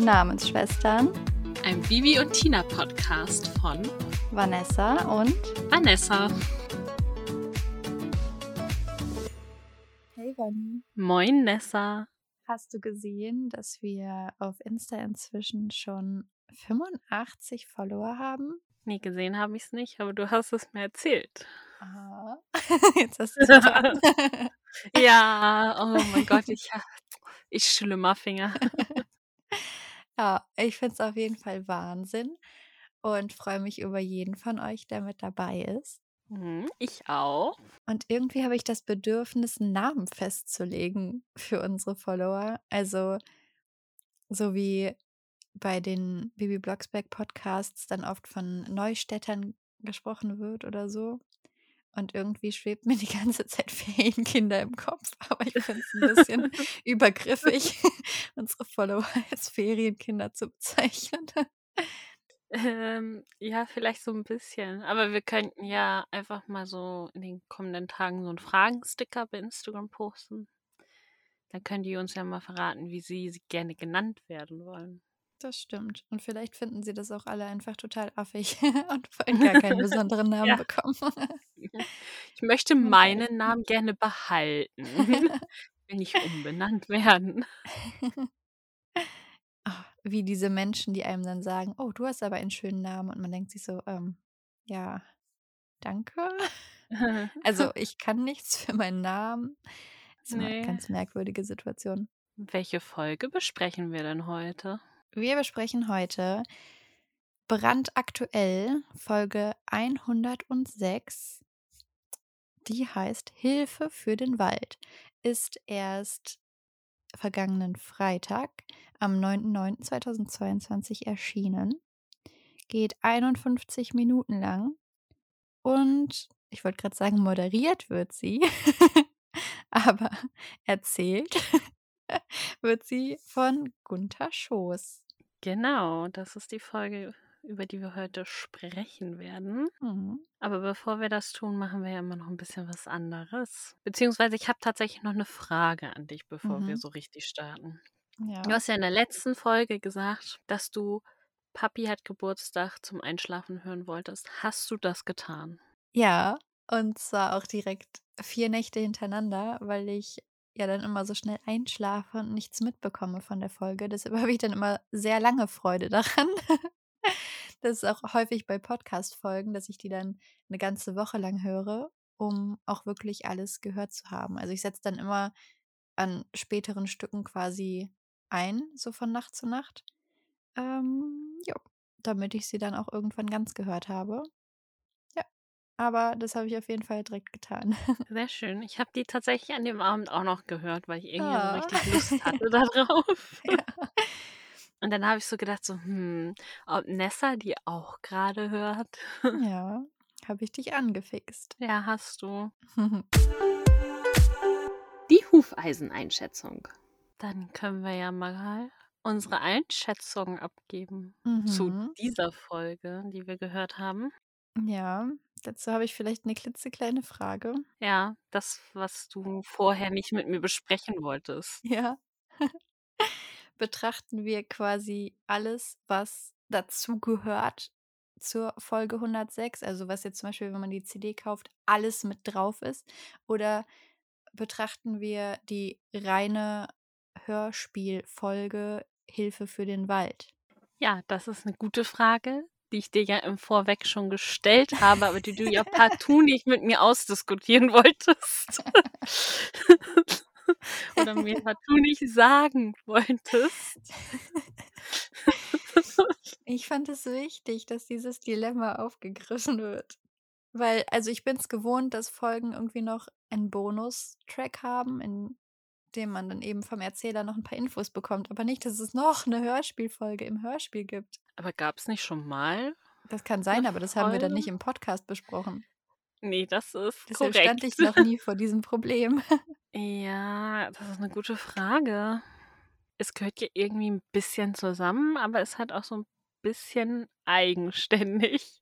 Namensschwestern, ein Bibi und Tina Podcast von Vanessa und Vanessa. Hey Vanni. Moin Nessa. Hast du gesehen, dass wir auf Insta inzwischen schon 85 Follower haben? Nee, gesehen habe ich es nicht, aber du hast es mir erzählt. Ah, jetzt hast du es Ja, oh mein Gott, ich, ich Schlimmerfinger. Ja, ich finde es auf jeden Fall Wahnsinn und freue mich über jeden von euch, der mit dabei ist. Mhm, ich auch. Und irgendwie habe ich das Bedürfnis, einen Namen festzulegen für unsere Follower. Also, so wie bei den Bibi Blocksberg Podcasts dann oft von Neustädtern gesprochen wird oder so. Und irgendwie schwebt mir die ganze Zeit Ferienkinder im Kopf. Aber ich finde es ein bisschen übergriffig, unsere Follower als Ferienkinder zu bezeichnen. Ähm, ja, vielleicht so ein bisschen. Aber wir könnten ja einfach mal so in den kommenden Tagen so einen Fragensticker bei Instagram posten. Dann können die uns ja mal verraten, wie sie gerne genannt werden wollen. Das stimmt. Und vielleicht finden sie das auch alle einfach total affig und wollen gar keinen besonderen Namen Ja. bekommen. Ich möchte meinen. Namen gerne behalten. Will nicht umbenannt werden. Ah, wie diese Menschen, die einem dann sagen, oh, du hast aber einen schönen Namen. Und man denkt sich so, ähm, ja, danke. Also ich kann nichts für meinen Namen. Das ist immer eine Nee. ganz merkwürdige Situation. Welche Folge besprechen wir denn heute? Wir besprechen heute brandaktuell Folge 106. Die heißt Hilfe für den Wald. Ist erst vergangenen Freitag am 9.9.2022 erschienen. Geht 51 Minuten lang. Und ich wollte gerade sagen, moderiert wird sie. Aber erzählt wird sie von Gunther Schoß. Genau, das ist die Folge, über die wir heute sprechen werden. Mhm. Aber bevor wir das tun, machen wir ja immer noch ein bisschen was anderes. Beziehungsweise ich habe tatsächlich noch eine Frage an dich, bevor wir Mhm. so richtig starten. Ja. Du hast ja in der letzten Folge gesagt, dass du Papi hat Geburtstag zum Einschlafen hören wolltest. Hast du das getan? Ja, und zwar auch direkt vier Nächte hintereinander, weil ich ja dann immer so schnell einschlafe und nichts mitbekomme von der Folge. Deshalb habe ich dann immer sehr lange Freude daran. Das ist auch häufig bei Podcast-Folgen, dass ich die dann eine ganze Woche lang höre, um auch wirklich alles gehört zu haben. Also ich setze dann immer an späteren Stücken quasi ein, so von Nacht zu Nacht. Ähm, ja, damit ich sie dann auch irgendwann ganz gehört habe. Aber das habe ich auf jeden Fall direkt getan. Sehr schön. Ich habe die tatsächlich an dem Abend auch noch gehört, weil ich irgendwie so Ah. richtig Lust hatte darauf. Ja. Und dann habe ich so gedacht, so, hm, ob Nessa die auch gerade hört. Ja, habe ich dich angefixt. Ja, hast du. Die Hufeiseneinschätzung. Dann können wir ja mal unsere Einschätzung abgeben zu Mhm. dieser Folge, die wir gehört haben. Ja, dazu habe ich vielleicht eine klitzekleine Frage. Ja, das, was du vorher nicht mit mir besprechen wolltest. Ja. Betrachten wir quasi alles, was dazugehört zur Folge 106, also was jetzt zum Beispiel, wenn man die CD kauft, alles mit drauf ist? Oder betrachten wir die reine Hörspielfolge Hilfe für den Wald? Ja, das ist eine gute Frage, die ich dir ja im Vorweg schon gestellt habe, aber die du ja partout nicht mit mir ausdiskutieren wolltest. Oder mir partout nicht sagen wolltest. Ich fand es wichtig, dass dieses Dilemma aufgegriffen wird. Weil, also ich bin es gewohnt, dass Folgen irgendwie noch einen Bonustrack haben, in dem man dann eben vom Erzähler noch ein paar Infos bekommt, aber nicht, dass es noch eine Hörspielfolge im Hörspiel gibt. Aber gab es nicht schon mal? Das kann sein, aber das haben wir dann nicht im Podcast besprochen. Nee, das ist Deshalb korrekt. stand ich noch nie vor diesem Problem. Ja, das ist eine gute Frage. Es gehört ja irgendwie ein bisschen zusammen, aber es hat auch so ein bisschen eigenständig.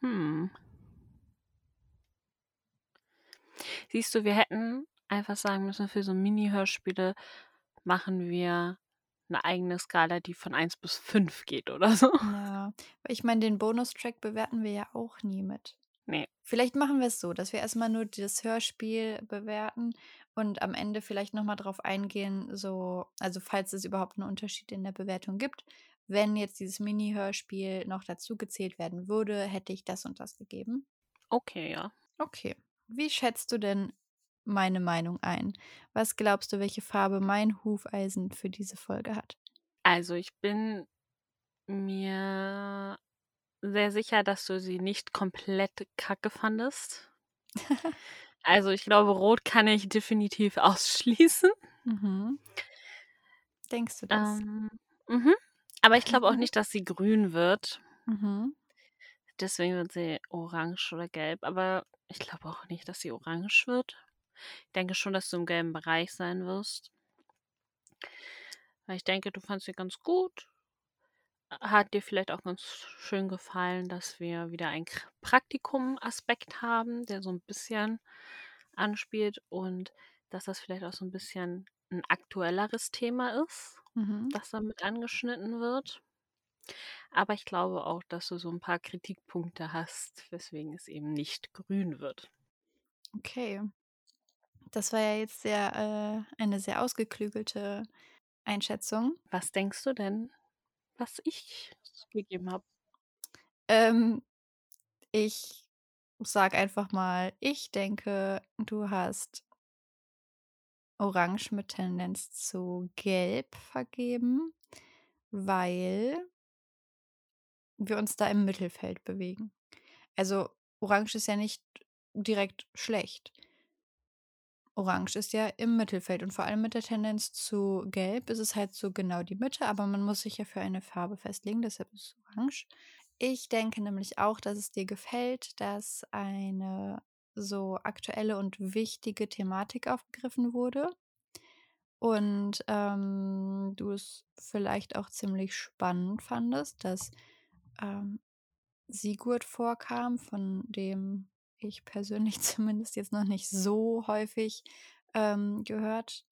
Hm. Siehst du, wir hätten einfach sagen müssen, für so Mini-Hörspiele machen wir eine eigene Skala, die von 1 bis 5 geht oder so. Ja, ich meine, den Bonustrack bewerten wir ja auch nie mit. Ne. Vielleicht machen wir es so, dass wir erstmal nur das Hörspiel bewerten und am Ende vielleicht noch mal drauf eingehen, so also, falls es überhaupt einen Unterschied in der Bewertung gibt. Wenn jetzt dieses Mini-Hörspiel noch dazu gezählt werden würde, hätte ich das und das gegeben. Okay, ja. Okay. Wie schätzt du denn meine Meinung ein? Was glaubst du, welche Farbe mein Hufeisen für diese Folge hat? Also, ich bin mir sehr sicher, dass du sie nicht komplett kacke fandest. Also, ich glaube, rot kann ich definitiv ausschließen. Mhm. Denkst du das? Ähm, mhm. Aber ich glaube auch nicht, dass sie grün wird. Mhm. Deswegen wird sie orange oder gelb. Aber ich glaube auch nicht, dass sie orange wird. Ich denke schon, dass du im gelben Bereich sein wirst. Weil ich denke, du fandst sie ganz gut. Hat dir vielleicht auch ganz schön gefallen, dass wir wieder einen Praktikum-Aspekt haben, der so ein bisschen anspielt und dass das vielleicht auch so ein bisschen ein aktuelleres Thema ist, Mhm. das damit angeschnitten wird. Aber ich glaube auch, dass du so ein paar Kritikpunkte hast, weswegen es eben nicht grün wird. Okay. Das war ja jetzt sehr, äh, eine sehr ausgeklügelte Einschätzung. Was denkst du denn, was ich gegeben habe? Ähm, ich sag einfach mal, ich denke, du hast orange mit Tendenz zu gelb vergeben, weil wir uns da im Mittelfeld bewegen. Also orange ist ja nicht direkt schlecht. Orange ist ja im Mittelfeld und vor allem mit der Tendenz zu gelb ist es halt so genau die Mitte, aber man muss sich ja für eine Farbe festlegen, deshalb ist es orange. Ich denke nämlich auch, dass es dir gefällt, dass eine so aktuelle und wichtige Thematik aufgegriffen wurde und ähm, du es vielleicht auch ziemlich spannend fandest, dass ähm, Sigurd vorkam, von dem ich persönlich zumindest jetzt noch nicht so häufig ähm, gehört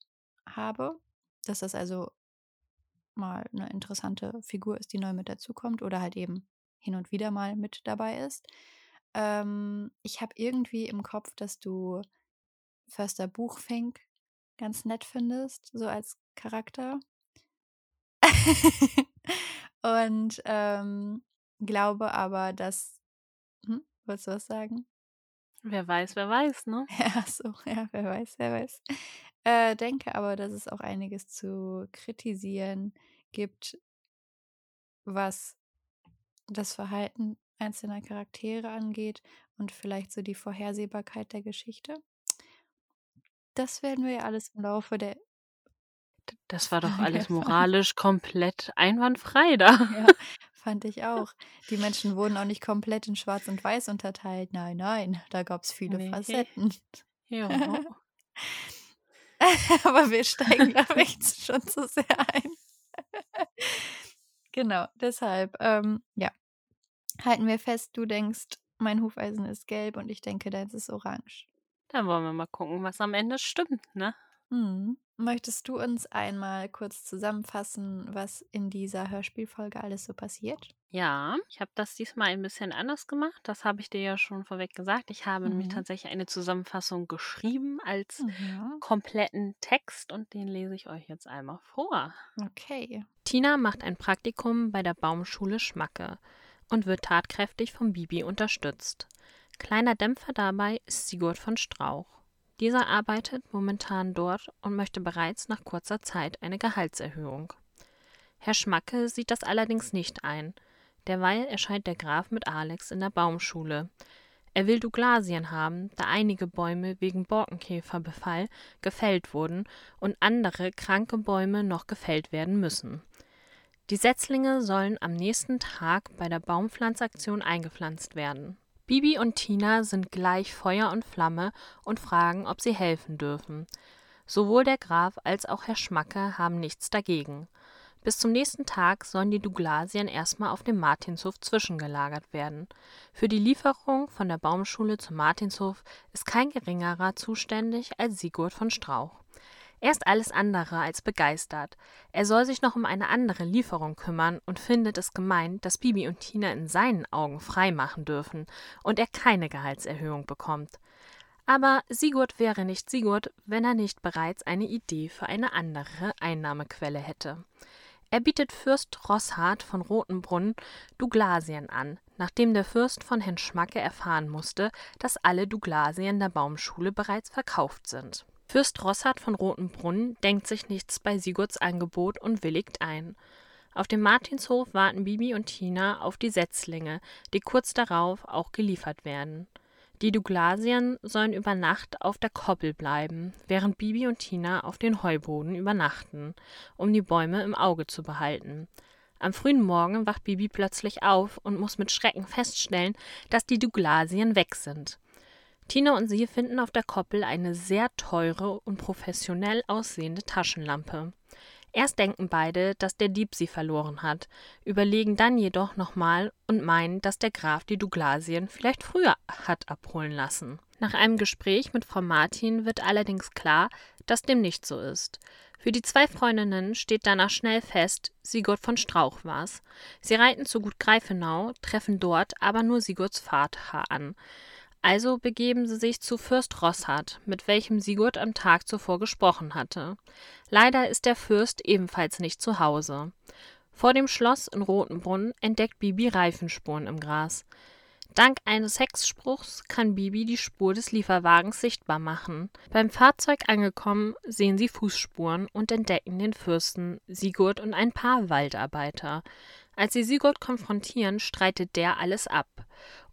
habe. Dass das also mal eine interessante Figur ist, die neu mit dazukommt oder halt eben hin und wieder mal mit dabei ist. Ähm, ich habe irgendwie im Kopf, dass du Förster Buchfink ganz nett findest, so als Charakter. und ähm, glaube aber, dass. Hm, wolltest du was sagen? Wer weiß, wer weiß, ne? Ja, so, ja, wer weiß, wer weiß. Äh, denke aber, dass es auch einiges zu kritisieren gibt, was das Verhalten einzelner Charaktere angeht und vielleicht so die Vorhersehbarkeit der Geschichte. Das werden wir ja alles im Laufe der. Das war doch alles moralisch komplett einwandfrei da. Ja, fand ich auch. Die Menschen wurden auch nicht komplett in Schwarz und Weiß unterteilt. Nein, nein, da gab es viele Nee. Facetten. Ja. Aber wir steigen, glaube ich, schon zu sehr ein. genau, deshalb, ähm, ja. Halten wir fest, du denkst, mein Hufeisen ist gelb und ich denke, deins ist orange. Dann wollen wir mal gucken, was am Ende stimmt, ne? Mhm. Möchtest du uns einmal kurz zusammenfassen, was in dieser Hörspielfolge alles so passiert? Ja, ich habe das diesmal ein bisschen anders gemacht. Das habe ich dir ja schon vorweg gesagt. Ich habe nämlich Mhm. tatsächlich eine Zusammenfassung geschrieben als Mhm. kompletten Text und den lese ich euch jetzt einmal vor. Okay. Tina macht ein Praktikum bei der Baumschule Schmacke und wird tatkräftig vom Bibi unterstützt. Kleiner Dämpfer dabei ist Sigurd von Strauch. Dieser arbeitet momentan dort und möchte bereits nach kurzer Zeit eine Gehaltserhöhung. Herr Schmacke sieht das allerdings nicht ein. Derweil erscheint der Graf mit Alex in der Baumschule. Er will Douglasien haben, da einige Bäume wegen Borkenkäferbefall gefällt wurden und andere kranke Bäume noch gefällt werden müssen. Die Setzlinge sollen am nächsten Tag bei der Baumpflanzaktion eingepflanzt werden. Bibi und Tina sind gleich Feuer und Flamme und fragen, ob sie helfen dürfen. Sowohl der Graf als auch Herr Schmacke haben nichts dagegen. Bis zum nächsten Tag sollen die Douglasien erstmal auf dem Martinshof zwischengelagert werden. Für die Lieferung von der Baumschule zum Martinshof ist kein geringerer zuständig als Sigurd von Strauch. Er ist alles andere als begeistert. Er soll sich noch um eine andere Lieferung kümmern und findet es gemein, dass Bibi und Tina in seinen Augen frei machen dürfen und er keine Gehaltserhöhung bekommt. Aber Sigurd wäre nicht Sigurd, wenn er nicht bereits eine Idee für eine andere Einnahmequelle hätte. Er bietet Fürst Rosshard von Rotenbrunn Douglasien an, nachdem der Fürst von Herrn Schmacke erfahren musste, dass alle Douglasien der Baumschule bereits verkauft sind. Fürst Rosshard von Rotenbrunn denkt sich nichts bei Sigurds Angebot und willigt ein. Auf dem Martinshof warten Bibi und Tina auf die Setzlinge, die kurz darauf auch geliefert werden. Die Douglasien sollen über Nacht auf der Koppel bleiben, während Bibi und Tina auf den Heuboden übernachten, um die Bäume im Auge zu behalten. Am frühen Morgen wacht Bibi plötzlich auf und muss mit Schrecken feststellen, dass die Douglasien weg sind. Tina und sie finden auf der Koppel eine sehr teure und professionell aussehende Taschenlampe. Erst denken beide, dass der Dieb sie verloren hat, überlegen dann jedoch nochmal und meinen, dass der Graf die Douglasien vielleicht früher hat abholen lassen. Nach einem Gespräch mit Frau Martin wird allerdings klar, dass dem nicht so ist. Für die zwei Freundinnen steht danach schnell fest, Sigurd von Strauch war's. Sie reiten zu Gut Greifenau, treffen dort aber nur Sigurds Vater an. Also begeben sie sich zu Fürst Rosshard, mit welchem Sigurd am Tag zuvor gesprochen hatte. Leider ist der Fürst ebenfalls nicht zu Hause. Vor dem Schloss in Rotenbrunn entdeckt Bibi Reifenspuren im Gras. Dank eines Hexspruchs kann Bibi die Spur des Lieferwagens sichtbar machen. Beim Fahrzeug angekommen, sehen sie Fußspuren und entdecken den Fürsten, Sigurd und ein paar Waldarbeiter. Als sie Sigurd konfrontieren, streitet der alles ab.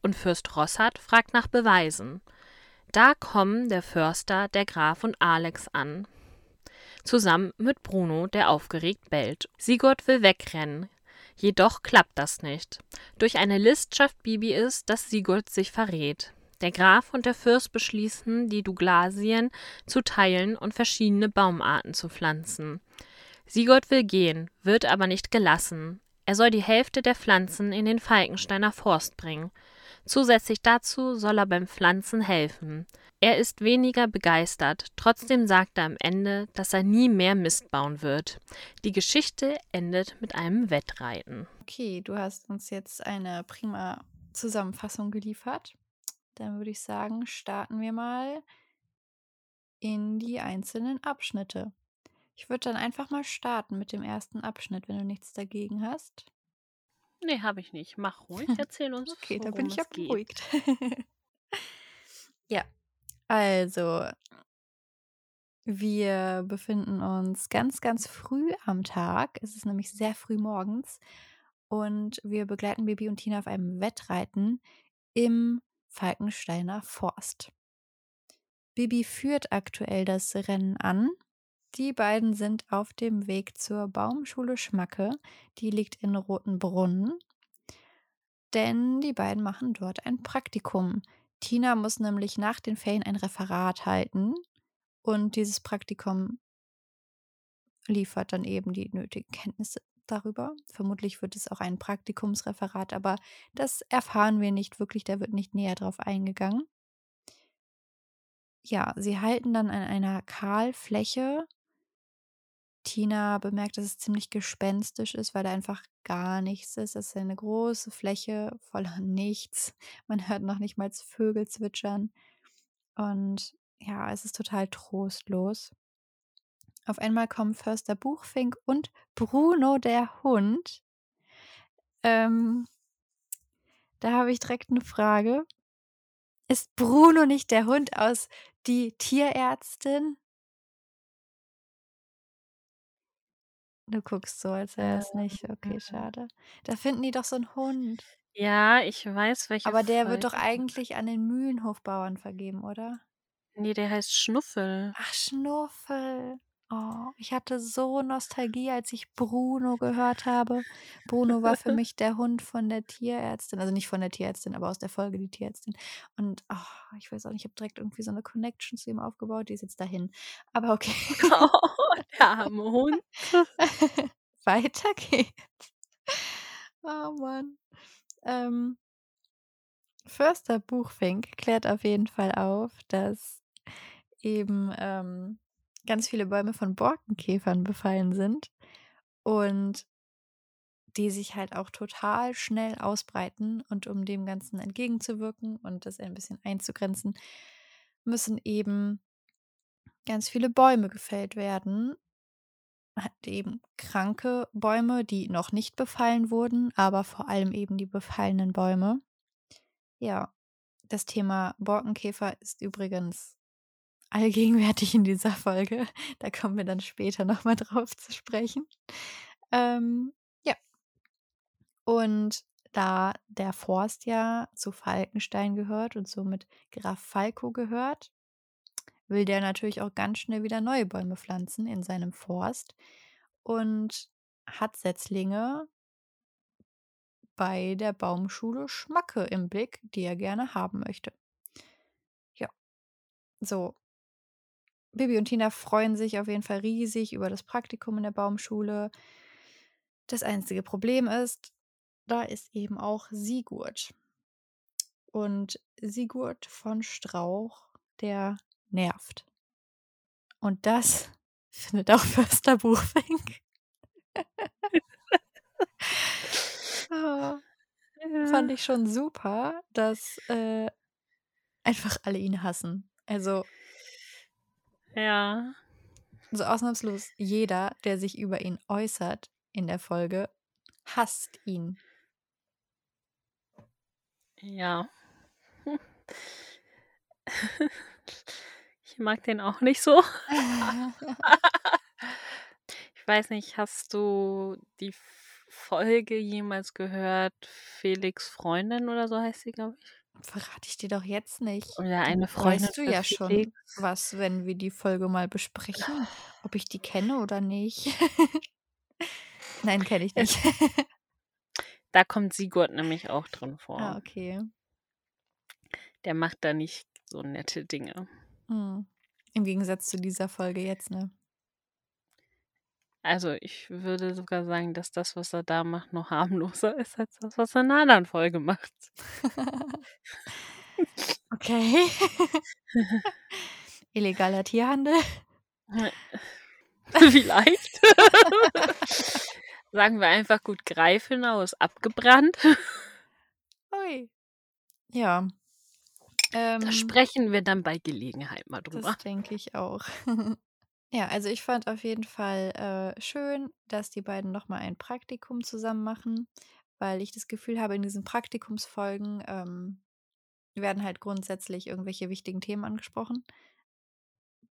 Und Fürst Rossard fragt nach Beweisen. Da kommen der Förster, der Graf und Alex an. Zusammen mit Bruno, der aufgeregt bellt. Sigurd will wegrennen. Jedoch klappt das nicht. Durch eine List schafft Bibi es, dass Sigurd sich verrät. Der Graf und der Fürst beschließen, die Douglasien zu teilen und verschiedene Baumarten zu pflanzen. Sigurd will gehen, wird aber nicht gelassen. Er soll die Hälfte der Pflanzen in den Falkensteiner Forst bringen. Zusätzlich dazu soll er beim Pflanzen helfen. Er ist weniger begeistert, trotzdem sagt er am Ende, dass er nie mehr Mist bauen wird. Die Geschichte endet mit einem Wettreiten. Okay, du hast uns jetzt eine prima Zusammenfassung geliefert. Dann würde ich sagen, starten wir mal in die einzelnen Abschnitte. Ich würde dann einfach mal starten mit dem ersten Abschnitt, wenn du nichts dagegen hast. Nee, habe ich nicht. Mach ruhig, erzähl uns. okay, da bin ich ja beruhigt. ja, also wir befinden uns ganz, ganz früh am Tag. Es ist nämlich sehr früh morgens. Und wir begleiten Baby und Tina auf einem Wettreiten im Falkensteiner Forst. Bibi führt aktuell das Rennen an. Die beiden sind auf dem Weg zur Baumschule Schmacke. Die liegt in Rotenbrunn. Denn die beiden machen dort ein Praktikum. Tina muss nämlich nach den Ferien ein Referat halten. Und dieses Praktikum liefert dann eben die nötigen Kenntnisse darüber. Vermutlich wird es auch ein Praktikumsreferat, aber das erfahren wir nicht wirklich, da wird nicht näher drauf eingegangen. Ja, sie halten dann an einer Kahlfläche. Tina bemerkt, dass es ziemlich gespenstisch ist, weil da einfach gar nichts ist. Es ist eine große Fläche voller Nichts. Man hört noch nicht mal Vögel zwitschern. Und ja, es ist total trostlos. Auf einmal kommen Förster Buchfink und Bruno der Hund. Ähm, da habe ich direkt eine Frage. Ist Bruno nicht der Hund aus Die Tierärztin? Du guckst so, als wäre es nicht. Okay, Ähm, schade. Da finden die doch so einen Hund. ja, ich weiß, welche Aber der wird doch Folge. eigentlich an den Mühlenhofbauern vergeben, oder? Nee, der heißt Schnuffel. Ach, Schnuffel. Oh, ich hatte so Nostalgie, als ich Bruno gehört habe. Bruno war für mich der Hund von der Tierärztin. Also nicht von der Tierärztin, aber aus der Folge die Tierärztin. Und oh, ich weiß auch nicht, ich habe direkt irgendwie so eine Connection zu ihm aufgebaut. Die ist jetzt dahin. Aber okay. Oh, der arme Hund. Weiter geht's. Oh Mann. Ähm, Förster Buchfink klärt auf jeden Fall auf, dass eben ähm, ganz viele Bäume von Borkenkäfern befallen sind und die sich halt auch total schnell ausbreiten. Und um dem Ganzen entgegenzuwirken und das ein bisschen einzugrenzen, müssen eben ganz viele Bäume gefällt werden. Halt eben kranke Bäume, die noch nicht befallen wurden, aber vor allem eben die befallenen Bäume. Ja, das Thema Borkenkäfer ist übrigens allgegenwärtig in dieser Folge. Da kommen wir dann später nochmal drauf zu sprechen. Ähm, ja. Und da der Forst ja zu Falkenstein gehört und somit Graf Falco gehört, will der natürlich auch ganz schnell wieder neue Bäume pflanzen in seinem Forst und hat Setzlinge bei der Baumschule Schmacke im Blick, die er gerne haben möchte. Ja, so. Bibi und Tina freuen sich auf jeden Fall riesig über das Praktikum in der Baumschule. Das einzige Problem ist, da ist eben auch Sigurd. Und Sigurd von Strauch, der nervt. Und das findet auch Förster Buchfink. Ah, Fand ich schon super, dass äh, einfach alle ihn hassen. Also Ja. so ausnahmslos jeder, der sich über ihn äußert in der Folge, hasst ihn. Ja. Ich mag den auch nicht so. Ich weiß nicht, hast du die Folge jemals gehört? Felix Freundin oder so heißt sie, glaube ich. Verrate ich dir doch jetzt nicht. Oder eine Freundin weißt du ja schon, Felix. was, wenn wir die Folge mal besprechen, ob ich die kenne oder nicht. Nein, kenne ich nicht. Da kommt Sigurd nämlich auch drin vor. ah, okay. Der macht da nicht so nette Dinge. Hm. Im Gegensatz zu dieser Folge jetzt, ne? Also ich würde sogar sagen, dass das, was er da macht, noch harmloser ist als das, was er in einer anderen Folge macht. okay. Illegaler Tierhandel. Vielleicht. Sagen wir einfach gut, Greifenau ist abgebrannt. Ui. Ja. Ähm, Da sprechen wir dann bei Gelegenheit mal drüber. Das denke ich auch. Ja, also ich fand auf jeden Fall äh, schön, dass die beiden nochmal ein Praktikum zusammen machen, weil ich das Gefühl habe, in diesen Praktikumsfolgen ähm, werden halt grundsätzlich irgendwelche wichtigen Themen angesprochen,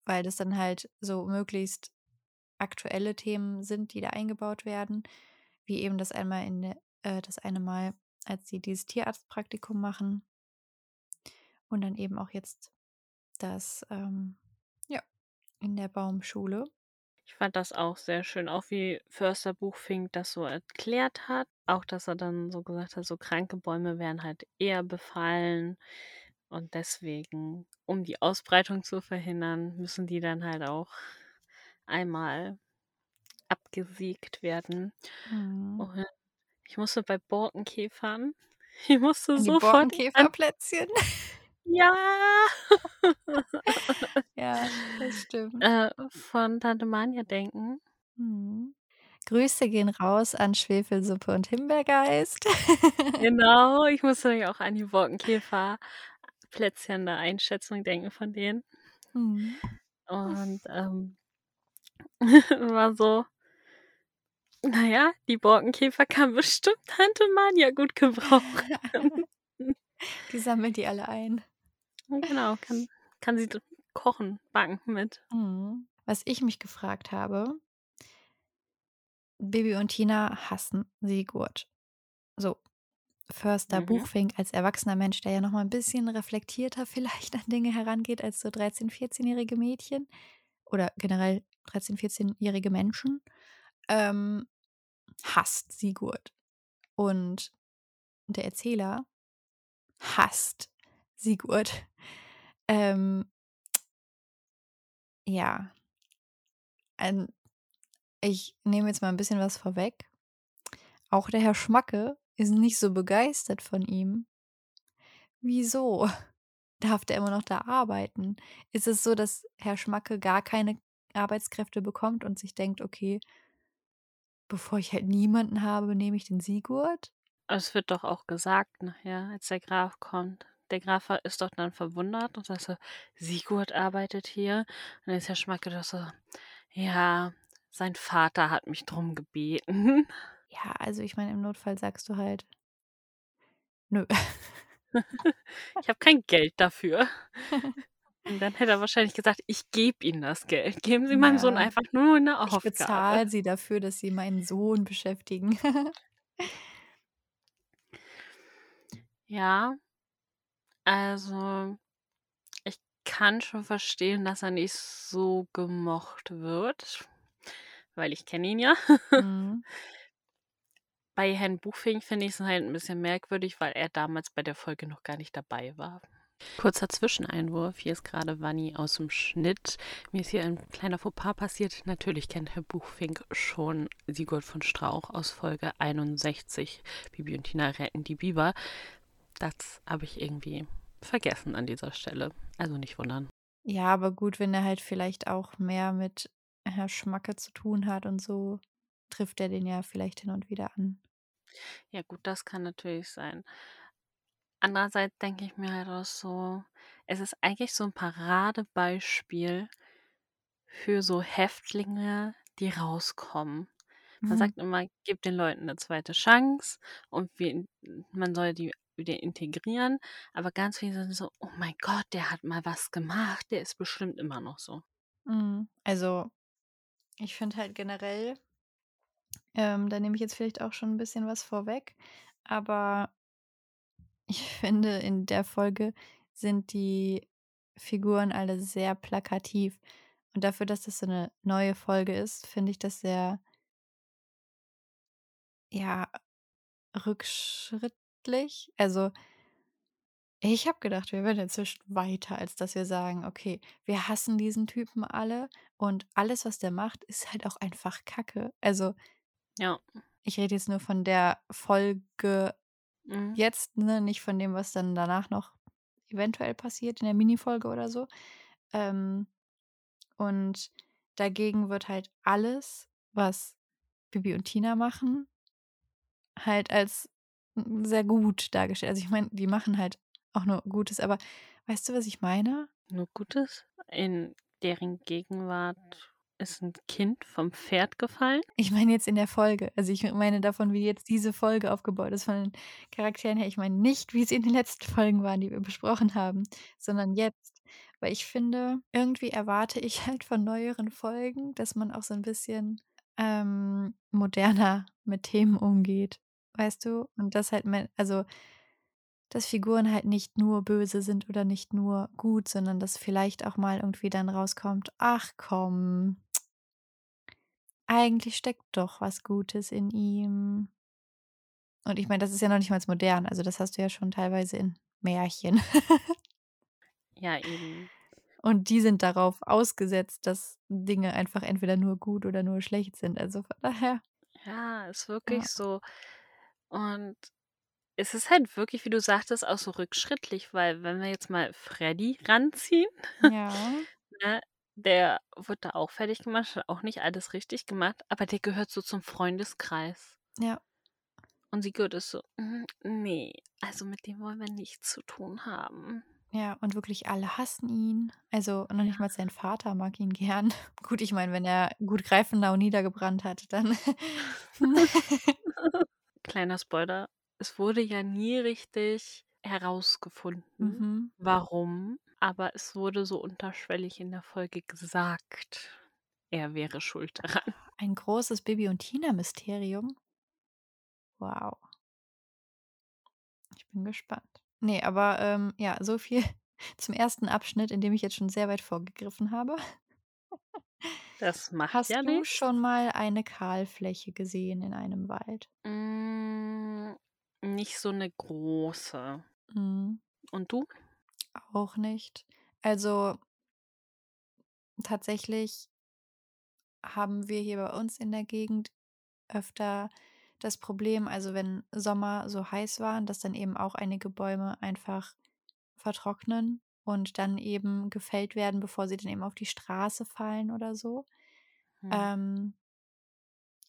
weil das dann halt so möglichst aktuelle Themen sind, die da eingebaut werden, wie eben das einmal in äh, das eine Mal, als sie dieses Tierarztpraktikum machen und dann eben auch jetzt das, ähm, in der Baumschule. Ich fand das auch sehr schön, auch wie Förster Buchfink das so erklärt hat. Auch, dass er dann so gesagt hat, so kranke Bäume werden halt eher befallen. Und deswegen, um die Ausbreitung zu verhindern, müssen die dann halt auch einmal abgesiegt werden. Mhm. Und ich musste bei Borkenkäfern, ich musste An die sofort an, Borkenkäferplätzchen. Ja, ja, das stimmt. äh, von Tante Manja denken. Mhm. Grüße gehen raus an Schwefelsuppe und Himbeergeist. Genau, ich musste nämlich auch an die Borkenkäfer-Plätzchen der Einschätzung denken von denen. Mhm. Und ähm, war so, naja, die Borkenkäfer kann bestimmt Tante Manja gut gebrauchen. Die sammelt die alle ein. Genau, kann, kann sie kochen, backen mit. Mhm. Was ich mich gefragt habe, Bibi und Tina hassen Sigurd. So, Förster Mhm. Buchfink als erwachsener Mensch, der ja noch mal ein bisschen reflektierter vielleicht an Dinge herangeht als so 13-, 14-jährige Mädchen oder generell 13-, 14-jährige Menschen, ähm, hasst Sigurd. Und der Erzähler hasst Sigurd. Ähm, ja. Ein, ich nehme jetzt mal ein bisschen was vorweg. Auch der Herr Schmacke ist nicht so begeistert von ihm. Wieso? Darf der immer noch da arbeiten? Ist es so, dass Herr Schmacke gar keine Arbeitskräfte bekommt und sich denkt: „Okay, bevor ich halt niemanden habe, nehme ich den Sigurd?“ Es wird doch auch gesagt nachher, als der Graf kommt. Der Graf ist doch dann verwundert und sagt so: „Sigurd arbeitet hier?“ Und dann ist Herr Schmacke doch so: „Ja, sein Vater hat mich drum gebeten.“ Ja, also ich meine, im Notfall sagst du halt: „Nö.“ „Ich habe kein Geld dafür.“ Und dann hätte er wahrscheinlich gesagt: „Ich gebe Ihnen das Geld. Geben Sie meinem Sohn Ja. einfach nur 'ne „Ich Aufgabe.“ bezahle Sie dafür, dass Sie meinen Sohn beschäftigen.“ Ja. Also, ich kann schon verstehen, dass er nicht so gemocht wird, weil ich kenne ihn ja. Mhm. Bei Herrn Buchfink finde ich's halt 'n bisschen merkwürdig, weil er damals bei der Folge noch gar nicht dabei war. Kurzer Zwischeneinwurf, hier ist grade Vanni aus'm Schnitt. Mir ist hier ein kleiner Fauxpas passiert. Natürlich kennt Herr Buchfink schon Sigurd von Strauch aus Folge 61, Bibi und Tina retten die Biber. Das habe ich irgendwie vergessen an dieser Stelle. Also nicht wundern. Ja, aber gut, wenn er halt vielleicht auch mehr mit Herr Schmacke zu tun hat und so, trifft er den ja vielleicht hin und wieder an. Ja gut, das kann natürlich sein. Andererseits denke ich mir halt auch so, es ist eigentlich so 'n Paradebeispiel für so Häftlinge, die rauskommen. Man Mhm. sagt immer: „Gebt den Leuten 'ne zweite Chance und wir man soll die wieder integrieren.“ Aber ganz viele sind so: „Oh mein Gott, der hat mal was gemacht, der ist bestimmt immer noch so.“ Mhm. Also, ich finde halt generell ähm, da nehme ich jetzt vielleicht auch schon 'n bisschen was vorweg, aber ich finde, in der Folge sind die Figuren alle sehr plakativ. Und dafür, dass das so 'ne neue Folge ist, finde ich das sehr ja, rückschrittlich. Also ich habe gedacht, wir wären inzwischen weiter, als dass wir sagen: „Okay, wir hassen diesen Typen alle und alles, was der macht, ist halt auch einfach Kacke.“ Also Ja. ich rede jetzt nur von der Folge Mhm. jetzt, ne, nicht von dem, was dann danach noch eventuell passiert in der Minifolge oder so. Ähm, und dagegen wird halt alles, was Bibi und Tina machen halt als, sehr gut dargestellt. Also, ich meine, die machen halt auch nur Gutes, aber weißt du, was ich meine? Nur Gutes? In deren Gegenwart ist 'n Kind vom Pferd gefallen? Ich meine jetzt in der Folge. Also, ich meine davon, wie jetzt diese Folge aufgebaut ist von den Charakteren her. Ich meine nicht, wie sie in den letzten Folgen waren, die wir besprochen haben, sondern jetzt. Weil ich finde, irgendwie erwarte ich halt von neueren Folgen, dass man auch so 'n bisschen, ähm, moderner mit Themen umgeht, weißt du? Und das halt me also dass Figuren halt nicht nur böse sind oder nicht nur gut, sondern dass vielleicht auch mal irgendwie dann rauskommt: „Ach komm“ „eigentlich steckt doch was Gutes in ihm.“ Und ich meine, das ist ja noch nicht mal modern. Also, das hast du ja schon teilweise in Märchen. Ja, eben. Und die sind darauf ausgesetzt, dass Dinge einfach entweder nur gut oder nur schlecht sind. Also, von daher Ja, ist Ja. wirklich so. Und es ist halt wirklich, wie du sagtest, auch so rückschrittlich, weil wenn wir jetzt mal Freddie ranziehen, Ja. ne, der wurde da auch fertig gemacht, hat auch nicht alles richtig gemacht, aber der gehört so zum Freundeskreis. Ja. Und Sigurd ist so: „Hm, ne, also mit dem wollen wir nichts zu tun haben.“ Ja, und wirklich alle hassen ihn. Also, noch nicht mal sein Vater mag ihn gern. Gut, ich meine, wenn er gut Greifenau niedergebrannt hat, dann Kleiner Spoiler, es wurde ja nie richtig herausgefunden, Mhm. warum, aber es wurde so unterschwellig in der Folge gesagt, er wäre schuld daran. Ein großes Bibi und Tina-Mysterium? Wow. Ich bin gespannt. Ne, aber, ähm, ja, so viel zum 1. Abschnitt, in dem ich jetzt schon sehr weit vorgegriffen habe. Das macht ja Hast du nichts. schon mal eine Kahlfläche gesehen in einem Wald? Hm, nicht so 'ne große. Mhm. Und du? Auch nicht. Also tatsächlich haben wir hier bei uns in der Gegend öfter das Problem, also wenn Sommer so heiß waren, dass dann eben auch einige Bäume einfach vertrocknen und dann eben gefällt werden, bevor sie dann eben auf die Straße fallen oder so. Hm. Ähm,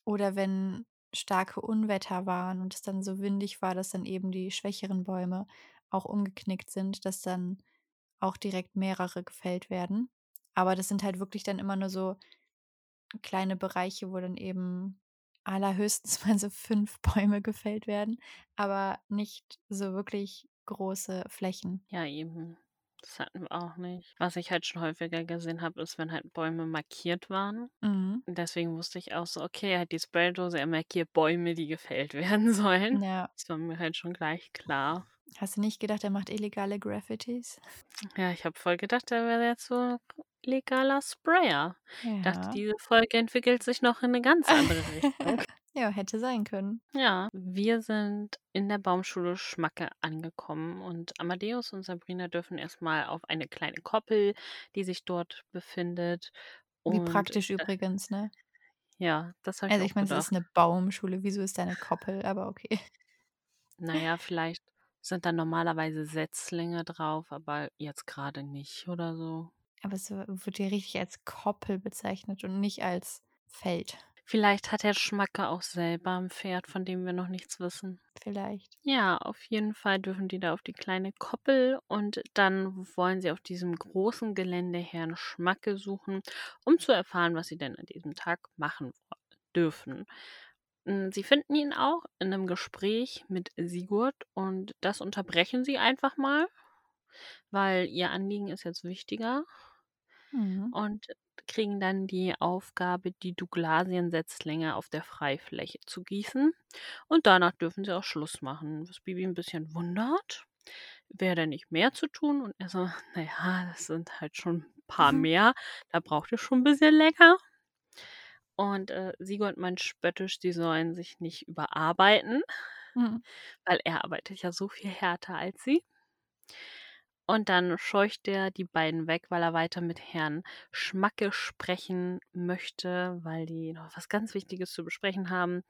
oder wenn starke Unwetter waren und es dann so windig war, dass dann eben die schwächeren Bäume auch umgeknickt sind, dass dann auch direkt mehrere gefällt werden. Aber das sind halt wirklich dann immer nur so kleine Bereiche, wo dann eben allerhöchstens mal so fünf Bäume gefällt werden, aber nicht so wirklich große Flächen. Ja, eben. Das hatten wir auch nicht. Was ich halt schon häufiger gesehen habe, ist, wenn halt Bäume markiert waren. Mhm. Und deswegen wusste ich auch so, okay, er hat die Spraydose, er markiert Bäume, die gefällt werden sollen. Ja. Das war mir halt schon gleich klar. Hast du nicht gedacht, er macht illegale Graffitis? Ja, ich habe voll gedacht, er wäre jetzt so legaler Sprayer. Ich dachte, Ja. diese Folge entwickelt sich noch in eine ganz andere Richtung. ja, hätte sein können. Ja, wir sind in der Baumschule Schmacke angekommen und Amadeus und Sabrina dürfen erstmal auf eine kleine Koppel, die sich dort befindet. Wie praktisch da, übrigens, ne? ja, das habe ich Also ich meine, es ist eine Baumschule, wieso ist da eine Koppel? Aber okay. Naja, vielleicht sind da normalerweise Setzlinge drauf, aber jetzt gerade nicht oder so. Aber es wird hier richtig als Koppel bezeichnet und nicht als Feld. Vielleicht hat der Schmacke auch selber ein Pferd, von dem wir noch nichts wissen. Vielleicht. Ja, auf jeden Fall dürfen die da auf die kleine Koppel und dann wollen sie auf diesem großen Gelände Herrn Schmacke suchen, um zu erfahren, was sie denn an diesem Tag machen dürfen. Mm, Sie finden ihn auch in einem Gespräch mit Sigurd und das unterbrechen sie einfach mal, weil ihr Anliegen ist jetzt wichtiger Mhm. und kriegen dann die Aufgabe, die Douglasiensetzlinge auf der Freifläche zu gießen. Und danach dürfen sie auch Schluss machen. Was Bibi ein bisschen wundert. Wäre denn nicht mehr zu tun? Und er so, naja, das sind halt schon ein paar Mhm. mehr. Da braucht ihr schon ein bisschen länger. Und äh, Sigurd meint spöttisch, sie sollen sich nicht überarbeiten, Mhm. weil er arbeitet ja so viel härter als sie. Und dann scheucht er die beiden weg, weil er weiter mit Herrn Schmacke sprechen möchte, weil die noch was ganz Wichtiges zu besprechen haben.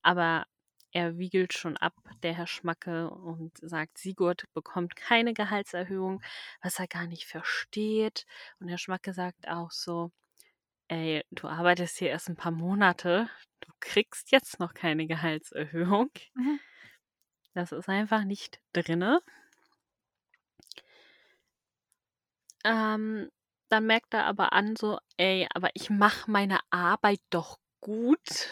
Aber er wiegelt schon ab, der Herr Schmacke, und sagt, Sigurd bekommt keine Gehaltserhöhung, was er gar nicht versteht. Und Herr Schmacke sagt auch so, ey, du arbeitest hier erst ein paar Monate, du kriegst jetzt noch keine Gehaltserhöhung. Mhm. Das ist einfach nicht drinne. Ähm, dann merkt er aber an, so, ey, aber ich mache meine Arbeit doch gut.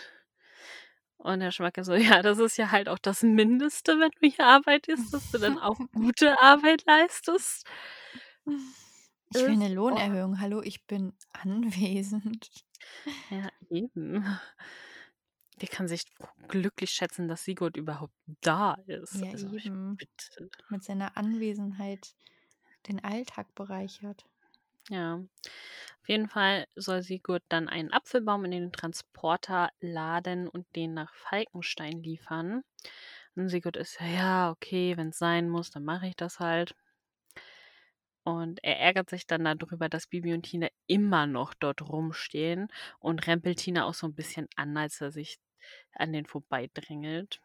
Und Herr Schmacke so, ja, das ist ja halt auch das Mindeste, wenn du hier arbeitest, dass du dann auch gute Arbeit leistest. Ich will eine Lohnerhöhung. Hallo, ich bin anwesend. ja, eben. Der kann sich glücklich schätzen, dass Sigurd überhaupt da ist. Ja, Also, eben. bitte. Mit seiner Anwesenheit den Alltag bereichert. Ja. Auf jeden Fall soll Sigurd dann einen Apfelbaum in den Transporter laden und den nach Falkenstein liefern. Und Sigurd ist ja, ja, okay, wenn es sein muss, dann mache ich das halt. Und er ärgert sich dann darüber, dass Bibi und Tina immer noch dort rumstehen und rempelt Tina auch so ein bisschen an, als er sich an den vorbeidrängelt.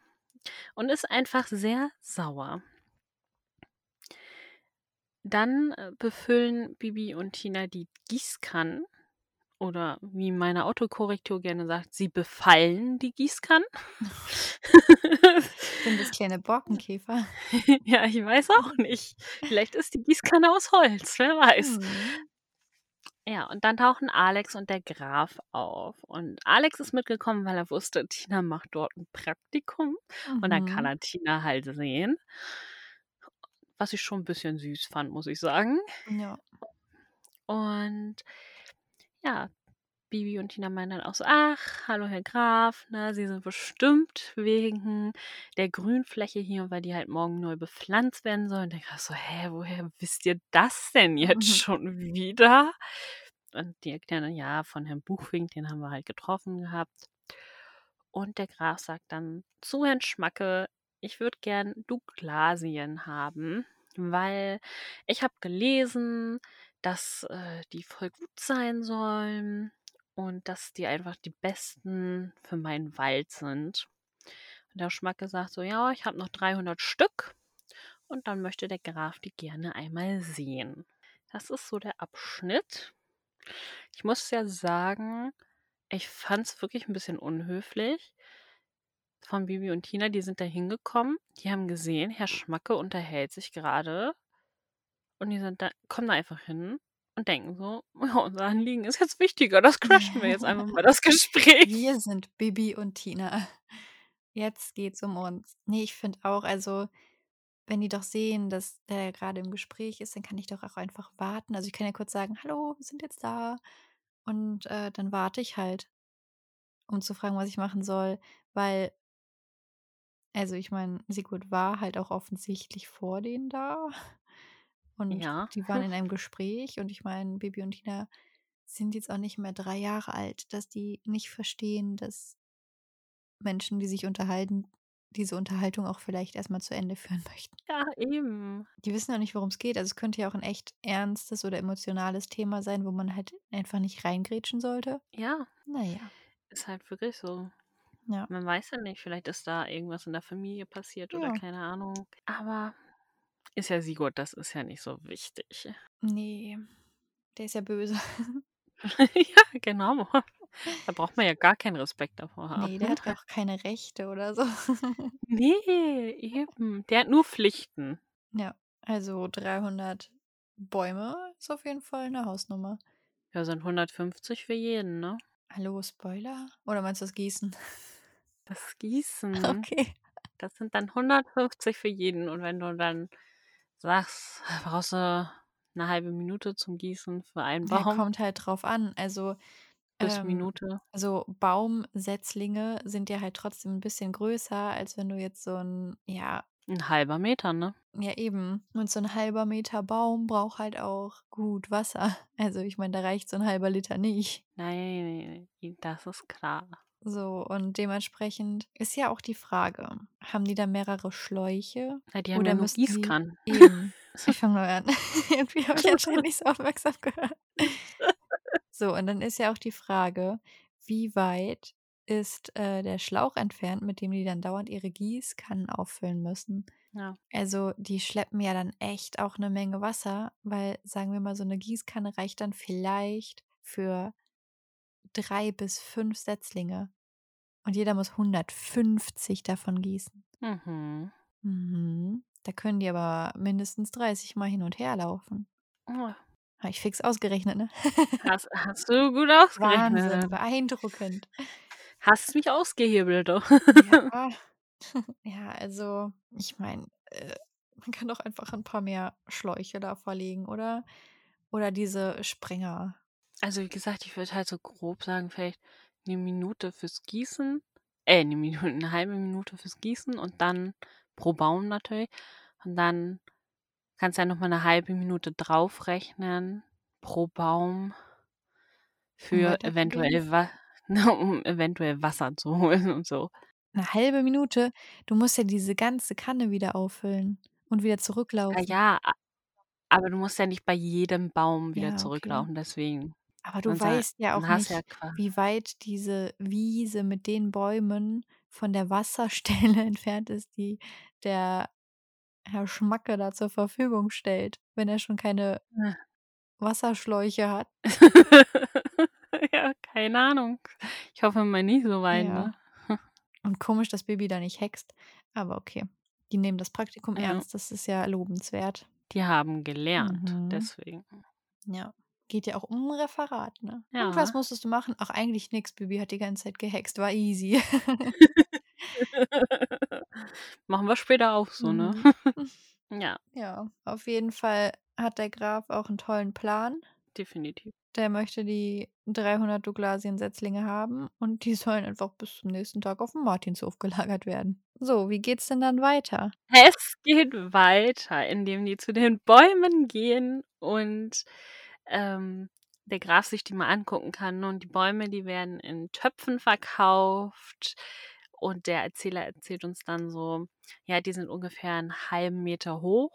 Und ist einfach sehr sauer. Dann äh, befüllen Bibi und Tina die Gießkannen. Oder wie meine Autokorrektur gerne sagt, sie befallen die Gießkannen. Sind das kleine Borkenkäfer? ja, ich weiß auch nicht. Vielleicht ist die Gießkanne aus Holz, wer weiß. Hm. Ja, und dann tauchen Alex und der Graf auf. Und Alex ist mitgekommen, weil er wusste, Tina macht dort ein Praktikum. Und dann kann Mhm. er Tina halt sehen. Was ich schon ein bisschen süß fand, muss ich sagen. Ja. Und ja, Bibi und Tina meinen dann auch so, ach, hallo Herr Graf, ne, Sie sind bestimmt wegen der Grünfläche hier, weil die halt morgen neu bepflanzt werden soll. Und der Graf so, hä, woher wisst ihr das denn jetzt schon wieder? Und die erklären dann, ja, von Herrn Buchwink, den haben wir halt getroffen gehabt. Und der Graf sagt dann zu Herrn Schmacke, ich würde gern Douglasien haben, weil ich habe gelesen, dass äh, die voll gut sein sollen und dass die einfach die besten für meinen Wald sind. Und der Schmacke sagt so, ja, ich habe noch 300 Stück und dann möchte der Graf die gerne einmal sehen. Das ist so der Abschnitt. Ich muss ja sagen, ich fand es wirklich ein bisschen unhöflich von Bibi und Tina. Die sind da hingekommen, die haben gesehen, Herr Schmacke unterhält sich gerade und die sind da, kommen da einfach hin und denken so, ja, unser Anliegen ist jetzt wichtiger, das crashen wir jetzt einfach mal das Gespräch. Wir sind Bibi und Tina. Jetzt geht's um uns. Nee, ich finde auch, also wenn die doch sehen, dass der gerade im Gespräch ist, dann kann ich doch auch einfach warten. Also ich kann ja kurz sagen, hallo, wir sind jetzt da. Und äh, dann warte ich halt, um zu fragen, was ich machen soll. Weil, also ich meine, Sigurd war halt auch offensichtlich vor denen da. Und Ja. die waren in einem Gespräch. Und ich meine, Bibi und Tina sind jetzt auch nicht mehr drei Jahre alt, dass die nicht verstehen, dass Menschen, die sich unterhalten, diese Unterhaltung auch vielleicht erstmal zu Ende führen möchten. Ja, eben. Die wissen auch nicht, worum es geht. Also es könnte ja auch ein echt ernstes oder emotionales Thema sein, wo man halt einfach nicht reingrätschen sollte. Ja, Naja, ist halt wirklich so. Ja. Man weiß ja nicht, vielleicht ist da irgendwas in der Familie passiert oder Ja. keine Ahnung. Aber ist ja Sigurd, das ist ja nicht so wichtig. Nee, der ist ja böse. ja, genau. Da braucht man ja gar keinen Respekt davor haben. Nee, der hat ja auch keine Rechte oder so. Nee, eben. Der hat nur Pflichten. ja, also 300 Bäume ist auf jeden Fall eine Hausnummer. Ja, sind 150 für jeden, ne? Hallo, Spoiler? Oder meinst du das Gießen? Das Gießen. Okay. Das sind dann 150 für jeden. Und wenn du dann sagst, brauchst du eine halbe Minute zum Gießen für einen Ja, Baum, kommt halt drauf an. Also, bis ähm, Minute. also Baumsetzlinge sind ja halt trotzdem ein bisschen größer, als wenn du jetzt so ein, ja, Ein halber Meter, ne? ja eben. Und so ein halber Meter Baum braucht halt auch gut Wasser. Also ich meine, da reicht so ein halber Liter nicht. Nein, das ist klar. So, und dementsprechend ist ja auch die Frage, haben die da mehrere Schläuche? Ja, die haben Oder ja nur müssen die Gießkannen. eben. Ich fange neu an. Irgendwie habe ich anscheinend nicht so aufmerksam gehört. So, und dann ist ja auch die Frage, wie weit ist äh, der Schlauch entfernt, mit dem die dann dauernd ihre Gießkannen auffüllen müssen? Ja. Also die schleppen ja dann echt auch eine Menge Wasser, weil, sagen wir mal, so eine Gießkanne reicht dann vielleicht für drei bis fünf Setzlinge. Und jeder muss 150 davon gießen. Mhm. Mhm. Da können die aber mindestens 30 Mal hin und her laufen. Oh, Habe ich fix ausgerechnet, ne? Hast, hast du gut ausgerechnet. Wahnsinn, beeindruckend. Hast mich ausgehebelt, doch. Ja, ja also ich meine, äh, man kann doch einfach ein paar mehr Schläuche da verlegen, oder? Oder diese Sprenger. Also wie gesagt, ich würde halt so grob sagen, vielleicht eine Minute fürs Gießen. Äh, eine Minute, eine halbe Minute fürs Gießen und dann pro Baum natürlich. Und dann kannst du ja nochmal eine halbe Minute draufrechnen pro Baum für weiterzugehen? eventuell, wa um eventuell Wasser zu holen und so. Eine halbe Minute? Du musst ja diese ganze Kanne wieder auffüllen und wieder Ja, zurücklaufen. ja, a- aber du musst ja nicht bei jedem Baum wieder Ja, okay. zurücklaufen, deswegen. Aber du Unser, weißt ja auch nicht, wie weit diese Wiese mit den Bäumen von der Wasserstelle entfernt ist, die der Herr Schmacke da zur Verfügung stellt, wenn er schon keine Ja. Wasserschläuche hat. ja, keine Ahnung. Ich hoffe mal nicht so weit, Ja. ne? Und komisch, dass Baby da nicht hext. Aber okay. Die nehmen das Praktikum Ja. ernst, das ist ja lobenswert. Die haben gelernt, Mhm. deswegen. Ja. Geht ja auch um ein Referat, ne? Und was Ja. musstest du machen? Ach, eigentlich nix. Bibi hat die ganze Zeit gehext. War easy. Machen wir später auch so, ne? Mhm. Ja, Ja, auf jeden Fall hat der Graf auch einen tollen Plan. definitiv. Der möchte die 300 Douglasiensetzlinge haben und die sollen einfach bis zum nächsten Tag auf dem Martinshof gelagert werden. So, wie geht's denn dann weiter? Es geht weiter, indem die zu den Bäumen gehen und ähm, der Graf sich die mal angucken kann. Und die Bäume, die werden in Töpfen verkauft. Und der Erzähler erzählt uns dann so, ja, die sind ungefähr einen halben Meter hoch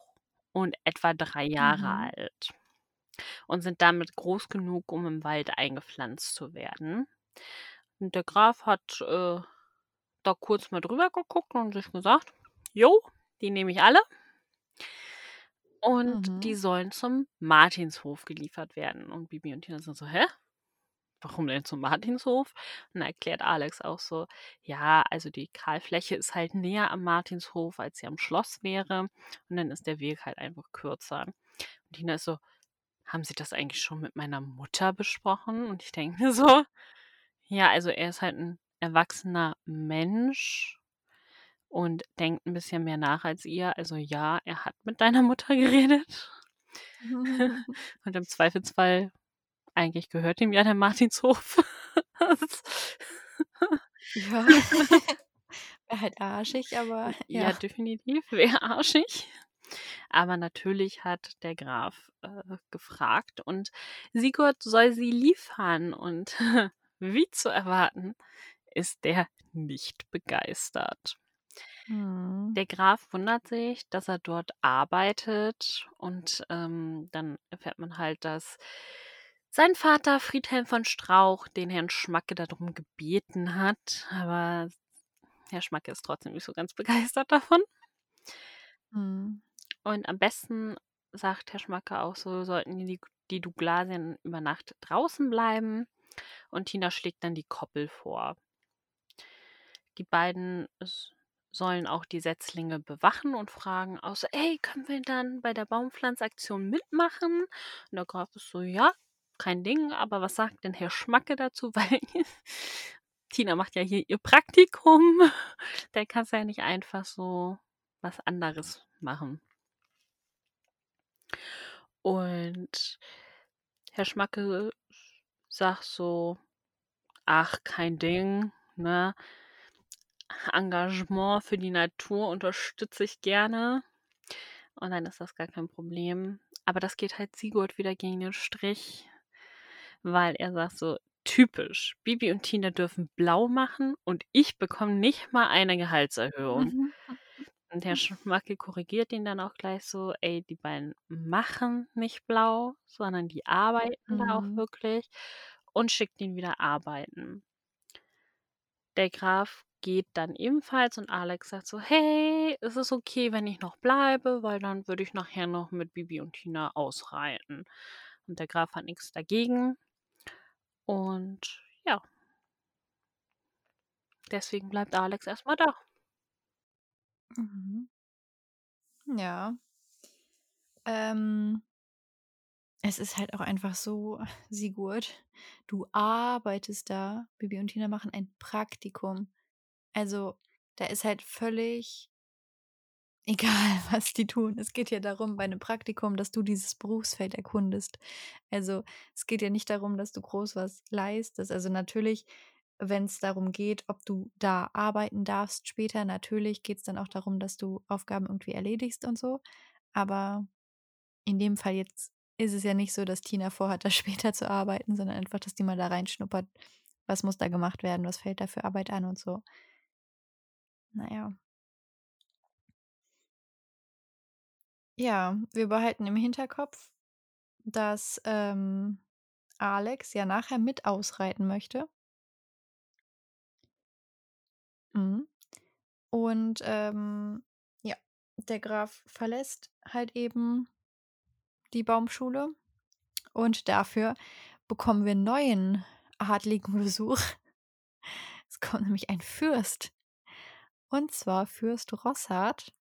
und etwa drei Jahre Mhm. alt. Und sind damit groß genug, um im Wald eingepflanzt zu werden. Und der Graf hat äh, da kurz mal drüber geguckt und sich gesagt, jo, die nehme ich alle. Und Mhm. die sollen zum Martinshof geliefert werden. Und Bibi und Tina sind so, hä? Warum denn zum Martinshof? Und dann erklärt Alex auch so, ja, also die Kahlfläche ist halt näher am Martinshof, als sie am Schloss wäre. Und dann ist der Weg halt einfach kürzer. Und Tina ist so, haben Sie das eigentlich schon mit meiner Mutter besprochen? Und ich denke mir so, ja, also er ist halt ein erwachsener Mensch und denkt ein bisschen mehr nach als ihr. Also ja, er hat mit deiner Mutter geredet. und im Zweifelsfall, eigentlich gehört ihm ja der Martinshof. ja. Wäre halt arschig, aber ja, ja. definitiv, wäre arschig. Aber natürlich hat der Graf äh, gefragt und Sigurd soll sie liefern. Und wie zu erwarten, ist der nicht begeistert. Hm. Der Graf wundert sich, dass er dort arbeitet und ähm, dann erfährt man halt, dass sein Vater Friedhelm von Strauch den Herrn Schmacke darum gebeten hat, aber Herr Schmacke ist trotzdem nicht so ganz begeistert davon. Hm. Und am besten sagt Herr Schmacke auch so, sollten die, die Douglasien über Nacht draußen bleiben. Und Tina schlägt dann die Koppel vor. Die beiden s- sollen auch die Setzlinge bewachen und fragen auch ey, können wir dann bei der Baumpflanzaktion mitmachen? Und der Graf ist so, ja, kein Ding, aber was sagt denn Herr Schmacke dazu? Weil Tina macht ja hier ihr Praktikum. Der kann ja nicht einfach so was anderes machen. Und Herr Schmacke sagt so, ach, kein Ding, ne? Engagement für die Natur unterstütze ich gerne. Und dann ist das gar kein Problem. Aber das geht halt Sigurd wieder gegen den Strich, weil er sagt so, typisch, Bibi und Tina dürfen blau machen und ich bekomme nicht mal eine Gehaltserhöhung. Mhm. Und Herr Schmacke korrigiert ihn dann auch gleich so, ey, die beiden machen nicht blau, sondern die arbeiten da auch Mhm. wirklich und schickt ihn wieder arbeiten. Der Graf geht dann ebenfalls und Alex sagt so, hey, ist es okay, wenn ich noch bleibe, weil dann würde ich nachher noch mit Bibi und Tina ausreiten. Und der Graf hat nichts dagegen. Und ja, deswegen bleibt Alex erstmal da. Mhm. Ja. Ähm, es ist halt auch einfach so, Sigurd, du arbeitest da, Bibi und Tina machen ein Praktikum. Also, da ist halt völlig egal, was die tun. Es geht ja darum, bei einem Praktikum, dass du dieses Berufsfeld erkundest. Also, es geht ja nicht darum, dass du groß was leistest. Also, natürlich, wenn es darum geht, ob du da arbeiten darfst später, natürlich geht es dann auch darum, dass du Aufgaben irgendwie erledigst und so. Aber in dem Fall jetzt ist es ja nicht so, dass Tina vorhat, da später zu arbeiten, sondern einfach, dass die mal da reinschnuppert. Was muss da gemacht werden? Was fällt da für Arbeit an und so. Naja. Ja, wir behalten im Hinterkopf, dass ähm, Alex ja nachher mit ausreiten möchte. Mhm. Und ähm, ja, der Graf verlässt halt eben die Baumschule. Und dafür bekommen wir einen neuen adligen Besuch. Es kommt nämlich ein Fürst. Und zwar Fürst Rossard.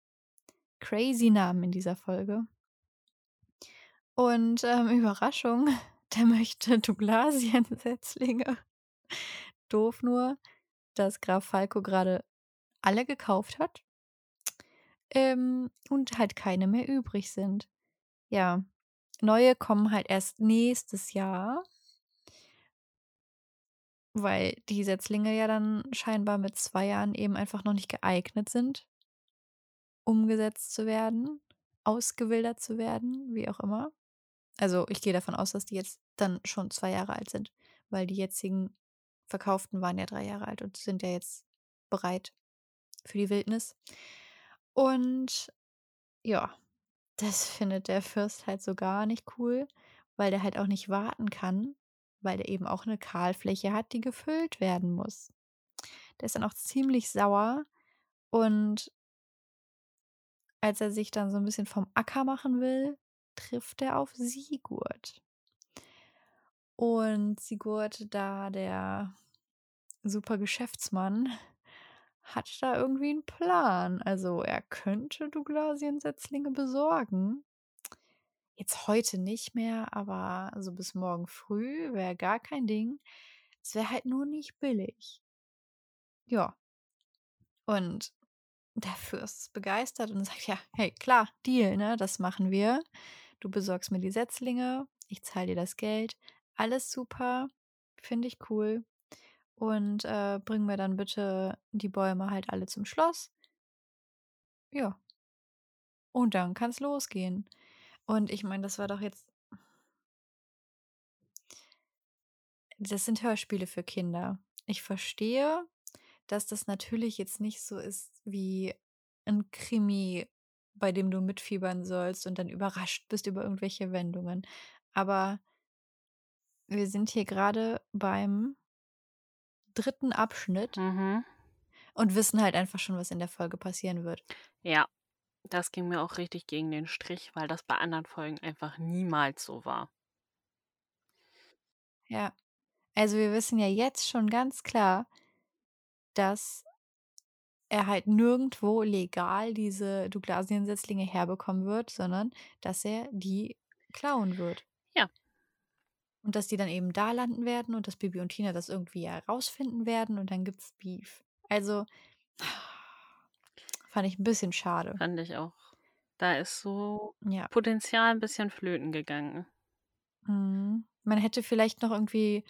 Crazy Namen in dieser Folge. Und ähm, Überraschung, der möchte Douglasien-Setzlinge. Doof nur, dass Graf Falco gerade alle gekauft hat ähm, und halt keine mehr übrig sind. Ja, neue kommen halt erst nächstes Jahr, weil die Setzlinge ja dann scheinbar mit zwei Jahren eben einfach noch nicht geeignet sind, umgesetzt zu werden, ausgewildert zu werden, wie auch immer. Also ich gehe davon aus, dass die jetzt dann schon zwei Jahre alt sind, weil die jetzigen verkauften waren ja drei Jahre alt und sind ja jetzt bereit für die Wildnis. Und ja, das findet der Fürst halt so gar nicht cool, weil der halt auch nicht warten kann, weil der eben auch eine Kahlfläche hat, die gefüllt werden muss. Der ist dann auch ziemlich sauer und als er sich dann so ein bisschen vom Acker machen will, trifft er auf Sigurd. Und Sigurd, da der super Geschäftsmann, hat da irgendwie einen Plan. Also, er könnte Douglasiensetzlinge besorgen. Jetzt heute nicht mehr, aber so bis morgen früh wäre gar kein Ding. Es wäre halt nur nicht billig. Ja. Und der Fürst ist begeistert und sagt: „Ja, hey, klar, Deal, ne? Das machen wir. Du besorgst mir die Setzlinge, ich zahle dir das Geld. Alles super, finde ich cool. Und, äh, bring mir dann bitte die Bäume halt alle zum Schloss.“ Ja. Und dann kann's losgehen. Und ich meine, das war doch jetzt das sind Hörspiele für Kinder. Ich verstehe, dass das natürlich jetzt nicht so ist wie ein Krimi, bei dem du mitfiebern sollst und dann überrascht bist über irgendwelche Wendungen. Aber wir sind hier gerade beim dritten Abschnitt Mhm. und wissen halt einfach schon, was in der Folge passieren wird. Ja, das ging mir auch richtig gegen den Strich, weil das bei anderen Folgen einfach niemals so war. Ja. Also, wir wissen ja jetzt schon ganz klar, dass er halt nirgendwo legal diese Douglasiensetzlinge herbekommen wird, sondern dass er die klauen wird. Ja. Und dass die dann eben da landen werden und dass Bibi und Tina das irgendwie herausfinden werden und dann gibt's Beef. Also fand ich ein bisschen schade. Fand ich auch. Da ist so Ja. Potenzial ein bisschen flöten gegangen. Mhm. Man hätte vielleicht noch irgendwie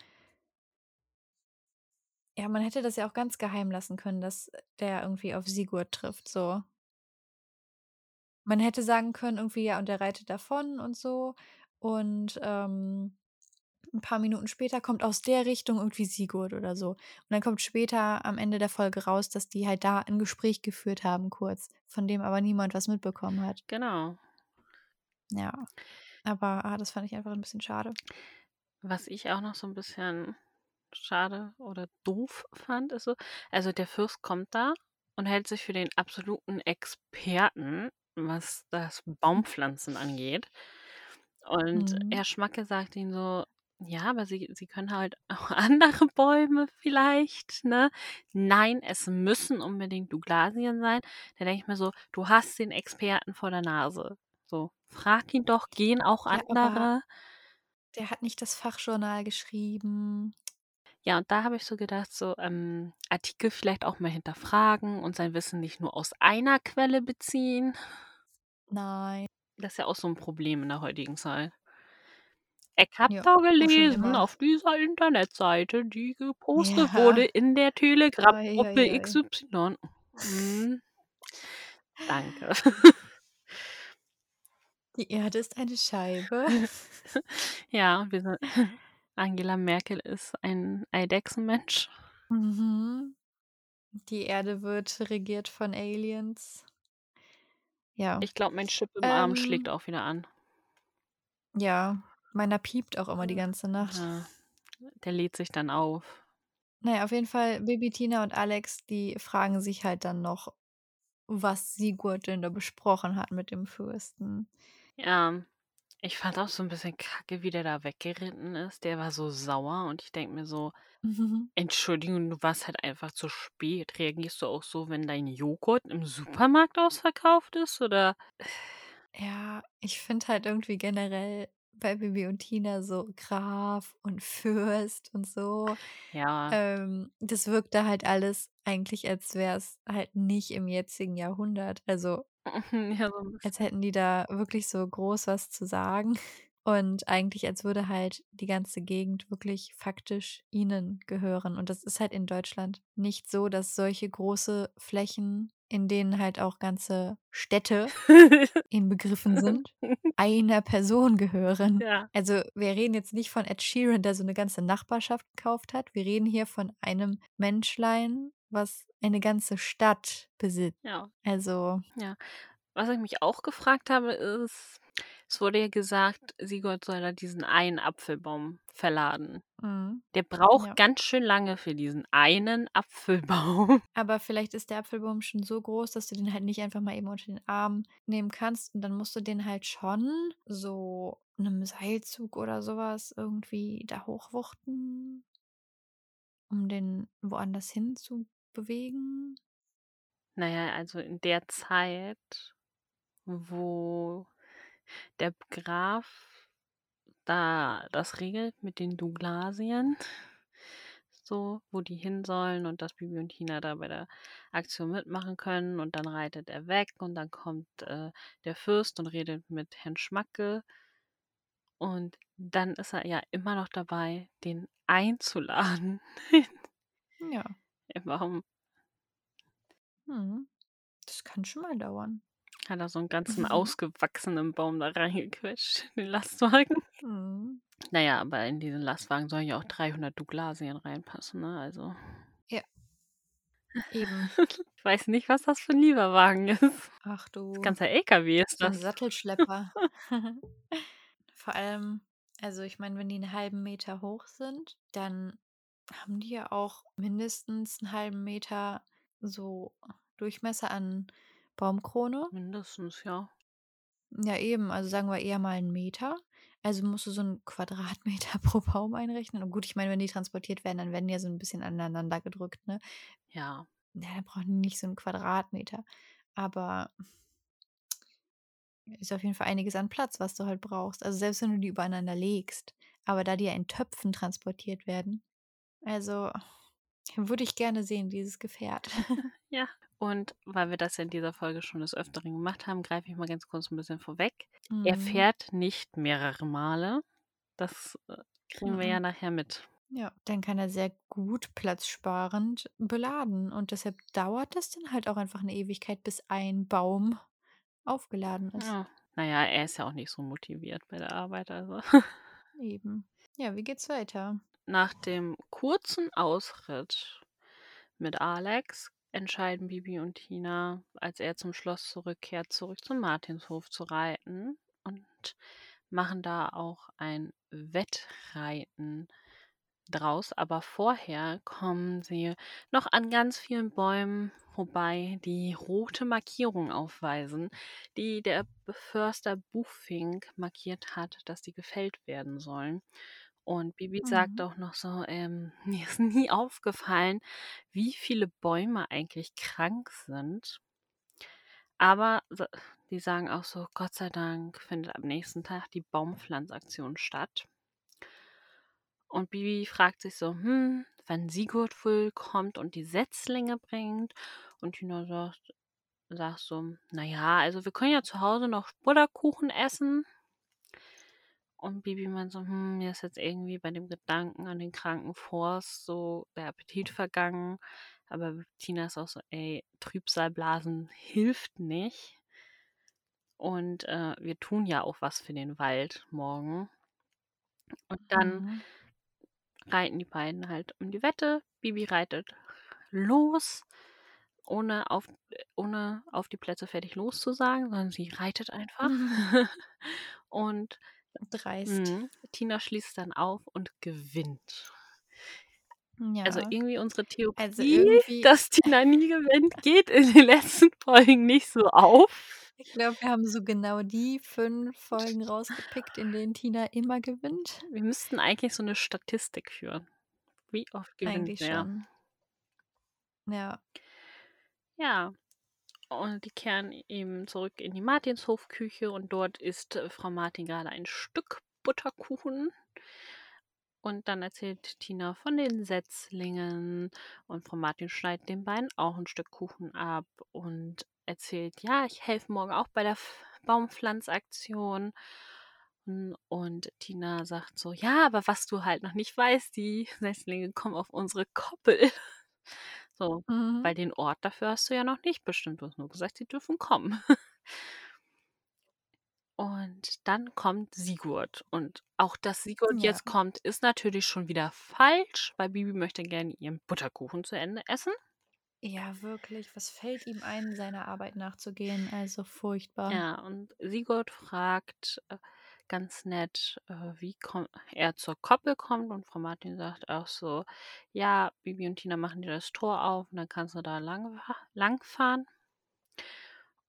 ja, man hätte das ja auch ganz geheim lassen können, dass der irgendwie auf Sigurd trifft, so. Man hätte sagen können irgendwie, ja, und der reitet davon und so und, ähm, 'n paar Minuten später kommt aus der Richtung irgendwie Sigurd oder so. Und dann kommt später am Ende der Folge raus, dass die halt da 'n Gespräch geführt haben kurz, von dem aber niemand was mitbekommen hat. Genau. Ja. Aber, ah, das fand ich einfach 'n bisschen schade. Was ich auch noch so ein bisschen schade oder doof fand, ist so also, der Fürst kommt da und hält sich für den absoluten Experten, was das Baumpflanzen angeht. Und Mhm. Herr Schmacke sagt ihm so: „Ja, aber Sie Sie können halt auch andere Bäume vielleicht, ne?“ „Nein, es müssen unbedingt Douglasien sein.“ Da denke ich mir so: „Du hast den Experten vor der Nase. So, frag ihn doch, gehen auch Ja, aber andere?“ der hat nicht das Fachjournal geschrieben. Ja, und da habe ich so gedacht, so, ähm, Artikel vielleicht auch mal hinterfragen und sein Wissen nicht nur aus einer Quelle beziehen. Nein. Das ist ja auch so 'n Problem in der heutigen Zeit. Ich habe Ja, da gelesen auf dieser Internetseite, die gepostet Ja. wurde in der Telegram-Gruppe. XY. Mhm. Danke. Die Erde ist eine Scheibe. Ja, wir sind Angela Merkel ist ein Eidechsenmensch. Mhm. Die Erde wird regiert von Aliens. Ja. Ich glaube, mein Chip im Arm schlägt Ähm auch wieder an. Ja, meiner piept auch immer die ganze Nacht. Ja, der lädt sich dann auf. Na ja, auf jeden Fall, Bibi, Tina und Alex, die fragen sich halt dann noch, was Sigurd denn da besprochen hat mit dem Fürsten. Ja, ich fand auch so 'n bisschen kacke, wie der da weggeritten ist. Der war so sauer und ich denke mir so: Mhm. „Entschuldigung, du warst halt einfach zu spät.“ Reagierst du auch so, wenn dein Joghurt im Supermarkt ausverkauft ist, oder? Ja, ich finde halt irgendwie generell bei Bibi und Tina so Graf und Fürst und so, Ja. ähm, das wirkte halt alles eigentlich, als wär's halt nicht im jetzigen Jahrhundert. Also Ja, so als hätten die da wirklich so groß was zu sagen und eigentlich als würde halt die ganze Gegend wirklich faktisch ihnen gehören. Und das ist halt in Deutschland nicht so, dass solche große Flächen, in denen halt auch ganze Städte inbegriffen sind, einer Person gehören. Ja. Also, wir reden jetzt nicht von Ed Sheeran, der so 'ne ganze Nachbarschaft gekauft hat. Wir reden hier von einem Menschlein, was eine ganze Stadt besitzt. Ja. Also Ja. Was ich mich auch gefragt habe, ist, Es wurde ja gesagt, Sigurd soll da diesen einen Apfelbaum verladen. Mhm. Der braucht Ja. ganz schön lange für diesen einen Apfelbaum. Aber vielleicht ist der Apfelbaum schon so groß, dass du den halt nicht einfach mal eben unter den Arm nehmen kannst. Und dann musst du den halt schon so einem Seilzug oder sowas irgendwie da hochwuchten, um den woanders hin zu bewegen. Naja, also in der Zeit, wo der Graf da das regelt mit den Douglasien, so, wo die hin sollen und dass Bibi und Tina da bei der Aktion mitmachen können und dann reitet er weg und dann kommt äh, der Fürst und redet mit Herrn Schmacke und dann ist er ja immer noch dabei, den einzuladen. Ja. Warum Hm. Das kann schon mal dauern. Hat er so einen ganzen Mhm. ausgewachsenen Baum da reingequetscht in den Lastwagen? Mhm. Naja, aber in diesen Lastwagen sollen ja auch 300 Douglasien reinpassen, ne? Also. Eben. Ich weiß nicht, was das für ein Lieferwagen ist. Ach du. Ein ganzer LKW ist So ein das. Sattelschlepper. Vor allem, also ich meine, wenn die einen halben Meter hoch sind, dann haben die ja auch mindestens einen halben Meter so Durchmesser an Baumkrone. Mindestens, ja. Ja, eben, also sagen wir eher mal einen Meter. Also musst du so einen Quadratmeter pro Baum einrechnen. Und gut, ich meine, wenn die transportiert werden, dann werden die ja so ein bisschen aneinander gedrückt, ne? Ja. Ja, dann brauchen die nicht so einen Quadratmeter. Aber ist auf jeden Fall einiges an Platz, was du halt brauchst. Also selbst wenn du die übereinander legst. Aber da die ja in Töpfen transportiert werden. Also würde ich gerne sehen, dieses Gefährt. Ja. Und weil wir das ja in dieser Folge schon des Öfteren gemacht haben, greife ich mal ganz kurz ein bisschen vorweg. Er Mhm. fährt nicht mehrere Male. Das äh, kriegen wir ja Mhm. nachher mit. Ja, dann kann er sehr gut platzsparend beladen. Und deshalb dauert es dann halt auch einfach eine Ewigkeit, bis ein Baum aufgeladen ist. Ja. Naja, er ist ja auch nicht so motiviert bei der Arbeit. Also. Eben. Ja, wie geht's weiter? Nach dem kurzen Ausritt mit Alex entscheiden Bibi und Tina, als er zum Schloss zurückkehrt, zurück zum Martinshof zu reiten und machen da auch ein Wettreiten draus. Aber vorher kommen sie noch an ganz vielen Bäumen vorbei, die rote Markierungen aufweisen, die der Förster Buchfink markiert hat, dass die gefällt werden sollen. Und Bibi sagt Mhm. auch noch so, ähm, mir ist nie aufgefallen, wie viele Bäume eigentlich krank sind. Aber sa- die sagen auch so, Gott sei Dank findet am nächsten Tag die Baumpflanzaktion statt. Und Bibi fragt sich so, hm, wann Sigurd wohl kommt und die Setzlinge bringt. Und Tina sagt, sagt so, naja, also wir können ja zu Hause noch Butterkuchen essen. Und Bibi meint so, hm, mir ist jetzt irgendwie bei dem Gedanken an den kranken Forst so der Appetit vergangen. Aber Tina ist auch so, ey, Trübsalblasen hilft nicht. Und äh, wir tun ja auch was für den Wald morgen. Und dann Mhm. reiten die beiden halt um die Wette. Bibi reitet los, ohne auf, ohne auf die Plätze fertig loszusagen, sondern sie reitet einfach. Mhm. und Dreist. mh, Tina schließt dann auf und gewinnt. Ja. Also irgendwie unsere Theorie, Also irgendwie- dass Tina nie gewinnt, geht in den letzten Folgen nicht so auf. Ich glaube, wir haben so genau die fünf Folgen rausgepickt, in denen Tina immer gewinnt. Wir müssten eigentlich so eine Statistik führen. Wie oft gewinnt Eigentlich schon. Ja. Ja. Und die kehren eben zurück in die Martinshofküche und dort isst äh, Frau Martin gerade ein Stück Butterkuchen. Und dann erzählt Tina von den Setzlingen und Frau Martin schneidet den beiden auch ein Stück Kuchen ab und erzählt, ja, ich helfe morgen auch bei der Baumpflanzaktion. Und Tina sagt so, ja, aber was du halt noch nicht weißt, die Setzlinge kommen auf unsere Koppel. So, Mhm. weil den Ort dafür hast du ja noch nicht bestimmt. Du hast nur gesagt, sie dürfen kommen. Und dann kommt Sigurd. Und auch, dass Sigurd Ja. jetzt kommt, ist natürlich schon wieder falsch, weil Bibi möchte gerne ihren Butterkuchen zu Ende essen. Ja, wirklich. Was fällt ihm ein, seiner Arbeit nachzugehen? Also furchtbar. Ja, und Sigurd fragt äh, ganz nett, äh, wie komm er zur Koppel kommt und Frau Martin sagt auch so, ja, Bibi und Tina machen dir das Tor auf und dann kannst du da lang, langfahren.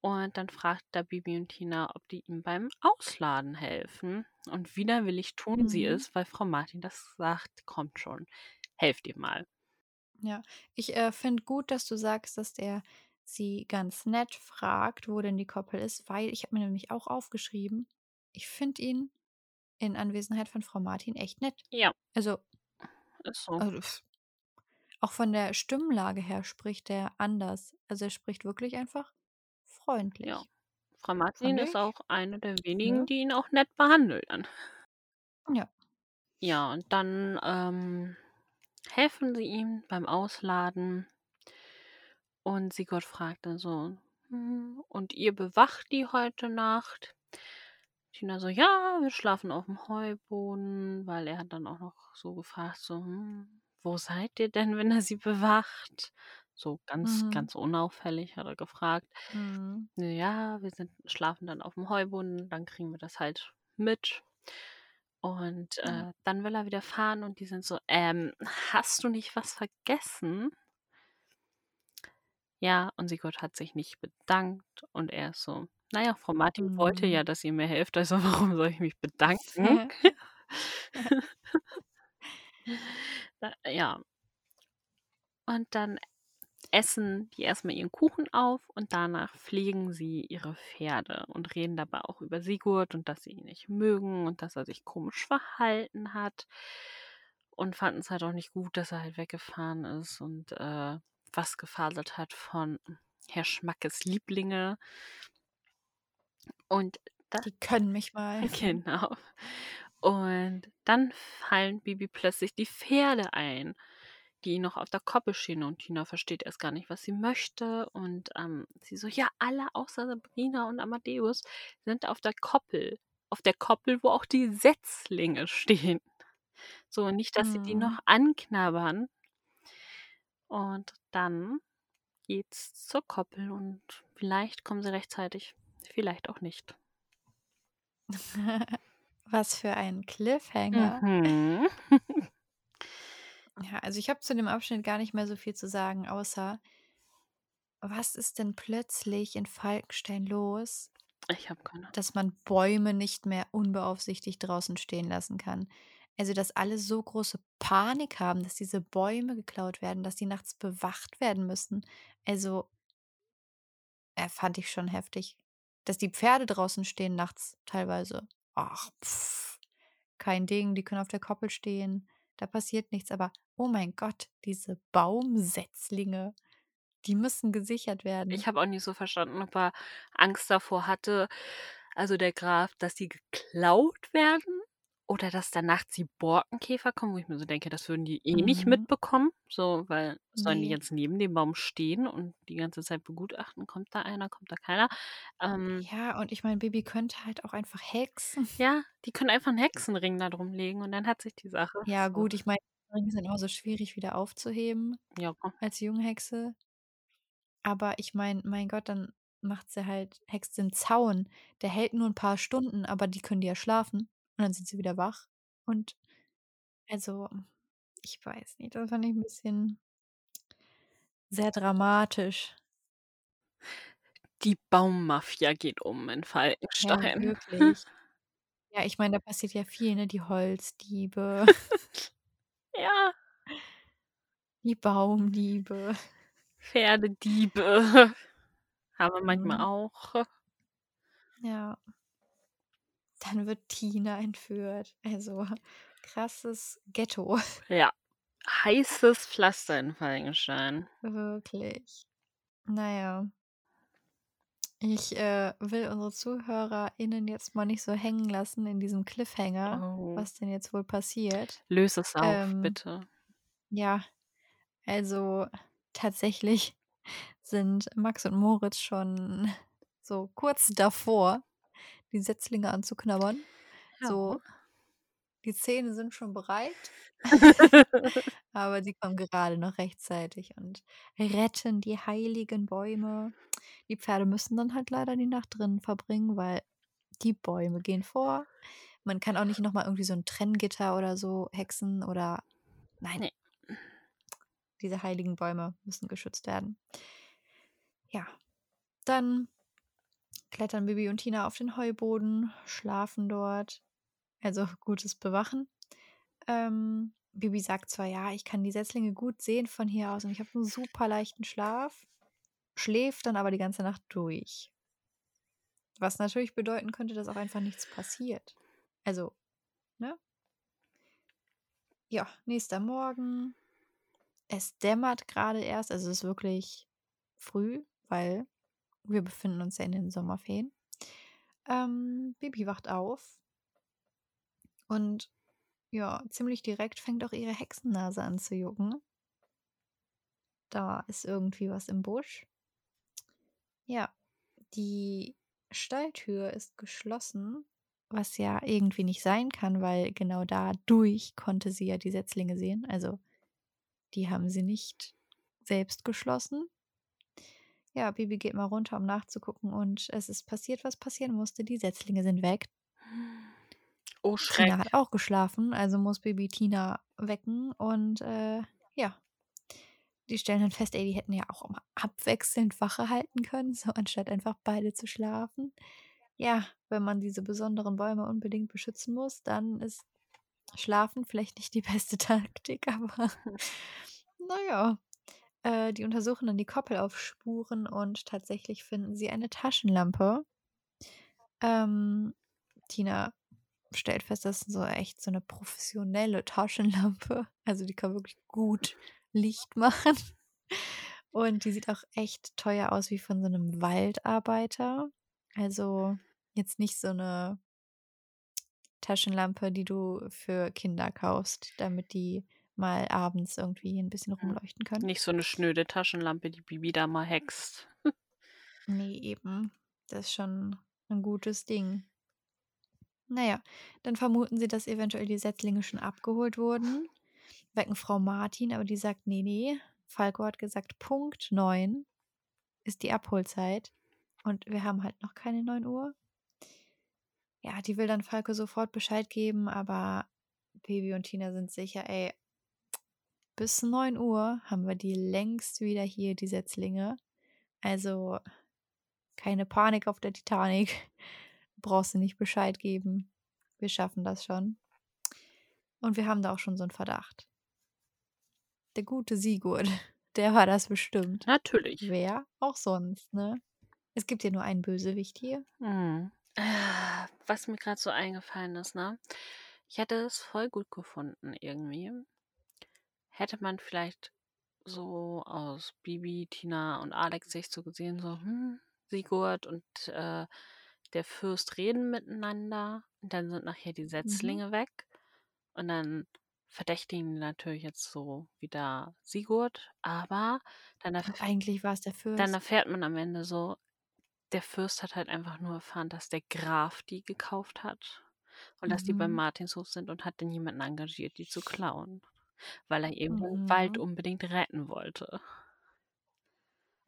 Und dann fragt da Bibi und Tina, ob die ihm beim Ausladen helfen. Und widerwillig tun sie Mhm. es, weil Frau Martin das sagt, kommt schon, helft ihr mal. Ja, ich äh, finde gut, dass du sagst, dass der sie ganz nett fragt, wo denn die Koppel ist, weil ich habe mir nämlich auch aufgeschrieben, ich finde ihn in Anwesenheit von Frau Martin echt nett. Ja, Also, so. also auch von der Stimmlage her spricht er anders. Also er spricht wirklich einfach freundlich. Ja. Frau Martin ist auch eine der wenigen, ne? die ihn auch nett behandelt dann. Ja. Ja, und dann ähm, helfen sie ihm beim Ausladen. Und Sigurd fragt dann so, "Hm, und ihr bewacht die heute Nacht? Tina so, ja, wir schlafen auf dem Heuboden, weil er hat dann auch noch so gefragt, so, hm, wo seid ihr denn, wenn er sie bewacht? So ganz, Mhm. ganz unauffällig hat er gefragt. Mhm. Ja, wir sind, schlafen dann auf dem Heuboden, dann kriegen wir das halt mit. Und äh, dann will er wieder fahren und die sind so, ähm, hast du nicht was vergessen? Ja, und Sigurd hat sich nicht bedankt und er ist so, naja, Frau Martin wollte Mhm. ja, dass ihr mir helft, also warum soll ich mich bedanken? Da- ja. Und dann essen die erstmal ihren Kuchen auf und danach pflegen sie ihre Pferde und reden dabei auch über Sigurd und dass sie ihn nicht mögen und dass er sich komisch verhalten hat und fanden es halt auch nicht gut, dass er halt weggefahren ist und äh, was gefaselt hat von Herr Schmackes Lieblinge. Und da, Die können mich mal. genau. Und dann fallen Bibi plötzlich die Pferde ein, die noch auf der Koppel stehen. Und Tina versteht erst gar nicht, was sie möchte. Und ähm, sie so, ja, alle außer Sabrina und Amadeus sind auf der Koppel. Auf der Koppel, wo auch die Setzlinge stehen. So, nicht, dass sie die Mhm. noch anknabbern. Und dann geht's zur Koppel und vielleicht kommen sie rechtzeitig, vielleicht auch nicht. Was für ein Cliffhanger. Mhm. Ja, also ich habe zu dem Abschnitt gar nicht mehr so viel zu sagen, außer was ist denn plötzlich in Falkenstein los, Ich habe keine. dass man Bäume nicht mehr unbeaufsichtigt draußen stehen lassen kann? Also, dass alle so große Panik haben, dass diese Bäume geklaut werden, dass die nachts bewacht werden müssen. Also, äh, fand ich schon heftig. Dass die Pferde draußen stehen nachts teilweise. Ach, pff, kein Ding, die können auf der Koppel stehen. Da passiert nichts. Aber, oh mein Gott, diese Baumsetzlinge, die müssen gesichert werden. Ich habe auch nicht so verstanden, ob er Angst davor hatte, also der Graf, dass die geklaut werden oder dass da nachts die Borkenkäfer kommen, wo ich mir so denke, das würden die eh nicht Mhm. mitbekommen. So, weil sollen die Nee. jetzt neben dem Baum stehen und die ganze Zeit begutachten, kommt da einer, kommt da keiner. Ähm, Ja, und ich meine, Baby könnte halt auch einfach hexen. ja, die können einfach einen Hexenring da drum legen und dann hat sich die Sache. Ja, gut, ich meine, Ringe sind immer so schwierig wieder aufzuheben ja, als Junghexe. Aber ich meine, mein Gott, dann macht sie halt, hext den Zaun. Der hält nur ein paar Stunden, aber die können die ja schlafen. Und dann sind sie wieder wach. Und also, ich weiß nicht, das fand ich ein bisschen sehr dramatisch. die Baummafia geht um in Ja, Falkenstein. wirklich. Ja, ich meine, da passiert ja viel, ne? Die Holzdiebe, ja, die Baumdiebe. Pferdediebe haben wir manchmal Mhm. auch. Ja. Dann wird Tina entführt. Also, krasses Ghetto, Ja, heißes Pflaster in Falkenstein. wirklich. Na ja. Ich, äh, will unsere ZuhörerInnen jetzt mal nicht so hängen lassen in diesem Cliffhanger, Oh. was denn jetzt wohl passiert. Löse es auf, Ähm, bitte. Ja, also tatsächlich sind Max und Moritz schon so kurz davor, die Setzlinge anzuknabbern. Ja. So, Die Zähne sind schon bereit. Aber die kommen gerade noch rechtzeitig und retten die heiligen Bäume. Die Pferde müssen dann halt leider die Nacht drin verbringen, weil die Bäume gehen vor. Man kann auch nicht noch mal irgendwie so ein Trenngitter oder so hexen oder nein. Ne. Diese heiligen Bäume müssen geschützt werden. Ja. Dann klettern Bibi und Tina auf den Heuboden, schlafen dort. Also gutes Bewachen. Ähm, Bibi sagt zwar, ja, ich kann die Setzlinge gut sehen von hier aus und ich habe einen super leichten Schlaf, schläft dann aber die ganze Nacht durch. Was natürlich bedeuten könnte, dass auch einfach nichts passiert. Also, ne? Ja, nächster Morgen. Es dämmert gerade erst, also es ist wirklich früh, weil wir befinden uns ja in den Sommerferien. Ähm, Bibi wacht auf und ja, ziemlich direkt fängt auch ihre Hexennase an zu jucken. Da ist irgendwie was im Busch. Ja, die Stalltür ist geschlossen, was ja irgendwie nicht sein kann, weil genau dadurch konnte sie ja die Setzlinge sehen. Also die haben sie nicht selbst geschlossen. Ja, Bibi geht mal runter, um nachzugucken und es ist passiert, was passieren musste. Die Setzlinge sind weg. Oh, Schreck. Tina hat auch geschlafen, also muss Baby Tina wecken und äh, ja. Die stellen dann fest, ey, die hätten ja auch immer abwechselnd Wache halten können, so anstatt einfach beide zu schlafen. Ja, wenn man diese besonderen Bäume unbedingt beschützen muss, dann ist Schlafen vielleicht nicht die beste Taktik, aber naja. Äh, die untersuchen dann die Koppel auf Spuren und tatsächlich finden sie eine Taschenlampe. Ähm, Tina stellt fest, das ist so echt so eine professionelle Taschenlampe. Also die kann wirklich gut Licht machen. Und die sieht auch echt teuer aus wie von so einem Waldarbeiter. Also jetzt nicht so eine Taschenlampe, die du für Kinder kaufst, damit die mal abends irgendwie ein bisschen rumleuchten können. Nicht so eine schnöde Taschenlampe, die Bibi da mal hext. Nee, eben. Das ist schon ein gutes Ding. Naja, dann vermuten sie, dass eventuell die Setzlinge schon abgeholt wurden. Wecken Frau Martin, aber die sagt, nee, nee. Falco hat gesagt, Punkt 9 ist die Abholzeit. Und wir haben halt noch keine 9 Uhr. Ja, die will dann Falco sofort Bescheid geben, aber Baby und Tina sind sicher, ey, bis 9 Uhr haben wir die längst wieder hier, die Setzlinge. Also keine Panik auf der Titanic. Brauchst du nicht Bescheid geben. Wir schaffen das schon. Und wir haben da auch schon so einen Verdacht. Der gute Sigurd, der war das bestimmt. Natürlich. Wer auch sonst, ne? Es gibt ja nur einen Bösewicht hier. Hm. Ah, Was mir gerade so eingefallen ist, ne? Ich hätte es voll gut gefunden irgendwie. Hätte man vielleicht so aus Bibi, Tina und Alex Sicht so gesehen, so, hm, Sigurd und äh, der Fürst reden miteinander und dann sind nachher die Setzlinge weg und dann verdächtigen die natürlich jetzt so wieder Sigurd, aber dann, erf Und eigentlich war es der Fürst. dann erfährt man am Ende so, der Fürst hat halt einfach nur erfahren, dass der Graf die gekauft hat und dass die beim Mhm. Martinshof sind und hat dann jemanden engagiert, die zu klauen, weil er eben den Mhm. Wald unbedingt retten wollte.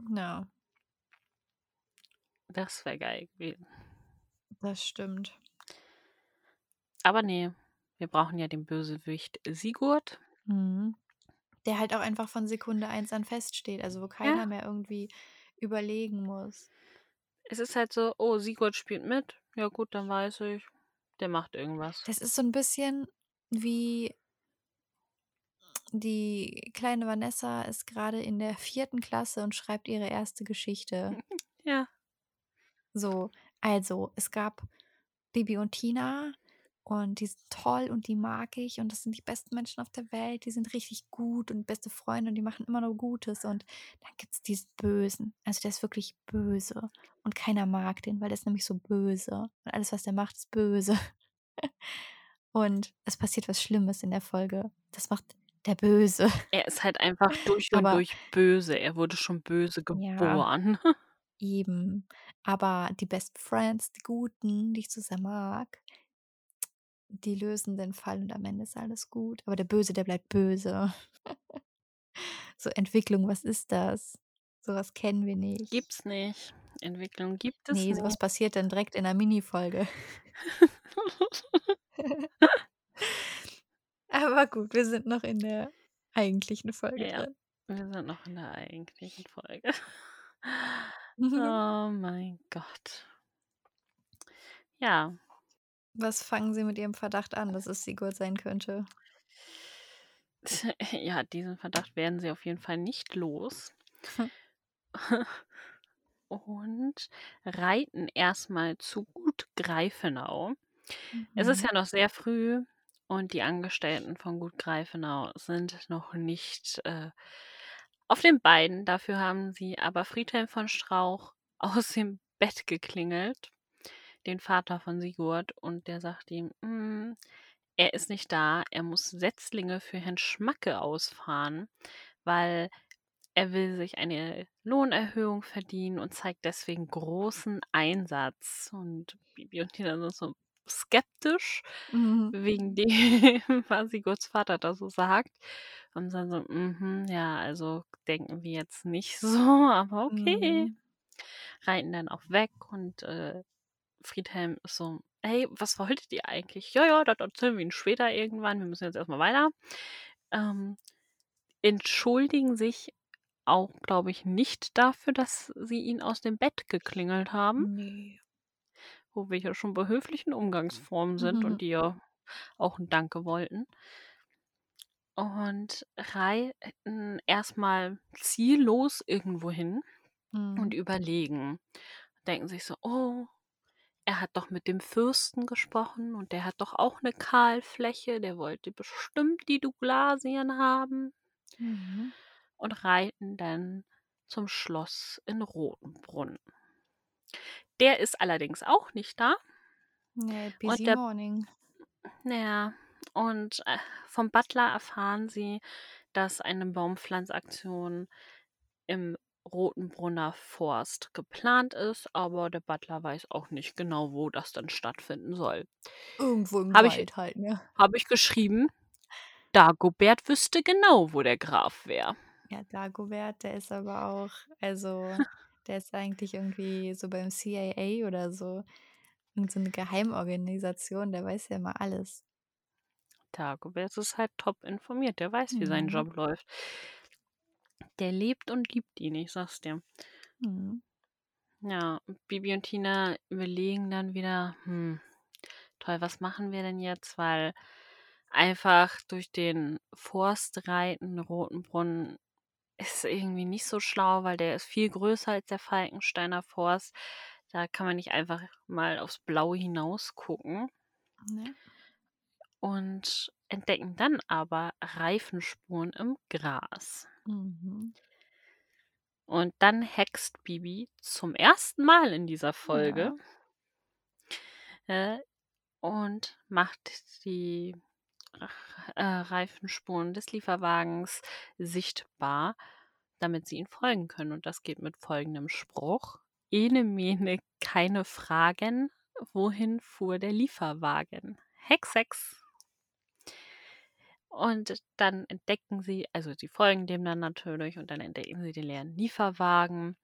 Ja, Das wäre geil gewesen. das stimmt. Aber nee, wir brauchen ja den Bösewicht Sigurd. Mhm. Der halt auch einfach von Sekunde eins an feststeht, also wo keiner mehr irgendwie überlegen muss. Es ist halt so, oh, Sigurd spielt mit. Ja gut, dann weiß ich, der macht irgendwas. Das ist so ein bisschen wie die kleine Vanessa ist gerade in der vierten Klasse und schreibt ihre erste Geschichte. Ja. So, also es gab Bibi und Tina und die sind toll und die mag ich und das sind die besten Menschen auf der Welt. Die sind richtig gut und beste Freunde und die machen immer nur Gutes. Und dann gibt es diesen Bösen. Also der ist wirklich böse und keiner mag den, weil der ist nämlich so böse und alles, was der macht, ist böse. Und es passiert was Schlimmes in der Folge. Das macht der Böse. Er ist halt einfach durch und Aber- durch böse. Er wurde schon böse Ja. geboren. Eben. Aber die Best Friends, die Guten, die ich so sehr mag, die lösen den Fall und am Ende ist alles gut. Aber der Böse, der bleibt böse. so Entwicklung, was ist das? Sowas kennen wir nicht. Gibt's nicht. Entwicklung gibt es Nee, sowas nicht. passiert dann direkt in der Minifolge. Aber gut, wir sind noch in der eigentlichen Folge Ja. drin. Wir sind noch in der eigentlichen Folge. Oh mein Gott. Ja, Was fangen Sie mit Ihrem Verdacht an, dass es Sigurd sein könnte? ja, diesen Verdacht werden sie auf jeden Fall nicht los. Und reiten erstmal zu Gut Greifenau. Es ist Mhm. ja noch sehr früh und die Angestellten von Gut Greifenau sind noch nicht äh, auf den Beinen. Dafür haben sie aber Friedhelm von Strauch aus dem Bett geklingelt, den Vater von Sigurd, und der sagt ihm, "Mm, er ist nicht da, er muss Setzlinge für Herrn Schmacke ausfahren, weil er will sich eine Lohnerhöhung verdienen und zeigt deswegen großen Einsatz. Und Bibi und Tina sind so skeptisch Mhm. wegen dem, was Sigurds Vater da so sagt. Und dann so, mhm, ja, also denken wir jetzt nicht so, aber okay. Mhm. Reiten dann auch weg und äh, Friedhelm ist so, hey, was wolltet ihr eigentlich? Ja, ja, das erzählen wir Ihnen später irgendwann. Wir müssen jetzt erstmal weiter. Ähm, entschuldigen sich auch, glaube ich, nicht dafür, dass sie ihn aus dem Bett geklingelt haben, Nee. Wo wir ja schon bei höflichen Umgangsformen sind Mhm. und die ja auch ein Danke wollten. Und reiten erstmal ziellos irgendwo hin und Mhm. überlegen. Denken sich so, oh, er hat doch mit dem Fürsten gesprochen und der hat doch auch eine Kahlfläche, der wollte bestimmt die Douglasien haben. Mhm. Und reiten dann zum Schloss in Rotenbrunn. Der ist allerdings auch nicht da. Nee, Und busy der- morning. Naja, und äh, vom Butler erfahren sie, dass eine Baumpflanzaktion im Rotenbrunner Forst geplant ist, aber der Butler weiß auch nicht genau, wo das dann stattfinden soll. Irgendwo im Hab ich- Wald halt, ne? Habe ich geschrieben, Dagobert wüsste genau, wo der Graf wäre. Ja, Dagobert, der ist aber auch, also, der ist eigentlich irgendwie so beim CIA oder so. Irgend so eine Geheimorganisation, der weiß ja immer alles. Dagobert ist halt top informiert, der weiß, wie sein Mhm. Job läuft. Der lebt und liebt ihn, ich sag's dir. Mhm. Ja, Bibi und Tina überlegen dann wieder, hm, toll, was machen wir denn jetzt? Weil einfach durch den Forst reiten, Rotenbrunn, ist irgendwie nicht so schlau, weil der ist viel größer als der Falkensteiner Forst. Da kann man nicht einfach mal aufs Blaue hinaus gucken Ne? und entdecken dann aber Reifenspuren im Gras. Mhm. Und dann hext Bibi zum ersten Mal in dieser Folge äh, und macht die äh, Reifenspuren des Lieferwagens sichtbar, damit sie ihnen folgen können. Und das geht mit folgendem Spruch. Ene mene, keine Fragen. Wohin fuhr der Lieferwagen? Hex, Hex. Und dann entdecken sie, also sie folgen dem dann natürlich und dann entdecken sie den leeren Lieferwagen.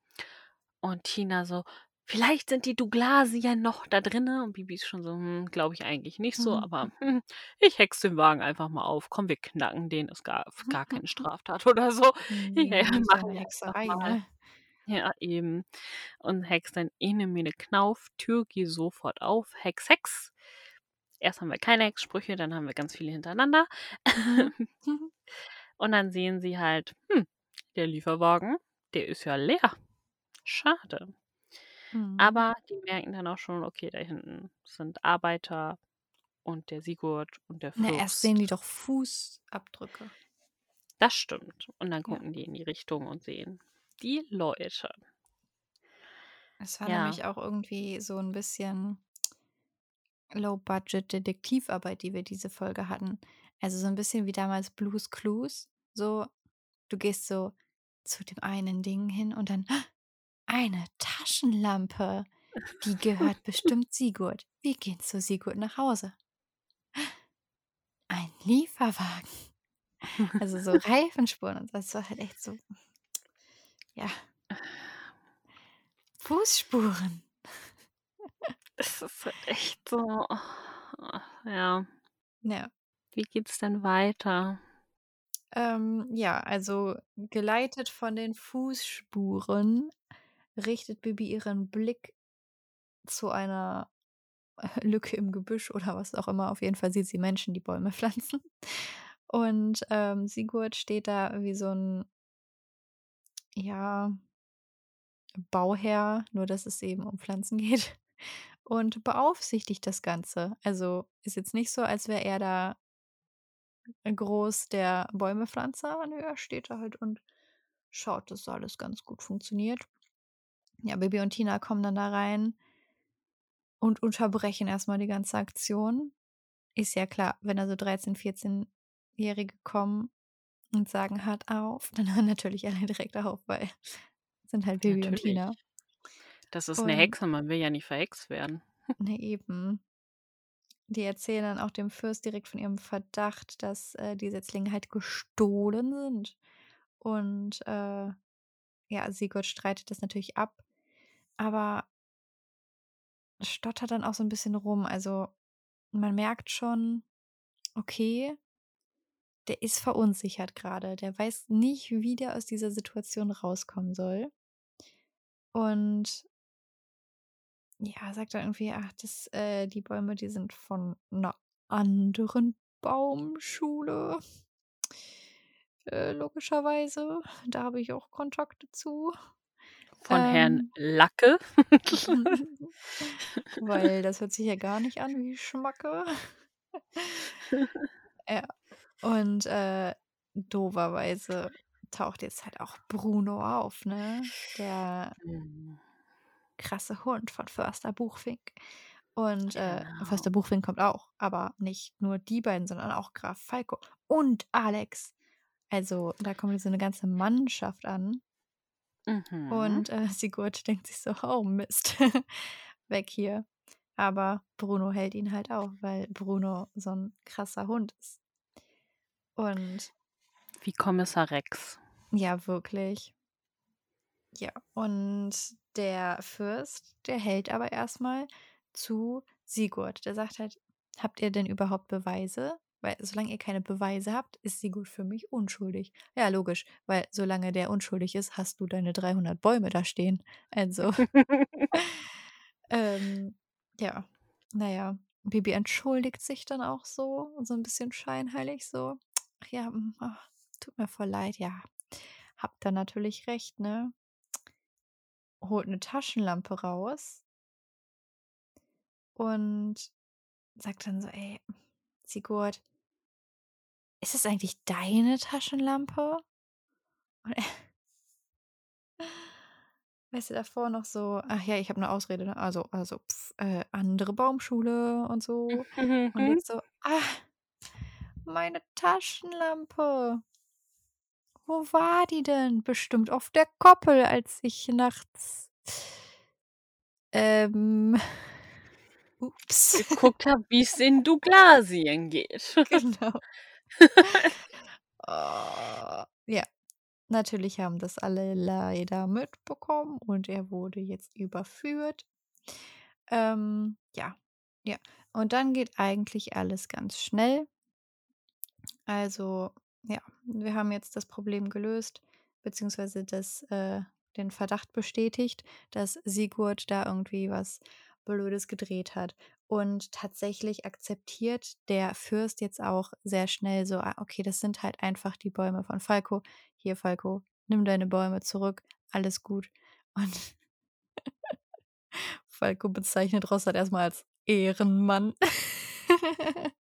Und Tina so, vielleicht sind die Douglasien noch da drinne. Und Bibi ist schon so, hm, glaube ich eigentlich nicht so, Mhm. aber hm, ich hex den Wagen einfach mal auf. Komm, wir knacken den, ist gar, gar keine Straftat oder so. Nee, Ja, ja wir Hexerei, ne? Ja, eben. Und Hex dann ene mene Knauf, Tür geh sofort auf, Hex, Hex. Erst haben wir keine Hexsprüche, dann haben wir ganz viele hintereinander. Mhm. Und dann sehen sie halt, hm, der Lieferwagen, der ist ja leer. Schade. Mhm. Aber die merken dann auch schon, okay, da hinten sind Arbeiter und der Sigurd und der Na, Fürst. erst sehen die doch Fußabdrücke. Das stimmt. Und dann Ja. gucken die in die Richtung und sehen die Leute. Es war Ja. nämlich auch irgendwie so ein bisschen Low-Budget-Detektivarbeit, die wir diese Folge hatten. Also so ein bisschen wie damals Blues Clues. So, du gehst so zu dem einen Ding hin und dann "Ah, eine Taschenlampe. Die gehört bestimmt Sigurd. Wir gehen zu Sigurd nach Hause. Lieferwagen. Also so Reifenspuren und so. Das war halt echt so, ja. Fußspuren. Es ist halt echt so, ja. Ja. Wie geht's denn weiter? Ähm, ja, also geleitet von den Fußspuren richtet Bibi ihren Blick zu einer Lücke im Gebüsch oder was auch immer. Auf jeden Fall sieht sie Menschen, die Bäume pflanzen. Und ähm, Sigurd steht da wie so ein, ja, Bauherr, nur dass es eben um Pflanzen geht. Und beaufsichtigt das Ganze. Also ist jetzt nicht so, als wäre er da groß der Bäumepflanzer. Nö, er steht da halt und schaut, dass alles ganz gut funktioniert. Ja, Bibi und Tina kommen dann da rein und unterbrechen erstmal die ganze Aktion. Ist ja klar, wenn also 13-, 14-Jährige kommen und sagen, hört auf, dann hören natürlich alle direkt auf, weil sind halt Bibi und Natürlich. Tina. Das ist eine Und Hexe, man will ja nicht verhext werden. ne, eben. Die erzählen dann auch dem Fürst direkt von ihrem Verdacht, dass äh, die Setzlinge halt gestohlen sind. Und äh, ja, Sigurd streitet das natürlich ab, aber stottert dann auch so ein bisschen rum. Also man merkt schon, okay, der ist verunsichert gerade. Der weiß nicht, wie der aus dieser Situation rauskommen soll. Und ja, sagt dann irgendwie, ach, das, äh, die Bäume, die sind von einer anderen Baumschule. Äh, logischerweise. Da habe ich auch Kontakte zu. Von Herrn Ähm, Lacke. weil das hört sich ja gar nicht an wie Schmacke. Ja. Und äh, doverweise taucht jetzt halt auch Bruno auf, ne? Der Hm, krasse Hund von Förster Buchfink. Und äh, Genau. Förster Buchfink kommt auch, aber nicht nur die beiden, sondern auch Graf Falco und Alex. Also da kommt so eine ganze Mannschaft an. Mhm. Und äh, Sigurd denkt sich so, oh Mist, weg hier. Aber Bruno hält ihn halt auf, weil Bruno so ein krasser Hund ist. Und Wie Kommissar Rex. ja, wirklich. Ja, und der Fürst, der hält aber erstmal zu Sigurd. Der sagt halt, habt ihr denn überhaupt Beweise? Weil solange ihr keine Beweise habt, ist Sigurd für mich unschuldig. Ja, logisch, weil solange der unschuldig ist, hast du deine 300 Bäume da stehen. Also, ähm, ja, naja, Bibi entschuldigt sich dann auch so, so ein bisschen scheinheilig so. Ach ja, mm, ach, tut mir voll leid, ja. Habt ihr natürlich recht, ne? Holt eine Taschenlampe raus und sagt dann so: „Ey, Sigurd, ist es eigentlich deine Taschenlampe?“ Und er weißt du, davor noch so: „Ach ja, ich habe 'ne Ausrede, ne? Also also, pf, äh, andere Baumschule und so.“ Und Mhm. jetzt so: „Ah, meine Taschenlampe. Wo war die denn? Bestimmt auf der Koppel, als ich nachts, ähm, ups, Geguckt habe, wie es in Douglasien geht. genau. Oh, ja, natürlich haben das alle leider mitbekommen und er wurde jetzt überführt. Ähm, ja, ja. Und dann geht eigentlich alles ganz schnell. Also, ja, wir haben jetzt das Problem gelöst, beziehungsweise das, äh, den Verdacht bestätigt, dass Sigurd da irgendwie was Blödes gedreht hat. Und tatsächlich akzeptiert der Fürst jetzt auch sehr schnell so, ah, okay, das sind halt einfach die Bäume von Falco. Hier, Falco, nimm deine Bäume zurück, alles gut. Und Falco bezeichnet Rossard erstmal als Ehrenmann.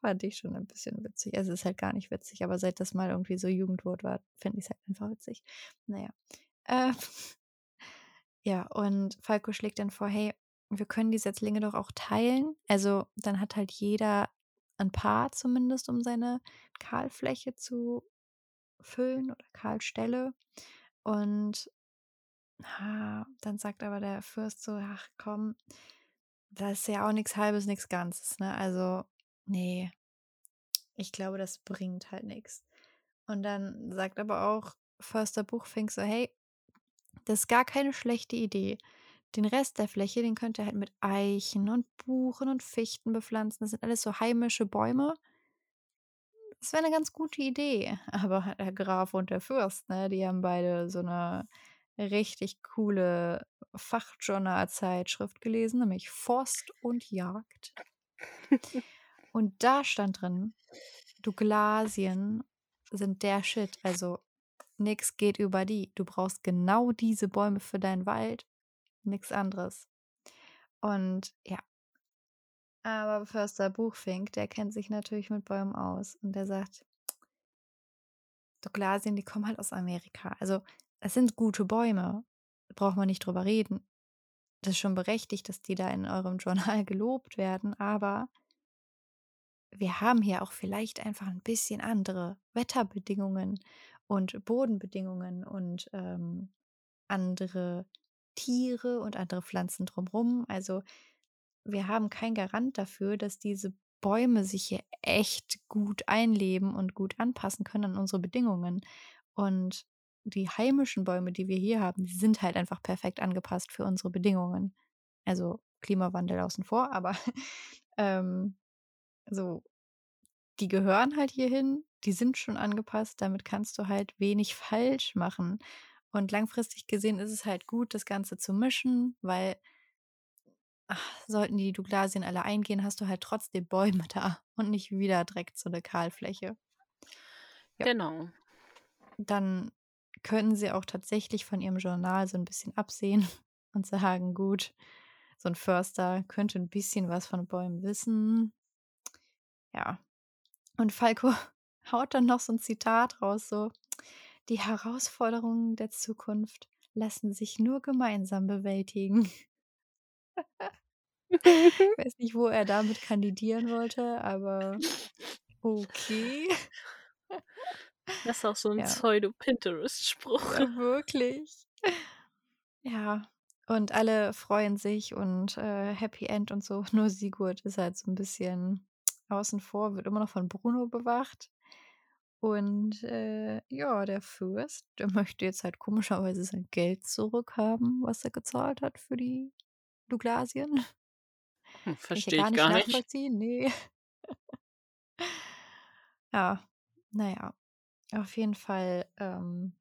Fand ich schon ein bisschen witzig. Also, es ist halt gar nicht witzig, aber seit das mal irgendwie so Jugendwort war, finde ich es halt einfach witzig. Naja. Ähm, ja, und Falco schlägt dann vor, hey, wir können die Setzlinge doch auch teilen. Also, dann hat halt jeder ein Paar zumindest, um seine Kahlfläche zu füllen oder Kahlstelle. Und dann sagt aber der Fürst so, ach komm, das ist ja auch nichts Halbes, nichts Ganzes, ne? Also, nee, ich glaube, das bringt halt nichts. Und dann sagt aber auch Förster Buchfink so, hey, das ist gar keine schlechte Idee. Den Rest der Fläche, den könnt ihr halt mit Eichen und Buchen und Fichten bepflanzen. Das sind alles so heimische Bäume. Das wäre eine ganz gute Idee. Aber der Graf und der Fürst, ne, die haben beide so eine richtig coole Fachjournalzeitschrift gelesen, nämlich Forst und Jagd. und da stand drin, Douglasien sind der Shit. Also nix geht über die. Du brauchst genau diese Bäume für deinen Wald, nix anderes. Und ja. Aber Förster Buchfink, der kennt sich natürlich mit Bäumen aus und der sagt, Douglasien, die kommen halt aus Amerika. Also es sind gute Bäume, braucht man nicht drüber reden. Das ist schon berechtigt, dass die da in eurem Journal gelobt werden, aber wir haben hier auch vielleicht einfach ein bisschen andere Wetterbedingungen und Bodenbedingungen und ähm, andere Tiere und andere Pflanzen drumherum. Also wir haben keinen Garant dafür, dass diese Bäume sich hier echt gut einleben und gut anpassen können an unsere Bedingungen. Und die heimischen Bäume, die wir hier haben, die sind halt einfach perfekt angepasst für unsere Bedingungen. Also Klimawandel außen vor, aber ähm, so, die gehören halt hierhin, die sind schon angepasst, damit kannst du halt wenig falsch machen. Und langfristig gesehen ist es halt gut, das Ganze zu mischen, weil ach, sollten die Douglasien alle eingehen, hast du halt trotzdem Bäume da und nicht wieder direkt so eine Kahlfläche. Ja. Genau. Dann können sie auch tatsächlich von ihrem Journal so ein bisschen absehen und sagen, gut, so ein Förster könnte ein bisschen was von Bäumen wissen. Ja. Und Falco haut dann noch so ein Zitat raus, so, die Herausforderungen der Zukunft lassen sich nur gemeinsam bewältigen. ich weiß nicht, wo er damit kandidieren wollte, aber okay. Das ist auch so ein ja. Pseudo-Pinterest-Spruch. Ja, wirklich. Ja, und alle freuen sich und äh, Happy End und so. Nur Sigurd ist halt so ein bisschen außen vor, wird immer noch von Bruno bewacht. Und äh, ja, der Fürst, der möchte jetzt halt komischerweise sein Geld zurückhaben, was er gezahlt hat für die Douglasien. Hm, verstehe ich, gar nicht, gar nicht nachvollziehen, nee. ja, naja. Auf jeden Fall ähm,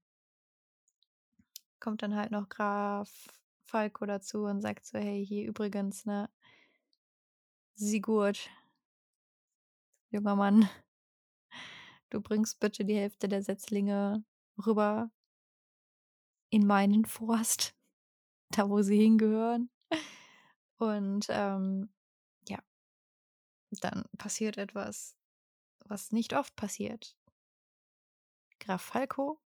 kommt dann halt noch Graf Falco dazu und sagt so, hey, hier übrigens, ne, Sigurd, junger Mann, du bringst bitte die Hälfte der Setzlinge rüber in meinen Forst, da wo sie hingehören. Und ähm, ja, dann passiert etwas, was nicht oft passiert. Graf Falco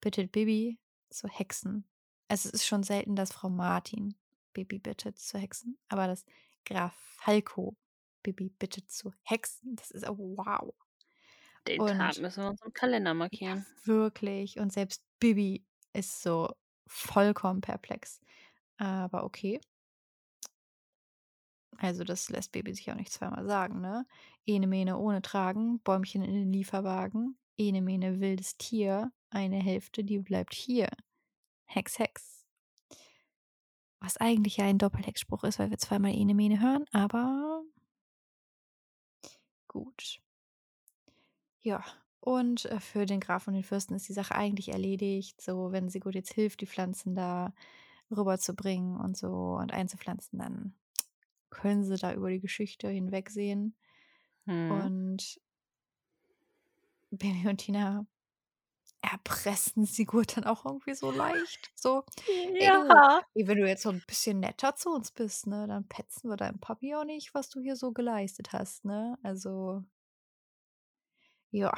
bittet Bibi zu hexen. Also es ist schon selten, dass Frau Martin Bibi bittet zu hexen, aber dass Graf Falco Bibi bittet zu hexen, das ist oh, wow. Den und, Tag müssen wir uns im Kalender markieren. Ja, wirklich. Und selbst Bibi ist so vollkommen perplex. Aber okay. Also das lässt Baby sich auch nicht zweimal sagen, ne? Ene Mene ohne Tragen, Bäumchen in den Lieferwagen, Ene Mene wildes Tier, eine Hälfte, die bleibt hier. Hex, Hex. Was eigentlich ja ein Doppelhexspruch ist, weil wir zweimal Ene Mene hören, aber gut. Ja, und äh, für den Graf und den Fürsten ist die Sache eigentlich erledigt. So, wenn sie gut jetzt hilft, die Pflanzen da rüberzubringen und so und einzupflanzen, dann können sie da über die Geschichte hinwegsehen. Hm. Und Benny und Tina erpressen Sigurd dann auch irgendwie so leicht. So, ja. Ey, ey, wenn du jetzt so ein bisschen netter zu uns bist, ne, dann petzen wir deinem Papi auch nicht, was du hier so geleistet hast, ne? Also, ja.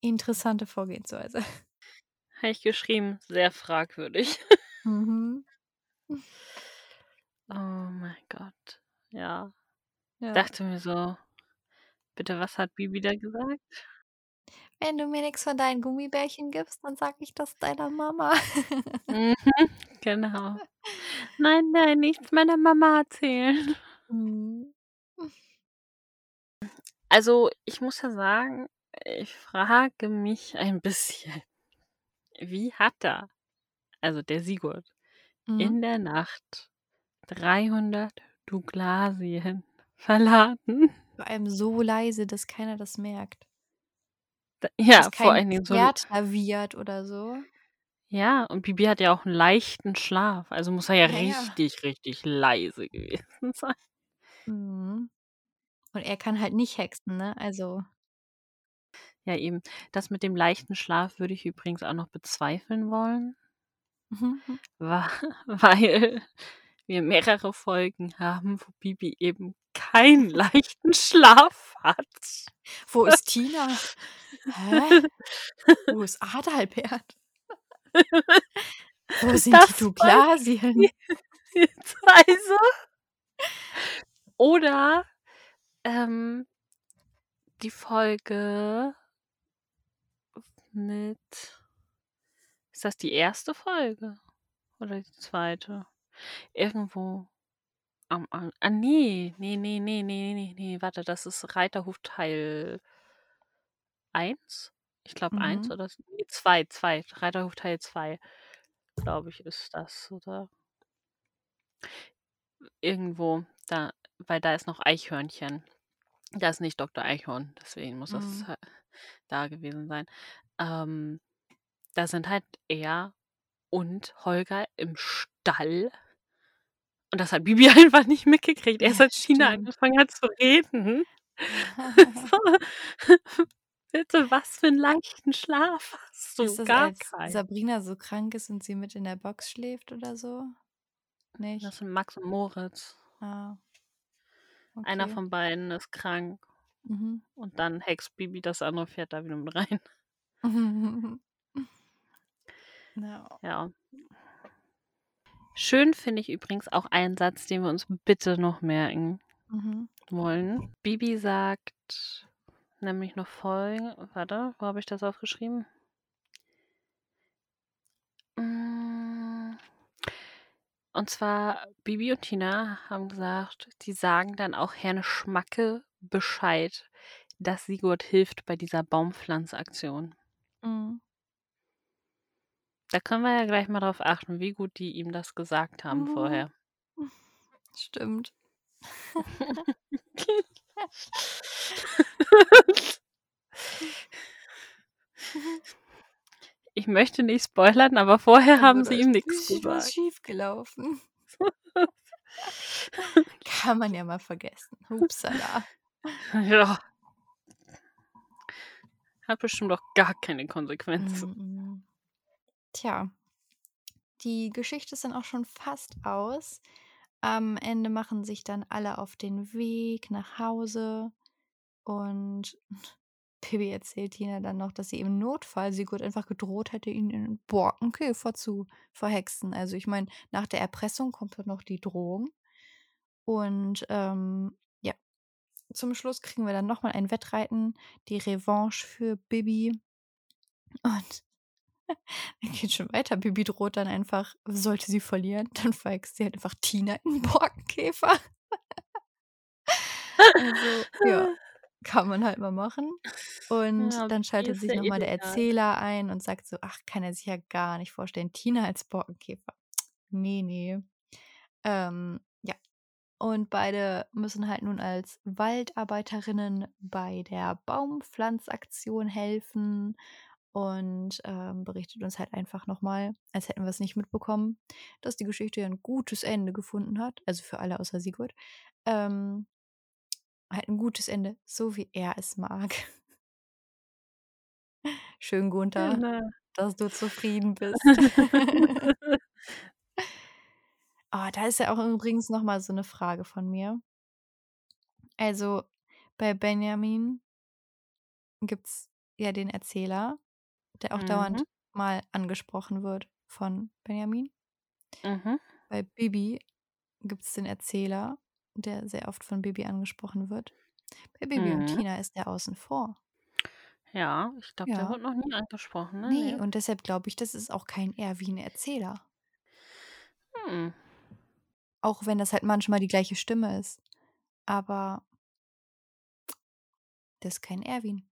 Interessante Vorgehensweise. Habe ich geschrieben, sehr fragwürdig. mhm. Oh mein Gott. Ja. ja. Dachte mir so, bitte, was hat Bibi da gesagt? Wenn du mir nichts von deinen Gummibärchen gibst, dann sag ich das deiner Mama. mhm, genau. Nein, nein, nichts meiner Mama erzählen. Mhm. Also, ich muss ja sagen, ich frage mich ein bisschen, wie hat er, also der Sigurd, Mhm. in der Nacht 300 Douglasien verladen? Vor allem so leise, dass keiner das merkt. Da ja, vor allen Dingen so Pferd oder so. Ja, und Bibi hat ja auch 'n leichten Schlaf, also muss er ja Ja, ja. richtig, richtig leise gewesen sein. Mhm. Und er kann halt nicht hexen, ne? Also Ja, eben. Das mit dem leichten Schlaf würde ich übrigens auch noch bezweifeln wollen. Mhm, hm. Wa weil wir mehrere Folgen haben, wo Bibi eben keinen leichten Schlaf hat. Wo ist Tina? Hä? Wo ist Adalbert? Wo sind die Das Douglasien? beispielsweise. Oder, ähm die Folge mit ist das die 1. Folge oder die 2.? Irgendwo am An ah, ne, ne, ne, ne, ne, ne, ne, warte, das ist Reiterhof Teil 1? Ich glaube 1 Mhm. oder s ne, 2, 2. Reiterhof Teil 2, glaube ich, ist das, oder? Irgendwo da, weil da ist noch Eichhörnchen. Da ist nicht Doktor Eichhorn, deswegen muss das Mhm. ha da gewesen sein. Ähm, da sind halt er und Holger im Stall. Und das hat Bibi einfach nicht mitgekriegt. Erst Ja, als Tina stimmt. angefangen hat zu reden. So. Bitte, was für 'n leichten Schlaf hast du? Ist das, Gar als keinen. Sabrina so krank ist und sie mit in der Box schläft oder so? Nicht? Das sind Max und Moritz. Ah. Einer Okay. von beiden ist krank. Mhm. Und dann hext Bibi das andere Pferd da wieder mit rein. Ja. Ja. Schön finde ich übrigens auch einen Satz, den wir uns bitte noch merken Mhm. wollen. Bibi sagt nämlich noch folgen warte, wo habe ich das aufgeschrieben? Hm. Und zwar Bibi und Tina haben gesagt, die sagen dann auch Herrn Schmacke Bescheid, dass Sigurd hilft bei dieser Baumpflanzaktion. Mhm. Da können wir ja gleich mal drauf achten, wie gut die ihm das gesagt haben Mhm. vorher. Stimmt. Ich möchte nicht spoilern, aber vorher haben Also, sie ihm nix richtig was gesagt. schiefgelaufen. Kann man ja mal vergessen. Upsala. Ja. Hat bestimmt auch gar keine Konsequenzen. Mhm. Tja. Die Geschichte ist dann auch schon fast aus. Am Ende machen sich dann alle auf den Weg nach Hause und Bibi erzählt Tina dann noch, dass sie im Notfall Sigurd einfach gedroht hätte, ihn in Borkenkäfer zu verhexen. Also, ich meine, nach der Erpressung kommt dann noch die Drohung. Und, ähm, ja, zum Schluss kriegen wir dann noch mal ein Wettreiten, die Revanche für Bibi. Und es geht schon weiter. Bibi droht dann einfach, sollte sie verlieren, dann verhext sie halt einfach Tina in Borkenkäfer. Also, ja, kann man halt mal machen. Und Ja, dann schaltet sich ja noch mal der. Erzähler ein und sagt so: „Ach, kann er sich ja gar nicht vorstellen, Tina als Borkenkäfer. Ne, ne.“ Ähm, ja. Und beide müssen halt nun als Waldarbeiterinnen bei der Baumpflanzaktion helfen und, ähm, berichtet uns halt einfach noch mal, als hätten wir's nicht mitbekommen, dass die Geschichte ja 'n gutes Ende gefunden hat, also für alle außer Sigurd. Ähm halt 'n gutes Ende, so wie er es mag. Schön, Gunther, Genau. dass du zufrieden bist. Oh, da ist ja auch übrigens noch mal so 'ne Frage von mir. Also, bei Benjamin gibt's ja den Erzähler, der auch Mhm. dauernd mal angesprochen wird von Benjamin. Mhm. Bei Bibi gibt's den Erzähler, der sehr oft von Bibi angesprochen wird. Bei Bibi und Mhm. Tina ist der außen vor. Ja, ich glaube, der Ja. wurde noch nie angesprochen, ne? Ne, Ne. und deshalb glaube ich, das ist auch kein Erwin-Erzähler. Hm. Auch wenn das halt manchmal die gleiche Stimme ist. Aber Das ist kein Erwin.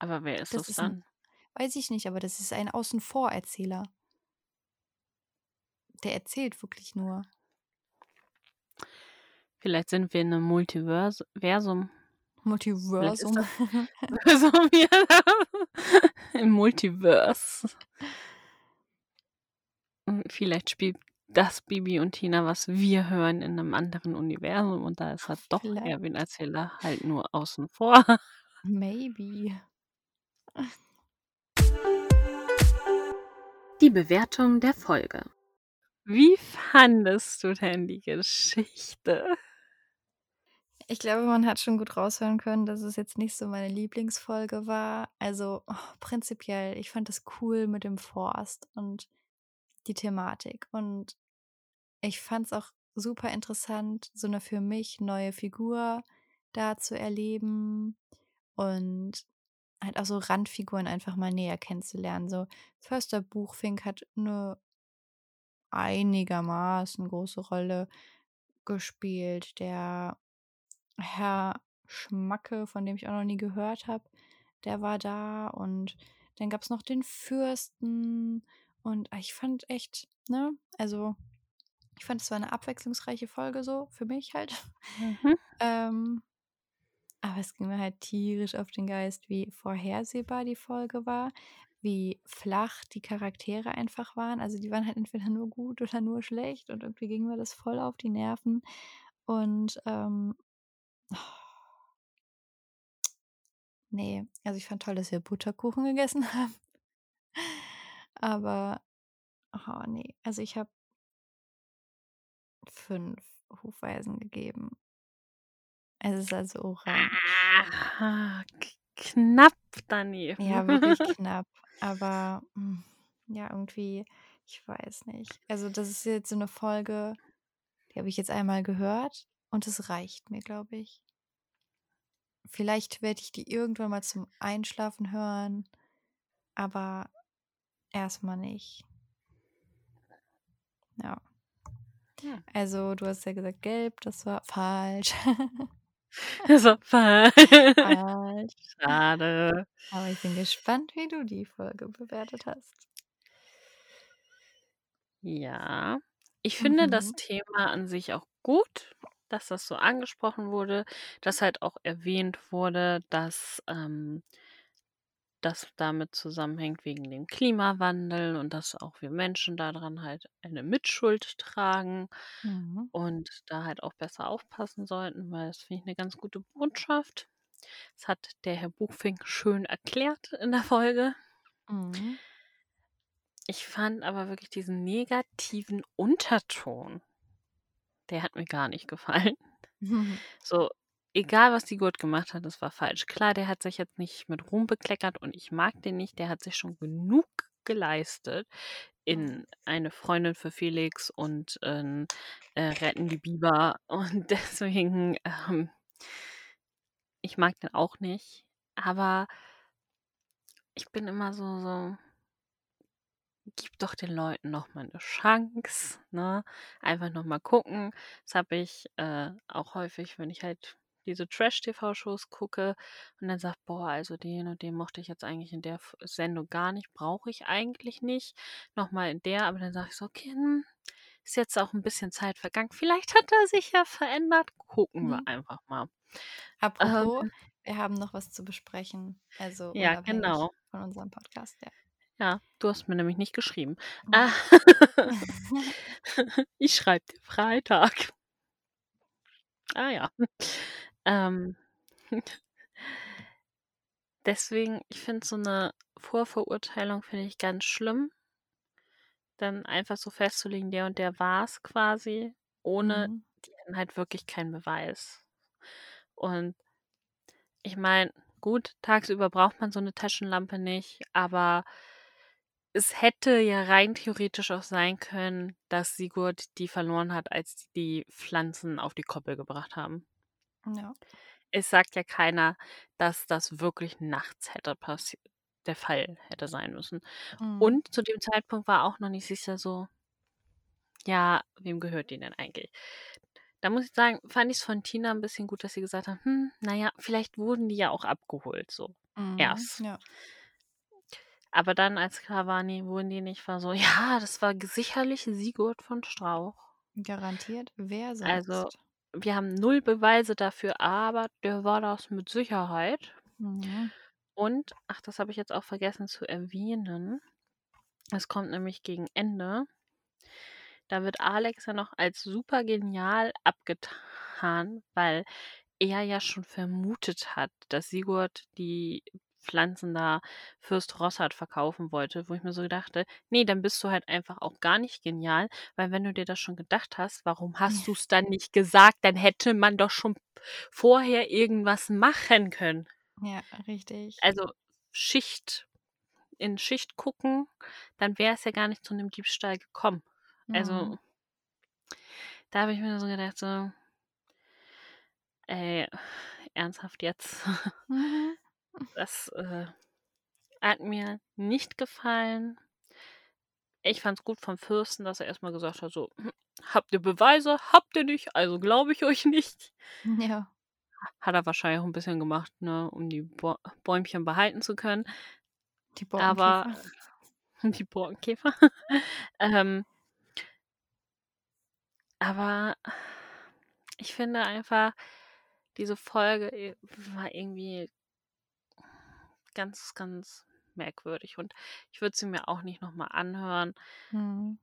Aber wer ist Das das ist ein dann? weiß ich nicht, aber das ist ein Außenvorerzähler. Der erzählt wirklich nur. Vielleicht sind wir in einem Multiversum. Multiversum. Versum hier. Im Multiverse. Und Vielleicht spielt das Bibi und Tina, was wir hören, in einem anderen Universum und da ist halt doch Vielleicht. Erwin Erzähler halt nur außen vor. Maybe. Die Bewertung der Folge. Wie fandest du denn die Geschichte? Ich glaube, man hat schon gut raushören können, dass es jetzt nicht so meine Lieblingsfolge war. Also oh, prinzipiell, ich fand das cool mit dem Forst und die Thematik. Und ich fand es auch super interessant, so eine für mich neue Figur da zu erleben und halt auch so Randfiguren einfach mal näher kennenzulernen. So Förster Buchfink hat eine einigermaßen große Rolle gespielt. Der Herr Schmacke, von dem ich auch noch nie gehört habe, der war da und dann gab es noch den Fürsten und ich fand echt, ne, also ich fand es war eine abwechslungsreiche Folge so, für mich halt. Mhm. Ähm, aber es ging mir halt tierisch auf den Geist, wie vorhersehbar die Folge war, wie flach die Charaktere einfach waren. Also die waren halt entweder nur gut oder nur schlecht und irgendwie ging mir das voll auf die Nerven. Und ähm, nee, also ich fand toll, dass wir Butterkuchen gegessen haben. Aber, oh nee, also ich habe fünf Hufeisen gegeben. Es ist also orange. Ah, knapp daneben. Ja, wirklich knapp. Aber mm, ja, irgendwie, ich weiß nicht. Also das ist jetzt so eine Folge, die habe ich jetzt einmal gehört und es reicht mir, glaube ich. Vielleicht werde ich die irgendwann mal zum Einschlafen hören, aber erstmal nicht. Ja. Ja. Also, du hast ja gesagt, gelb, das war falsch. So, falsch. falsch. Schade. Aber ich bin gespannt, wie du die Folge bewertet hast. Ja. Ich finde das Mhm. Thema an sich auch gut, dass das so angesprochen wurde, dass halt auch erwähnt wurde, dass ähm, das damit zusammenhängt wegen dem Klimawandel und dass auch wir Menschen daran halt eine Mitschuld tragen Mhm. und da halt auch besser aufpassen sollten, weil das finde ich eine ganz gute Botschaft. Das hat der Herr Buchfink schön erklärt in der Folge. Mhm. Ich fand aber wirklich diesen negativen Unterton, der hat mir gar nicht gefallen. So, egal was die Gurt gemacht hat, das war falsch. Klar, der hat sich jetzt nicht mit Ruhm bekleckert und ich mag den nicht. Der hat sich schon genug geleistet in eine Freundin für Felix und äh, Retten die Biber. Und deswegen, ähm, ich mag den auch nicht. Aber ich bin immer so, so, gib doch den Leuten noch mal eine Chance, ne? Einfach noch mal gucken. Das habe ich äh, auch häufig, wenn ich halt diese Trash-TV-Shows gucke und dann sage, boah, also den und den mochte ich jetzt eigentlich in der Sendung gar nicht, brauche ich eigentlich nicht. Nochmal in der, aber dann sage ich so, okay, hm, ist jetzt auch ein bisschen Zeit vergangen. Vielleicht hat er sich ja verändert. Gucken wir Mhm. einfach mal. Apropos, Ähm, wir haben noch was zu besprechen. Also ja, genau. von unserem Podcast, ja. Ja, du hast mir nämlich nicht geschrieben. Mhm. Ah, ich schreibe dir Freitag. Ah ja. Ähm, deswegen, ich finde so eine Vorverurteilung finde ich ganz schlimm. Dann einfach so festzulegen, der und der war es quasi, ohne Mhm. die hatten halt wirklich keinen Beweis. Und ich meine, gut, tagsüber braucht man so eine Taschenlampe nicht, aber es hätte ja rein theoretisch auch sein können, dass Sigurd die verloren hat, als die Pflanzen auf die Koppel gebracht haben. Ja. Es sagt ja keiner, dass das wirklich nachts hätte passi der Fall hätte sein müssen. Mhm. Und zu dem Zeitpunkt war auch noch nicht sicher so, ja, wem gehört die denn eigentlich? Da muss ich sagen, fand ich es von Tina ein bisschen gut, dass sie gesagt hat, hm, naja, vielleicht wurden die ja auch abgeholt, so Mhm. erst. Ja. Aber dann, als nee, wurden die nicht, war so, ja, das war sicherlich Sigurd von Strauch. Garantiert. Wer sonst? Also, wir haben null Beweise dafür, aber der war das mit Sicherheit. Mhm. Und, ach, das habe ich jetzt auch vergessen zu erwähnen. Es kommt nämlich gegen Ende. Da wird Alex ja noch als super genial abgetan, weil er ja schon vermutet hat, dass Sigurd die Pflanzen da Fürst Rossard verkaufen wollte, wo ich mir so dachte, nee, dann bist du halt einfach auch gar nicht genial, weil wenn du dir das schon gedacht hast, warum hast du es dann nicht gesagt? Dann hätte man doch schon vorher irgendwas machen können. Ja, richtig. Also Schicht in Schicht gucken, dann wäre es ja gar nicht zu einem Diebstahl gekommen. Also Mhm. da habe ich mir so gedacht, so, ey, ernsthaft jetzt. Mhm. Das äh, hat mir nicht gefallen. Ich fand es gut vom Fürsten, dass er erstmal gesagt hat, so, hm, habt ihr Beweise? Habt ihr nicht? Also glaube ich euch nicht. Ja. Hat er wahrscheinlich auch ein bisschen gemacht, ne, um die Bo Bäumchen behalten zu können. Die Aber Borkenkäfer. die Borkenkäfer. ähm, aber ich finde einfach, diese Folge i- war irgendwie ganz, ganz merkwürdig und ich würde sie mir auch nicht nochmal anhören. Mhm.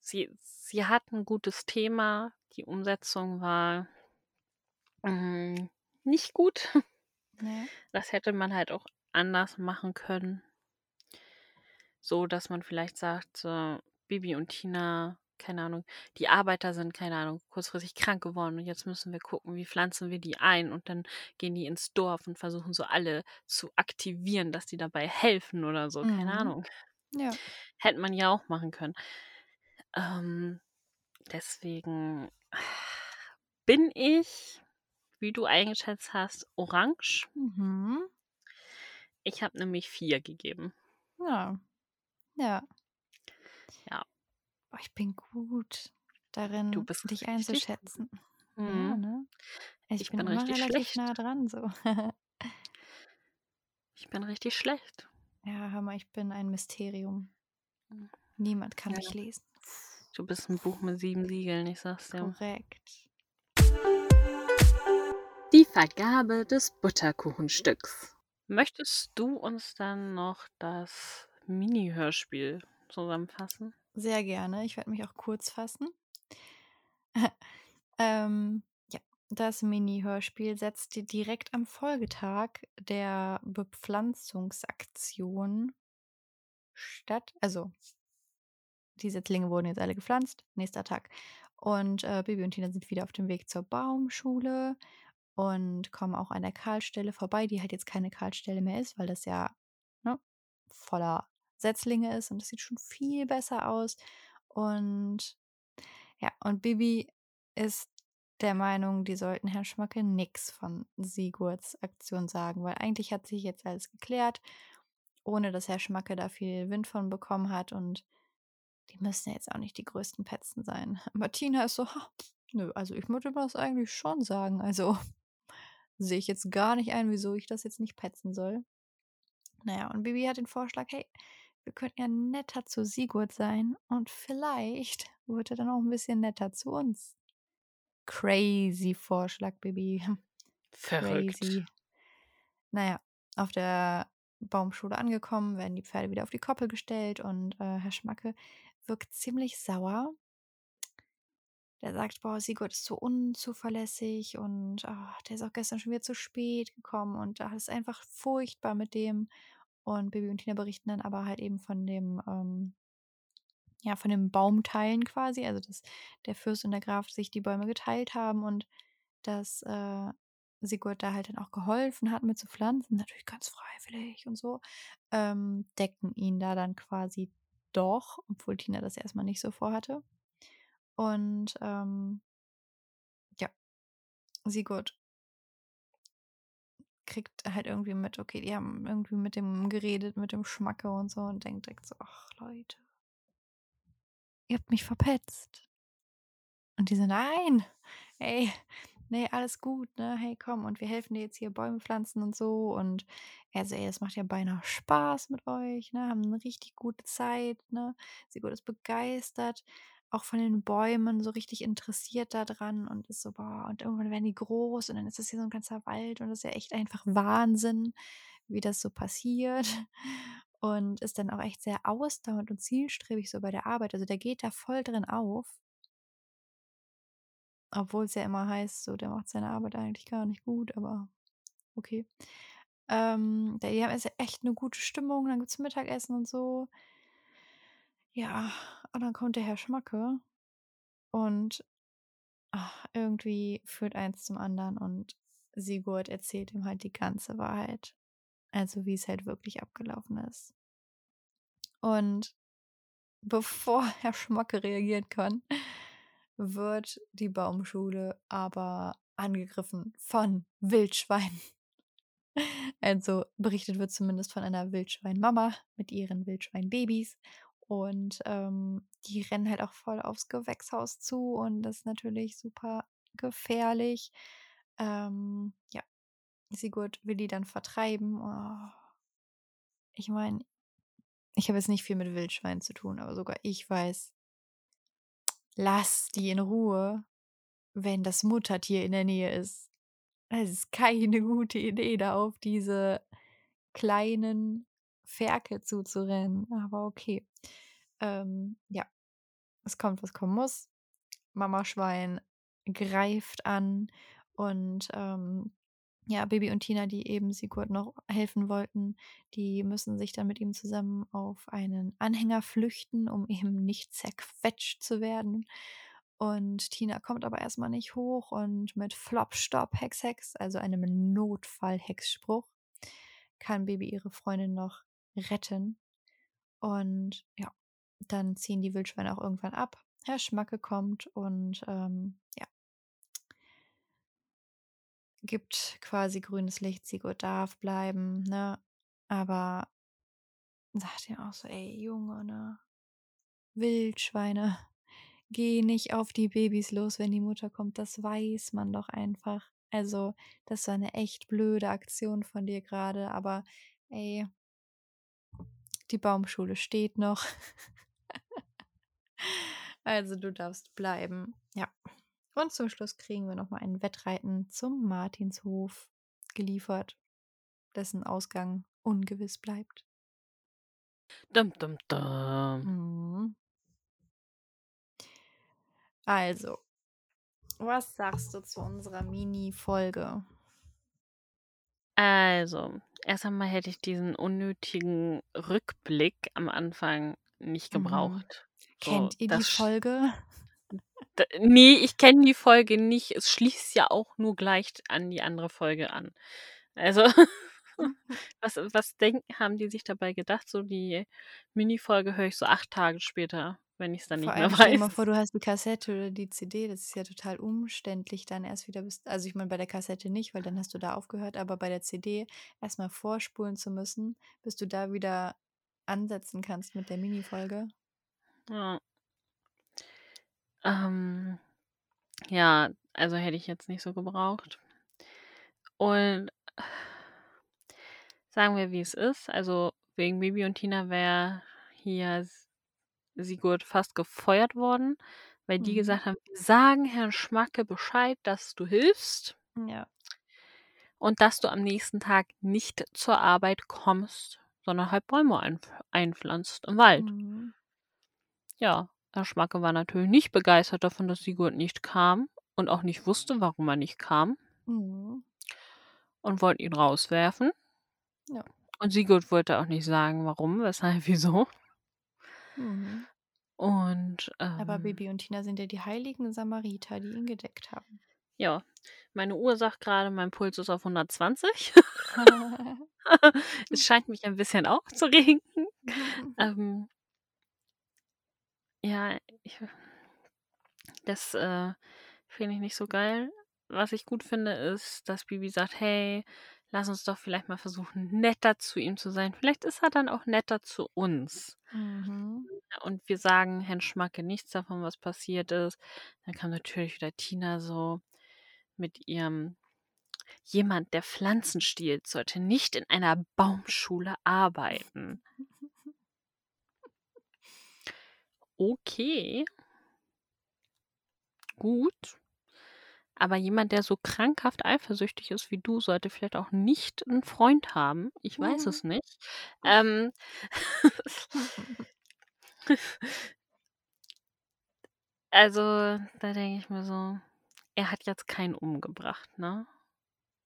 Sie, sie hat ein gutes Thema, die Umsetzung war mm, nicht gut. Ja. Das hätte man halt auch anders machen können. So, dass man vielleicht sagt, so, Bibi und Tina, keine Ahnung, die Arbeiter sind, keine Ahnung, kurzfristig krank geworden und jetzt müssen wir gucken, wie pflanzen wir die ein und dann gehen die ins Dorf und versuchen so alle zu aktivieren, dass die dabei helfen oder so, keine Mhm. Ahnung. Ja. Hätte man ja auch machen können. Ähm, deswegen bin ich, wie du eingeschätzt hast, orange. Mhm. Ich habe nämlich vier gegeben. Ja. Ja. Ja. Boah, ich bin gut darin, Du bist dich einzuschätzen. Ja, Mhm. ne? Ich, Ich bin, bin immer richtig relativ schlecht. nah dran, so. Ich bin richtig schlecht. ja, hör mal, ich bin ein Mysterium. Mhm. Niemand kann Ja. mich lesen. Du bist ein Buch mit sieben Siegeln, ich sag's dir. Korrekt. Die Vergabe des Butterkuchenstücks. Möchtest du uns dann noch das Mini-Hörspiel zusammenfassen? Sehr gerne. Ich werde mich auch kurz fassen. ähm, ja, das Mini-Hörspiel setzt di- direkt am Folgetag der Bepflanzungsaktion statt. Also, die Setzlinge wurden jetzt alle gepflanzt. Nächster Tag. Und äh, Bibi und Tina sind wieder auf dem Weg zur Baumschule und kommen auch an der Kahlstelle vorbei, die halt jetzt keine Kahlstelle mehr ist, weil das ja ne, voller Setzlinge ist und das sieht schon viel besser aus. Und ja, und Bibi ist der Meinung, die sollten Herrn Schmacke nichts von Sigurds Aktion sagen, weil eigentlich hat sich jetzt alles geklärt, ohne dass Herr Schmacke da viel Wind von bekommen hat und die müssen jetzt auch nicht die größten Petzen sein. Aber Tina ist so, "Ha, nö, also ich würde das eigentlich schon sagen. Also sehe ich jetzt gar nicht ein, wieso ich das jetzt nicht petzen soll. Naja, und Bibi hat den Vorschlag, hey, wir könnten ja netter zu Sigurd sein und vielleicht wird er dann auch ein bisschen netter zu uns. Crazy Vorschlag, Bibi. Verrückt. Crazy. Naja, auf der Baumschule angekommen, werden die Pferde wieder auf die Koppel gestellt und äh, Herr Schmacke wirkt ziemlich sauer. Der sagt, boah, Sigurd ist so unzuverlässig und ah, der ist auch gestern schon wieder zu spät gekommen und das ist einfach furchtbar mit dem. Und Bibi und Tina berichten dann aber halt eben von dem, ähm, ja, von den Baumteilen quasi, also dass der Fürst und der Graf sich die Bäume geteilt haben und dass äh, Sigurd da halt dann auch geholfen hat mit zu pflanzen, natürlich ganz freiwillig und so, ähm, decken ihn da dann quasi doch, obwohl Tina das erstmal nicht so vorhatte. Und ähm, ja, Sigurd kriegt halt irgendwie mit, okay, die haben irgendwie mit dem geredet, mit dem Schmacke und so und denkt direkt so, ach Leute, ihr habt mich verpetzt. Und die so, nein, ey, nee, alles gut, ne? Hey, komm, und wir helfen dir jetzt hier Bäume pflanzen und so. Und er so, ey, das macht ja beinahe Spaß mit euch, ne? Haben eine richtig gute Zeit, ne? Sigurd ist begeistert, auch von den Bäumen so richtig interessiert daran und ist so, boah, und irgendwann werden die groß und dann ist das hier so ein ganzer Wald und das ist ja echt einfach Wahnsinn, wie das so passiert. Und ist dann auch echt sehr ausdauernd und zielstrebig so bei der Arbeit. Also der geht da voll drin auf. Obwohl es ja immer heißt, so, der macht seine Arbeit eigentlich gar nicht gut, aber okay. Ähm, die haben jetzt echt eine gute Stimmung, dann gibt's Mittagessen und so. Ja, und dann kommt der Herr Schmacke und, ach, irgendwie führt eins zum anderen und Sigurd erzählt ihm halt die ganze Wahrheit. Also, wie es halt wirklich abgelaufen ist. Und bevor Herr Schmacke reagieren kann, wird die Baumschule aber angegriffen von Wildschweinen. Also berichtet wird zumindest von einer Wildschweinmama mit ihren Wildschweinbabys. Und ähm, die rennen halt auch voll aufs Gewächshaus zu und das ist natürlich super gefährlich. Ähm, ja, Sigurd will die dann vertreiben. Oh. Ich meine, ich habe jetzt nicht viel mit Wildschweinen zu tun, aber sogar ich weiß, lass die in Ruhe, wenn das Muttertier in der Nähe ist. Es ist keine gute Idee, da auf diese kleinen Ferkel zuzurennen. Aber okay. Ähm, ja, es kommt, was kommen muss. Mama Schwein greift an und ähm, ja, Baby und Tina, die eben Sigurd noch helfen wollten, die müssen sich dann mit ihm zusammen auf einen Anhänger flüchten, um eben nicht zerquetscht zu werden. Und Tina kommt aber erstmal nicht hoch und mit Flop, Stop, Hex, Hex, also einem Notfall-Hexspruch, kann Baby ihre Freundin noch retten. Und ja, dann ziehen die Wildschweine auch irgendwann ab. Herr Schmacke kommt und ähm, ja, gibt quasi grünes Licht, Sigurd darf bleiben, ne? Aber sagt ihm auch so, ey, Junge, ne? Wildschweine, geh nicht auf die Babys los, wenn die Mutter kommt. Das weiß man doch einfach. Also, das war eine echt blöde Aktion von dir gerade, aber ey, die Baumschule steht noch. also, du darfst bleiben. Ja. Und zum Schluss kriegen wir nochmal ein Wettreiten zum Martinshof geliefert, dessen Ausgang ungewiss bleibt. Dum, dum, dum. Mhm. Also, was sagst du zu unserer Mini-Folge? Also, erst einmal hätte ich diesen unnötigen Rückblick am Anfang nicht Mhm. gebraucht. So, Kennt ihr die das sch- Folge? D nee, ich kenne die Folge nicht. Es schließt ja auch nur gleich an die andere Folge an. Also, was was denken haben die sich dabei gedacht? So die Minifolge höre ich so 8 Tage später, wenn ich's dann Vor nicht mehr allem stell dir mal weiß. vor, du hast die Kassette oder die CD, das ist ja total umständlich dann erst wieder bis also, ich meine, bei der Kassette nicht, weil dann hast du da aufgehört, aber bei der CD erst mal vorspulen zu müssen, bis du da wieder ansetzen kannst mit der Minifolge. Ja. Ähm, ja, also hätte ich jetzt nicht so gebraucht. Und sagen wir, wie es ist. Also wegen Bibi und Tina wäre hier Sigurd fast gefeuert worden, weil die Mhm. gesagt haben: „Wir sagen Herrn Schmacke Bescheid, dass du hilfst Ja. und dass du am nächsten Tag nicht zur Arbeit kommst, sondern halt Bäume einpf einpflanzt im Wald.“ Mhm. Ja, Herr Schmacke war natürlich nicht begeistert davon, dass Sigurd nicht kam und auch nicht wusste, warum er nicht kam Mhm. und wollte ihn rauswerfen. Ja. Und Sigurd wollte auch nicht sagen, warum, weshalb, wieso. Mhm. Und, Aber ähm Baby und Tina sind ja die heiligen Samariter, die ihn gedeckt haben. ja, meine Uhr sagt grade, mein Puls ist auf 120. Es scheint mich ein bisschen aufzuregen. Ähm ja, ich das, äh, finde ich nicht so geil. Was ich gut finde, ist, dass Bibi sagt: „Hey, lass uns doch vielleicht mal versuchen, netter zu ihm zu sein. Vielleicht ist er dann auch netter zu uns. Mhm. Und wir sagen Herrn Schmacke nichts davon, was passiert ist. Dann kam natürlich wieder Tina so mit ihrem Jemand, der Pflanzen stiehlt, sollte nicht in einer Baumschule arbeiten. Okay. Gut. Aber jemand, der so krankhaft eifersüchtig ist wie du, sollte vielleicht auch nicht einen Freund haben. Ich weiß Mhm. es nicht. Ähm, also, da denke ich mir so, er hat jetzt keinen umgebracht, ne?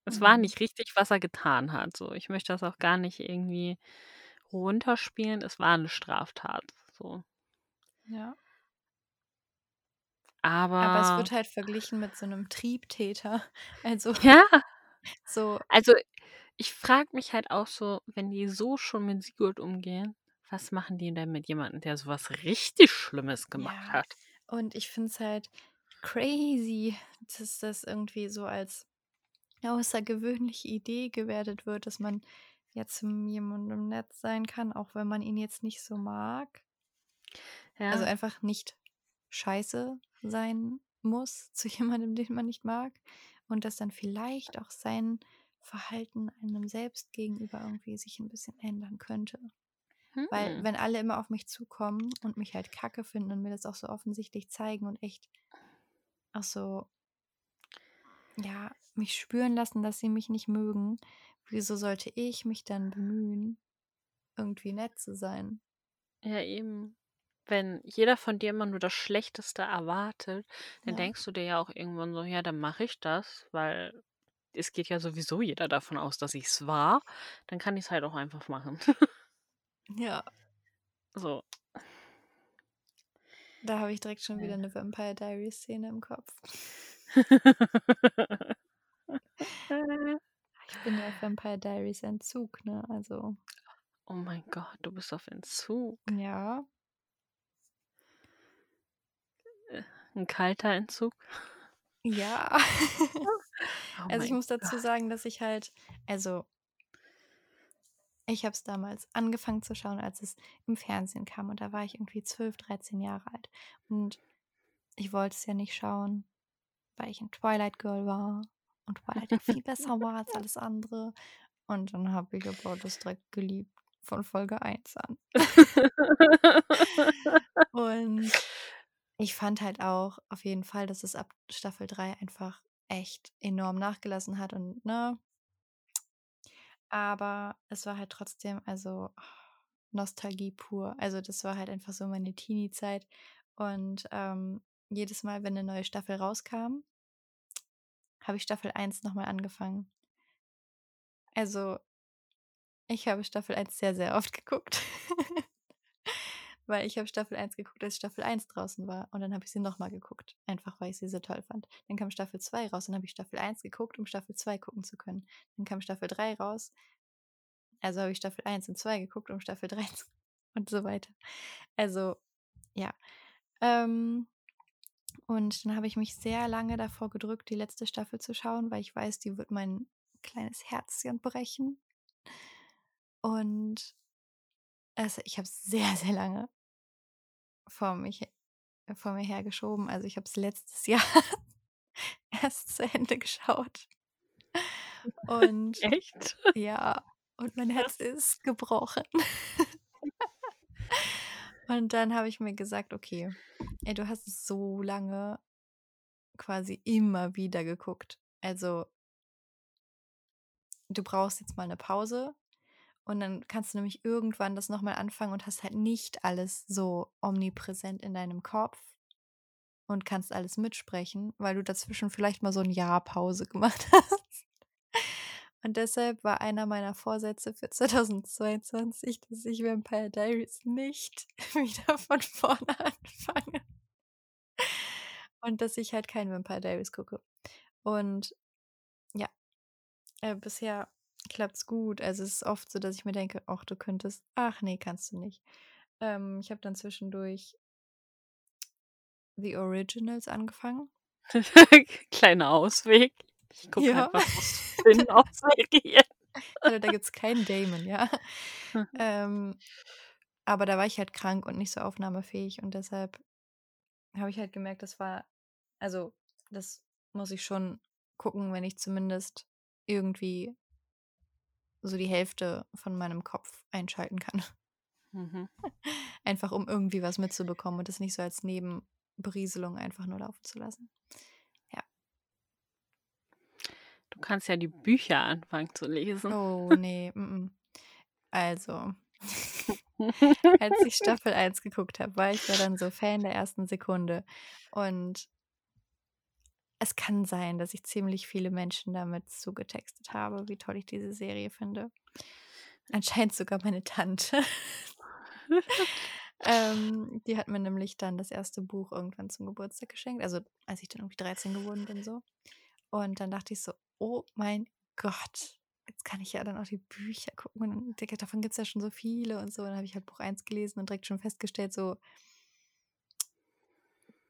Es war Mhm. nicht richtig, was er getan hat. So, ich möchte das auch gar nicht irgendwie runterspielen. Es war eine Straftat. So. Ja. Aber. Aber es wird halt verglichen mit so einem Triebtäter. Also Ja, so, also ich frage mich halt auch so, wenn die so schon mit Sigurd umgehen, was machen die denn mit jemandem, der sowas richtig Schlimmes gemacht Ja. hat? und ich finde es halt crazy, dass das irgendwie so als außergewöhnliche Idee gewertet wird, dass man ja zu jemandem nett sein kann, auch wenn man ihn jetzt nicht so mag. Ja, Also einfach nicht scheiße sein muss zu jemandem, den man nicht mag. Und dass dann vielleicht auch sein Verhalten einem selbst gegenüber irgendwie sich ein bisschen ändern könnte. Weil hm. wenn alle immer auf mich zukommen und mich halt kacke finden und mir das auch so offensichtlich zeigen und echt auch so, ja, mich spüren lassen, dass sie mich nicht mögen, wieso sollte ich mich dann bemühen, irgendwie nett zu sein? Ja, eben. Wenn jeder von dir immer nur das Schlechteste erwartet, dann Ja. denkst du dir ja auch irgendwann so, ja, dann mache ich das, weil es geht ja sowieso jeder davon aus, dass ich es war. Dann kann ich es halt auch einfach machen. Ja, so. da habe ich direkt schon wieder eine Vampire Diaries Szene im Kopf. Ich bin ja auf Vampire Diaries Entzug, ne? Also, oh mein Gott, du bist auf Entzug. ja. Ein kalter Entzug. Ja. Oh Also ich muss dazu sagen, dass ich halt, also ich habe es damals angefangen zu schauen, als es im Fernsehen kam und da war ich irgendwie 12, 13 Jahre alt und ich wollte es ja nicht schauen, weil ich ein Twilight Girl war und Twilight ja viel besser war als alles andere und dann habe ich aber das direkt geliebt von Folge 1 an. Und ich fand halt auch auf jeden Fall, dass es ab Staffel 3 einfach echt enorm nachgelassen hat und ne? Aber es war halt trotzdem, also Nostalgie pur. Also das war halt einfach so meine Teenie-Zeit. Und ähm, jedes Mal, wenn eine neue Staffel rauskam, habe ich Staffel 1 nochmal angefangen. Also ich habe Staffel 1 sehr, sehr oft geguckt. weil ich habe Staffel 1 geguckt, als Staffel 1 draußen war. Und dann habe ich sie nochmal geguckt. Einfach, weil ich sie so toll fand. Dann kam Staffel 2 raus und habe ich Staffel 1 geguckt, um Staffel 2 gucken zu können. Dann kam Staffel 3 raus. Also habe ich Staffel 1 und 2 geguckt, um Staffel 3 zu und so weiter. Also, ja. Ähm, und dann habe ich mich sehr lange davor gedrückt, die letzte Staffel zu schauen, weil ich weiß, die wird mein kleines Herzchen brechen. Und also ich habe sehr, sehr lange vor, mich, vor mir hergeschoben. Also ich habe es letztes Jahr erst zu Ende geschaut. Und Echt? ja, und mein Herz ist gebrochen. und dann habe ich mir gesagt, okay, ey, du hast es so lange quasi immer wieder geguckt. Also du brauchst jetzt mal eine Pause und dann kannst du nämlich irgendwann das nochmal anfangen und hast halt nicht alles so omnipräsent in deinem Kopf und kannst alles mitsprechen, weil du dazwischen vielleicht mal so ein Jahr Pause gemacht hast. Und deshalb war einer meiner Vorsätze für 2022, dass ich Vampire Diaries nicht wieder von vorne anfange. Und dass ich halt kein Vampire Diaries gucke. Und ja, äh, bisher klappt's gut. Also es ist oft so, dass ich mir denke, ach, du könntest. Ach nee, kannst du nicht. Ähm, ich habe dann zwischendurch The Originals angefangen. Kleiner Ausweg. Ich gucke Ja. einfach so Spin-off-Serien. Also, da gibt's keinen Damon, ja. Mhm. Ähm, aber da war ich halt krank und nicht so aufnahmefähig und deshalb habe ich halt gemerkt, das war also, das muss ich schon gucken, wenn ich zumindest irgendwie so die Hälfte von meinem Kopf einschalten kann. Mhm. Einfach um irgendwie was mitzubekommen und das nicht so als Nebenberieselung einfach nur laufen zu lassen. Du kannst ja die Bücher anfangen zu lesen. Oh, ne, mm. Also, als ich Staffel 1 geguckt habe, war ich ja dann so Fan der ersten Sekunde. Und es kann sein, dass ich ziemlich viele Menschen damit zugetextet habe, wie toll ich diese Serie finde. Anscheinend sogar meine Tante. ähm, die hat mir nämlich dann das erste Buch irgendwann zum Geburtstag geschenkt. Also, als ich dann irgendwie 13 geworden bin, so. Und dann dachte ich so, oh mein Gott, jetzt kann ich ja dann auch die Bücher gucken. Und davon gibt es ja schon so viele und so. Und dann habe ich halt Buch 1 gelesen und direkt schon festgestellt, so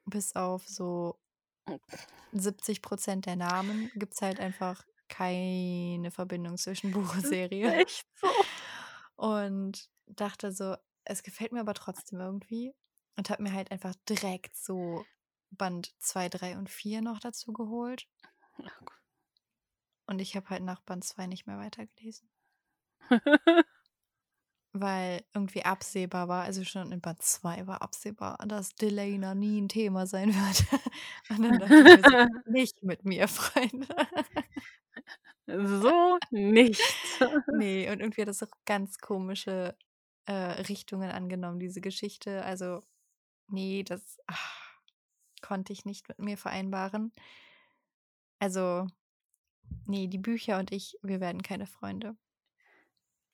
bis auf so 70 Prozent der Namen gibt es halt einfach keine Verbindung zwischen Buch und Serie. Echt so? Und dachte so, es gefällt mir aber trotzdem irgendwie. Und habe mir halt einfach direkt so Band 2, 3 und 4 noch dazu geholt. Und ich habe halt nach Band 2 nicht mehr weitergelesen. Weil irgendwie absehbar war, also schon in Band 2 war absehbar, dass Delena nie ein Thema sein wird. Und dann dachte ich mir so, nicht mit mir, Freunde. so nicht. Nee, und irgendwie hat das auch ganz komische äh, Richtungen angenommen, diese Geschichte. Also, nee, das ach, konnte ich nicht mit mir vereinbaren. Also, nee, die Bücher und ich, wir werden keine Freunde.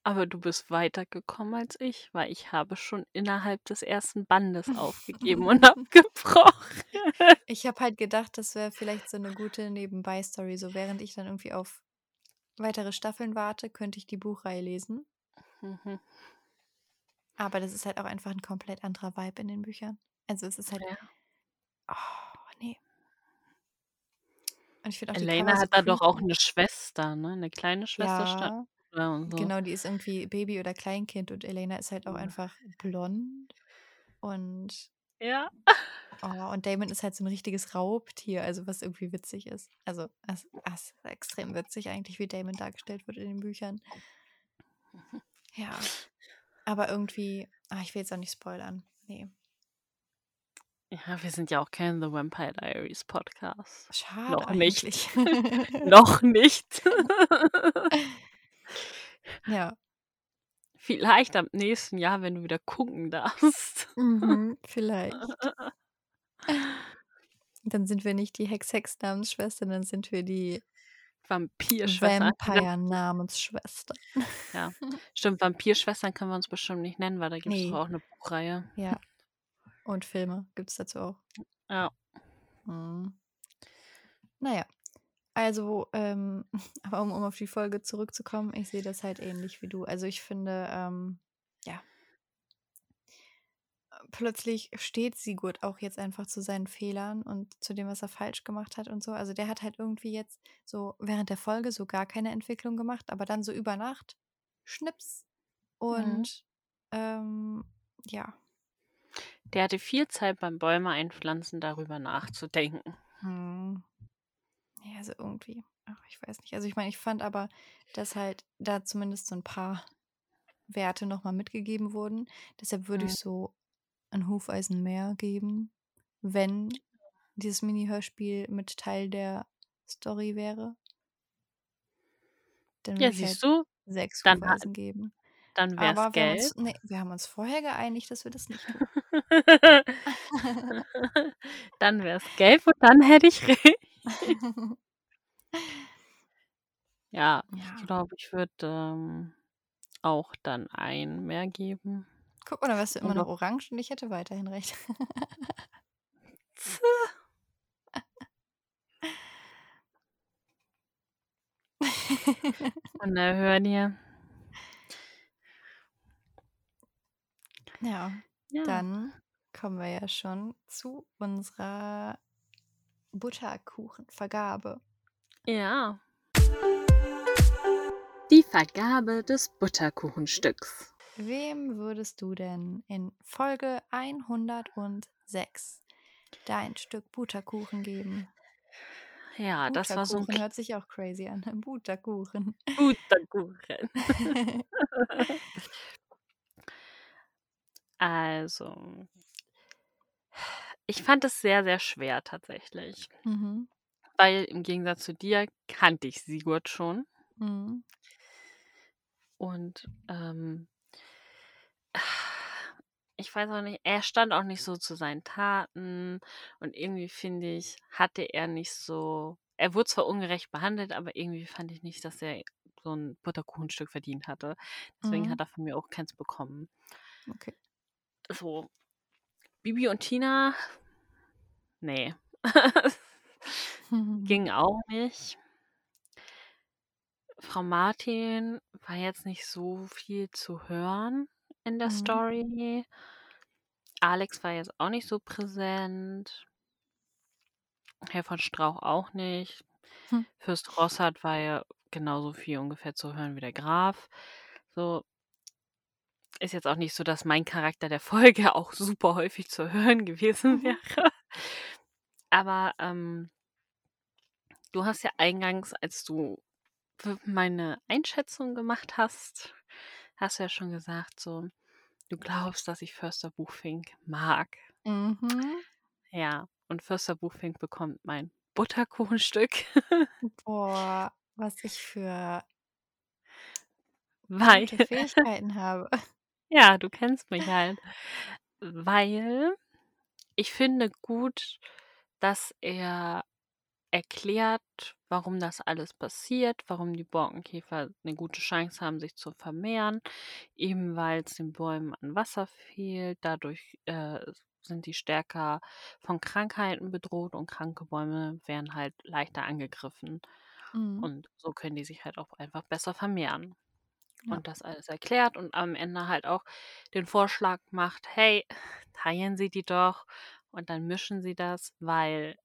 Aber du bist weitergekommen als ich, weil ich habe schon innerhalb des ersten Bandes aufgegeben und abgebrochen. Ich habe halt gedacht, das wäre vielleicht so eine gute Nebenbei-Story. So während ich dann irgendwie auf weitere Staffeln warte, könnte ich die Buchreihe lesen. Mhm. Aber das ist halt auch einfach ein komplett anderer Vibe in den Büchern. Also es ist halt. Ja. Oh, nee. Und ich finde auch die Elena hat da doch auch eine Schwester, ne? Eine kleine Schwester stand Ja, da und so. genau, die ist irgendwie Baby oder Kleinkind und Elena ist halt auch einfach blond. Und, Ja. oh, und Damon ist halt so ein richtiges Raubtier, also was irgendwie witzig ist. Also, es es ist extrem witzig eigentlich, wie Damon dargestellt wird in den Büchern. Ja. Aber irgendwie, ah, ich will jetzt auch nicht spoilern. Nee. Ja, wir sind ja auch kein The Vampire Diaries Podcast. Schade Noch nicht. eigentlich. Noch nicht. ja. Vielleicht am nächsten Jahr, wenn du wieder gucken darfst. Mhm, vielleicht. Dann sind wir nicht die Hex-Hex-Namensschwestern, dann sind wir die Vampirschwestern. Vampire-Namensschwestern. Ja. Stimmt, Vampirschwestern können wir uns bestimmt nicht nennen, weil da gibt es Nee. auch eine Buchreihe. Ja. Und Filme gibt es dazu auch. Ja. Mhm. Naja. Also, ähm, aber um, um auf die Folge zurückzukommen, ich sehe das halt ähnlich wie du. Also ich finde, ähm, ja. Plötzlich steht Sigurd auch jetzt einfach zu seinen Fehlern und zu dem, was er falsch gemacht hat und so. Also der hat halt irgendwie jetzt so während der Folge so gar keine Entwicklung gemacht, aber dann so über Nacht Schnips. Und ähm, ja. Der hatte viel Zeit beim Bäume einpflanzen, darüber nachzudenken. Hm. Ja, also irgendwie. Ach, ich weiß nicht. Also ich meine, ich fand aber, dass halt da zumindest so ein paar Werte nochmal mitgegeben wurden. Deshalb würde Mhm. ich so ein Hufeisen mehr geben, wenn dieses Mini-Hörspiel mit Teil der Story wäre. Dann Ja, halt siehst du, sechs dann Hufeisen geben. dann wäre Aber es wir gelb. uns, nee, wir haben uns vorher geeinigt, dass wir das nicht tun. dann wäre es gelb und dann hätte ich recht. Ja, Ja. ich glaube, ich würde ähm, auch dann ein mehr geben. Guck mal, dann wärst du immer noch orange und ich hätte weiterhin recht. Unerhört hier. ja. Ja. Dann kommen wir ja schon zu unserer Butterkuchenvergabe. Ja. Die Vergabe des Butterkuchenstücks. Wem würdest du denn in Folge 106 dein Stück Butterkuchen geben? Ja, das war so ein Butterkuchen hört sich auch crazy an. Butterkuchen. Butterkuchen. Also, ich fand es sehr, sehr schwer tatsächlich, Mhm. weil im Gegensatz zu dir kannte ich Sigurd schon Mhm. und ähm, ich weiß auch nicht, er stand auch nicht so zu seinen Taten und irgendwie finde ich, hatte er nicht so, er wurde zwar ungerecht behandelt, aber irgendwie fand ich nicht, dass er so ein Butterkuchenstück verdient hatte. Deswegen Mhm. hat er von mir auch keins bekommen. Okay. So, Bibi und Tina, nee, ging auch nicht. Frau Martin war jetzt nicht so viel zu hören in der Mhm. Story. Alex war jetzt auch nicht so präsent. Herr von Strauch auch nicht. Hm. Fürst Rossard war ja genauso viel ungefähr zu hören wie der Graf. So ist jetzt auch nicht so, dass mein Charakter der Folge auch super häufig zu hören gewesen Mhm. wäre. Aber ähm, du hast ja eingangs, als du meine Einschätzung gemacht hast, hast du ja schon gesagt, so, du glaubst, dass ich Förster Buchfink mag. Mhm. Ja, und Förster Buchfink bekommt mein Butterkuchenstück, Boah, was ich für weil, Fähigkeiten habe. Ja, du kennst mich halt, weil ich finde gut, dass er erklärt, warum das alles passiert, warum die Borkenkäfer eine gute Chance haben, sich zu vermehren, eben weil es den Bäumen an Wasser fehlt. Dadurch äh, sind die stärker von Krankheiten bedroht und kranke Bäume werden halt leichter angegriffen. Mhm. Und so können die sich halt auch einfach besser vermehren. Ja. Und das alles erklärt und am Ende halt auch den Vorschlag macht, hey, teilen Sie die doch und dann mischen Sie das, weil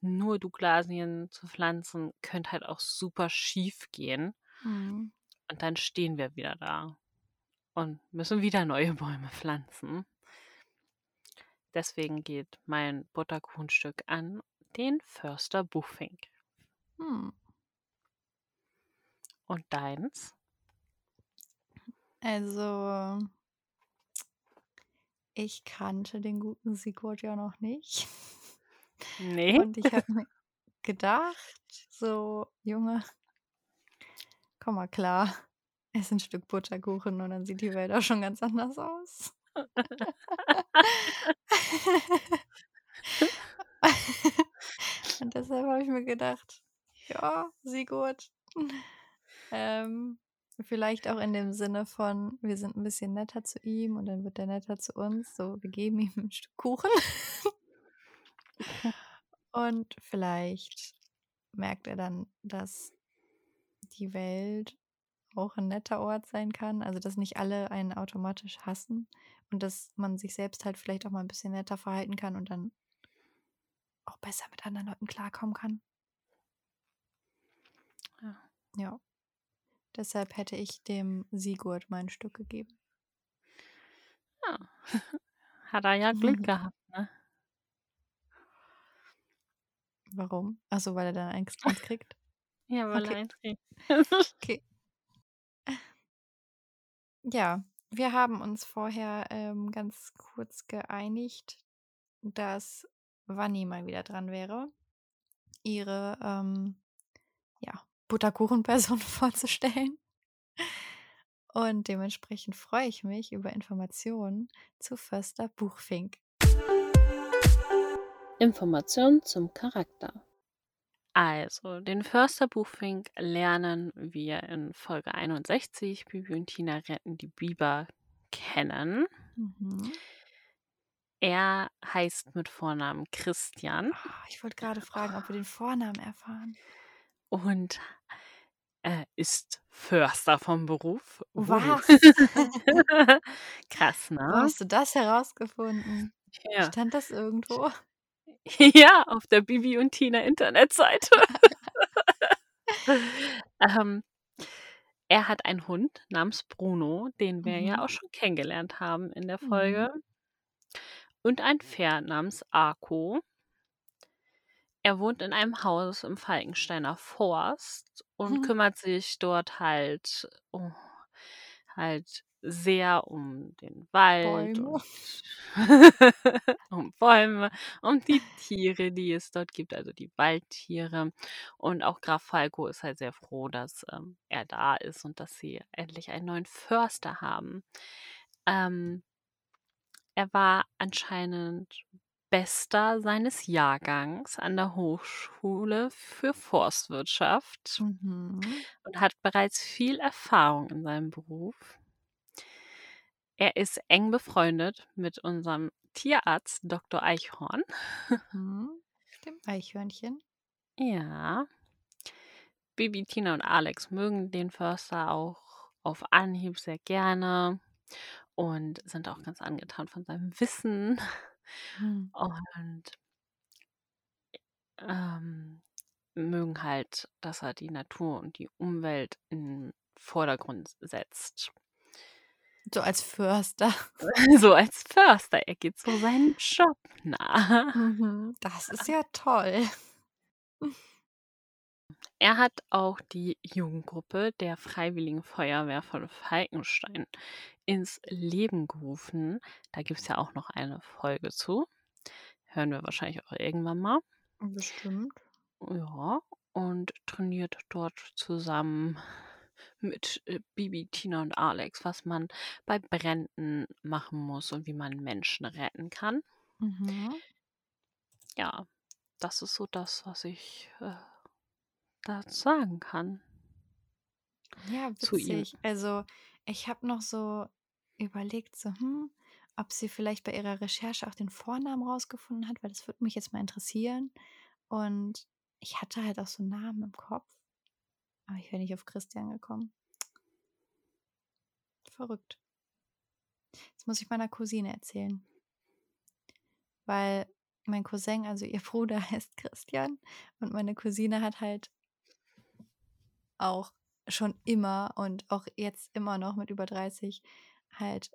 nur Douglasien zu pflanzen könnte halt auch super schief gehen. Mhm. Und dann stehen wir wieder da und müssen wieder neue Bäume pflanzen. Deswegen geht mein Butterkuchenstück an den Förster Buchfink. Hm. Und deins? Also, ich kannte den guten Sigurd ja noch nicht. Nee. Und ich habe mir gedacht, so, Junge, komm mal klar, ess ein Stück Butterkuchen und dann sieht die Welt auch schon ganz anders aus. und deshalb habe ich mir gedacht, ja, Sigurd, ähm, vielleicht auch in dem Sinne von, wir sind ein bisschen netter zu ihm und dann wird er netter zu uns. So, wir geben ihm ein Stück Kuchen. und vielleicht merkt er dann, dass die Welt auch ein netter Ort sein kann. Also, dass nicht alle einen automatisch hassen und dass man sich selbst halt vielleicht auch mal ein bisschen netter verhalten kann und dann auch besser mit anderen Leuten klarkommen kann. Ja. Ja. Deshalb hätte ich dem Sigurd mein Stück gegeben. Ja. Hat er ja Glück gehabt, ne? Warum? Achso, weil er dann eins kriegt? Ja, weil Okay. er eins kriegt. Okay. Ja, wir haben uns vorher ähm, ganz kurz geeinigt, dass Vanni mal wieder dran wäre, ihre ähm, ja, Butterkuchenperson vorzustellen. Und dementsprechend freue ich mich über Informationen zu Förster Buchfink. Informationen zum Charakter. Also, den Förster Buchfink lernen wir in Folge 61. Bibi und Tina retten die Biber kennen. Mhm. Er heißt mit Vornamen Christian Ah, ich wollte gerade fragen, ob wir den Vornamen erfahren. Und äh, ist Förster vom Beruf. Was? Krass, Wo ne? hast du das herausgefunden? Ja. Stand das irgendwo? Ja, auf der Bibi und Tina Internetseite. ähm, er hat einen Hund namens Bruno, den wir ja Mhm. auch schon kennengelernt haben in der Mhm. Folge. Und ein Pferd namens Arco. Er wohnt in einem Haus im Falkensteiner Forst und Mhm. kümmert sich dort halt um halt sehr um den Wald Bäume. und um Bäume, um die Tiere, die es dort gibt, also die Waldtiere. Und auch Graf Falco ist halt sehr froh, dass ähm, er da ist und dass sie endlich einen neuen Förster haben. Ähm, er war anscheinend Bester seines Jahrgangs an der Hochschule für Forstwirtschaft Mhm. und hat bereits viel Erfahrung in seinem Beruf. Er ist eng befreundet mit unserem Tierarzt Dr. Eichhorn. Mhm. Dem Eichhörnchen. Ja. Bibi, Tina und Alex mögen den Förster auch auf Anhieb sehr gerne und sind auch ganz angetan von seinem Wissen. Mhm. Und ähm, mögen halt, dass er die Natur und die Umwelt in den Vordergrund setzt. So als Förster. So als Förster, er geht so seinem Job nach. Mhm. Das ist ja toll. Er hat auch die Jugendgruppe der Freiwilligen Feuerwehr von Falkenstein ins Leben gerufen. Da gibt es ja auch noch eine Folge zu. Hören wir wahrscheinlich auch irgendwann mal. Bestimmt. Ja, und trainiert dort zusammen mit äh, Bibi, Tina und Alex, was man bei Bränden machen muss und wie man Menschen retten kann. Mhm. Ja, das ist so das, was ich äh, dazu sagen kann. Ja, witzig. Also, ich habe noch so überlegt, so, hm, ob sie vielleicht bei ihrer Recherche auch den Vornamen rausgefunden hat, weil das würde mich jetzt mal interessieren. Und ich hatte halt auch so einen Namen im Kopf, aber ich wäre nicht auf Christian gekommen. Verrückt. Jetzt muss ich meiner Cousine erzählen. Weil mein Cousin, also ihr Bruder heißt Christian und meine Cousine hat halt auch schon immer und auch jetzt immer noch mit über 30 halt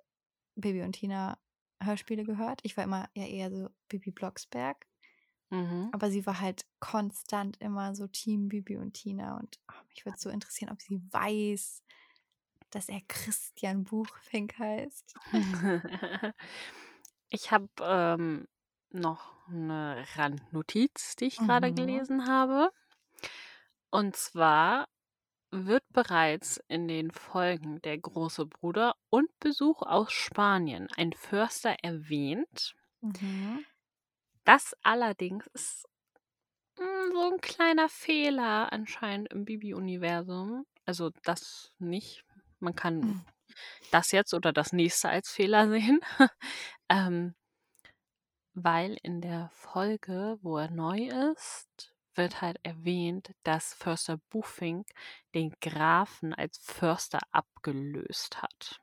Bibi und Tina Hörspiele gehört. Ich war immer ja eher so Bibi Blocksberg, Mhm. aber sie war halt konstant immer so Team Bibi und Tina und oh, mich würde so interessieren, ob sie weiß, dass er Christian Buchfink heißt. Ich habe ähm, noch eine Randnotiz, die ich gerade Mhm. gelesen habe. Und zwar wird bereits in den Folgen Der große Bruder und Besuch aus Spanien ein Förster erwähnt. Mhm. Das allerdings ist mm, so ein kleiner Fehler anscheinend im Bibi-Universum. Also das nicht. Man kann Mhm. das jetzt oder das nächste als Fehler sehen. ähm, weil in der Folge, wo er neu ist, wird halt erwähnt, dass Förster Buchfink den Grafen als Förster abgelöst hat.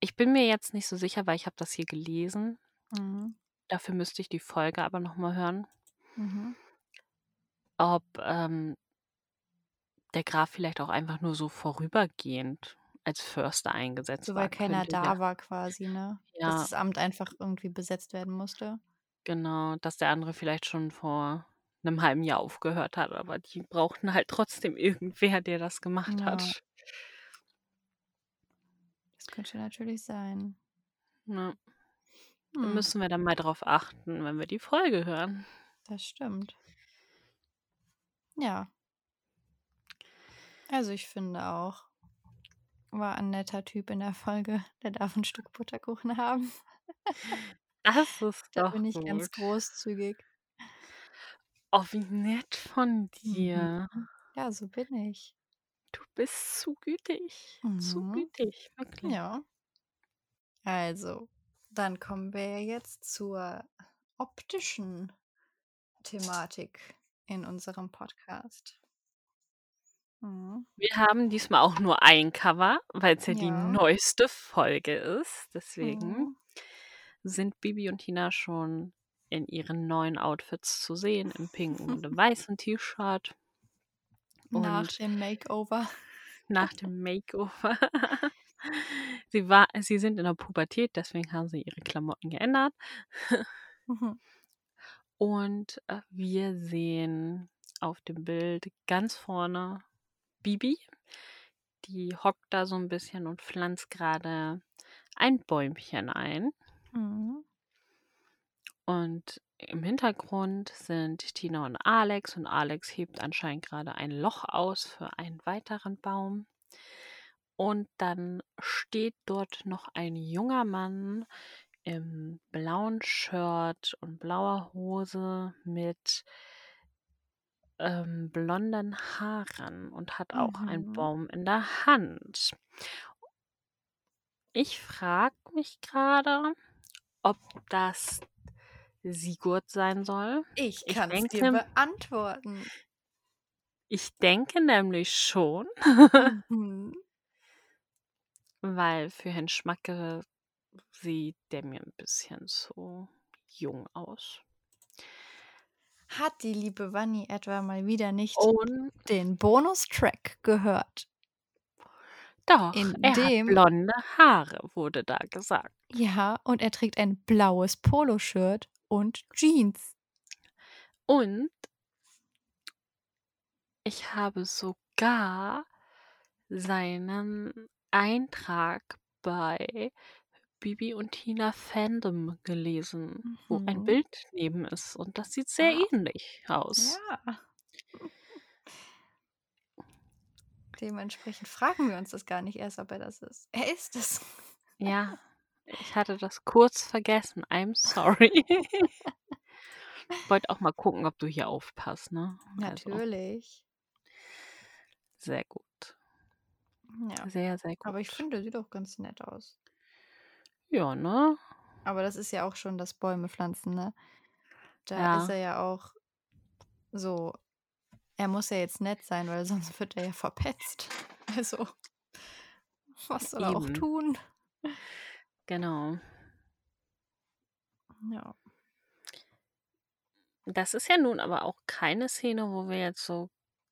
Ich bin mir jetzt nicht so sicher, weil ich habe das hier gelesen. Mhm. Dafür müsste ich die Folge aber nochmal hören, Mhm. ob ähm, der Graf vielleicht auch einfach nur so vorübergehend als Förster eingesetzt So, war. weil keiner da ja, war quasi, ne? Dass ja, das Amt einfach irgendwie besetzt werden musste. genau, dass der andere vielleicht schon vor einem halben Jahr aufgehört hat, aber die brauchten halt trotzdem irgendwer, der das gemacht Ja, hat. das könnte natürlich sein. Da Hm, müssen wir dann mal drauf achten, wenn wir die Folge hören. das stimmt. Ja, also ich finde auch, war ein netter Typ in der Folge. Der darf ein Stück Butterkuchen haben. Das ist Da doch bin ich ganz gut. großzügig. Oh, wie nett von Mhm. dir. Ja, so bin ich. Du bist zu gütig. Zu Mhm. gütig, wirklich. Ja. Also, dann kommen wir jetzt zur optischen Thematik in unserem Podcast. Mhm. Wir haben diesmal auch nur ein Cover, weil es ja die Ja. neueste Folge ist. Deswegen Mhm. sind Bibi und Tina schon in ihren neuen Outfits zu sehen, im pinken und im weißen T-Shirt. Nach dem Makeover. nach dem Makeover. sie, war, sie sind in der Pubertät, deswegen haben sie ihre Klamotten geändert. Mhm. Und äh, wir sehen auf dem Bild ganz vorne Bibi. Die hockt da so ein bisschen und pflanzt gerade ein Bäumchen ein. Mhm. Und im Hintergrund sind Tina und Alex und Alex hebt anscheinend gerade ein Loch aus für einen weiteren Baum. Und dann steht dort noch ein junger Mann im blauen Shirt und blauer Hose mit ähm, blonden Haaren und hat auch einen Mhm. Baum in der Hand. Ich frage mich gerade, ob das Sigurd sein soll. Ich kann es dir beantworten. Ich denke nämlich schon, Mhm. weil für Herrn Schmacke sieht der mir ein bisschen so jung aus. Hat die liebe Wanni etwa mal wieder nicht Und den Bonustrack gehört? doch, In er hat dem- blonde Haare, wurde da gesagt. Ja, und er trägt ein blaues Poloshirt und Jeans. Und ich habe sogar seinen Eintrag bei Bibi und Tina Fandom gelesen, wo ein Mhm. Bild neben ist. Und das sieht sehr Ah. ähnlich aus. Ja. Dementsprechend fragen wir uns das gar nicht erst, ob er das ist. Er ist es. Ja, ich hatte das kurz vergessen. I'm sorry. Ich wollte auch mal gucken, ob du hier aufpasst, ne? Also, Natürlich. sehr gut. Ja. Sehr, sehr gut. Aber ich finde, er sieht auch ganz nett aus. Ja, ne? Aber das ist ja auch schon das Bäume pflanzen, ne? Da Ja. ist er ja auch so. Er muss ja jetzt nett sein, weil sonst wird er ja verpetzt. Also, was soll er auch Eben. tun? Genau. Ja. Das ist ja nun aber auch keine Szene, wo wir jetzt so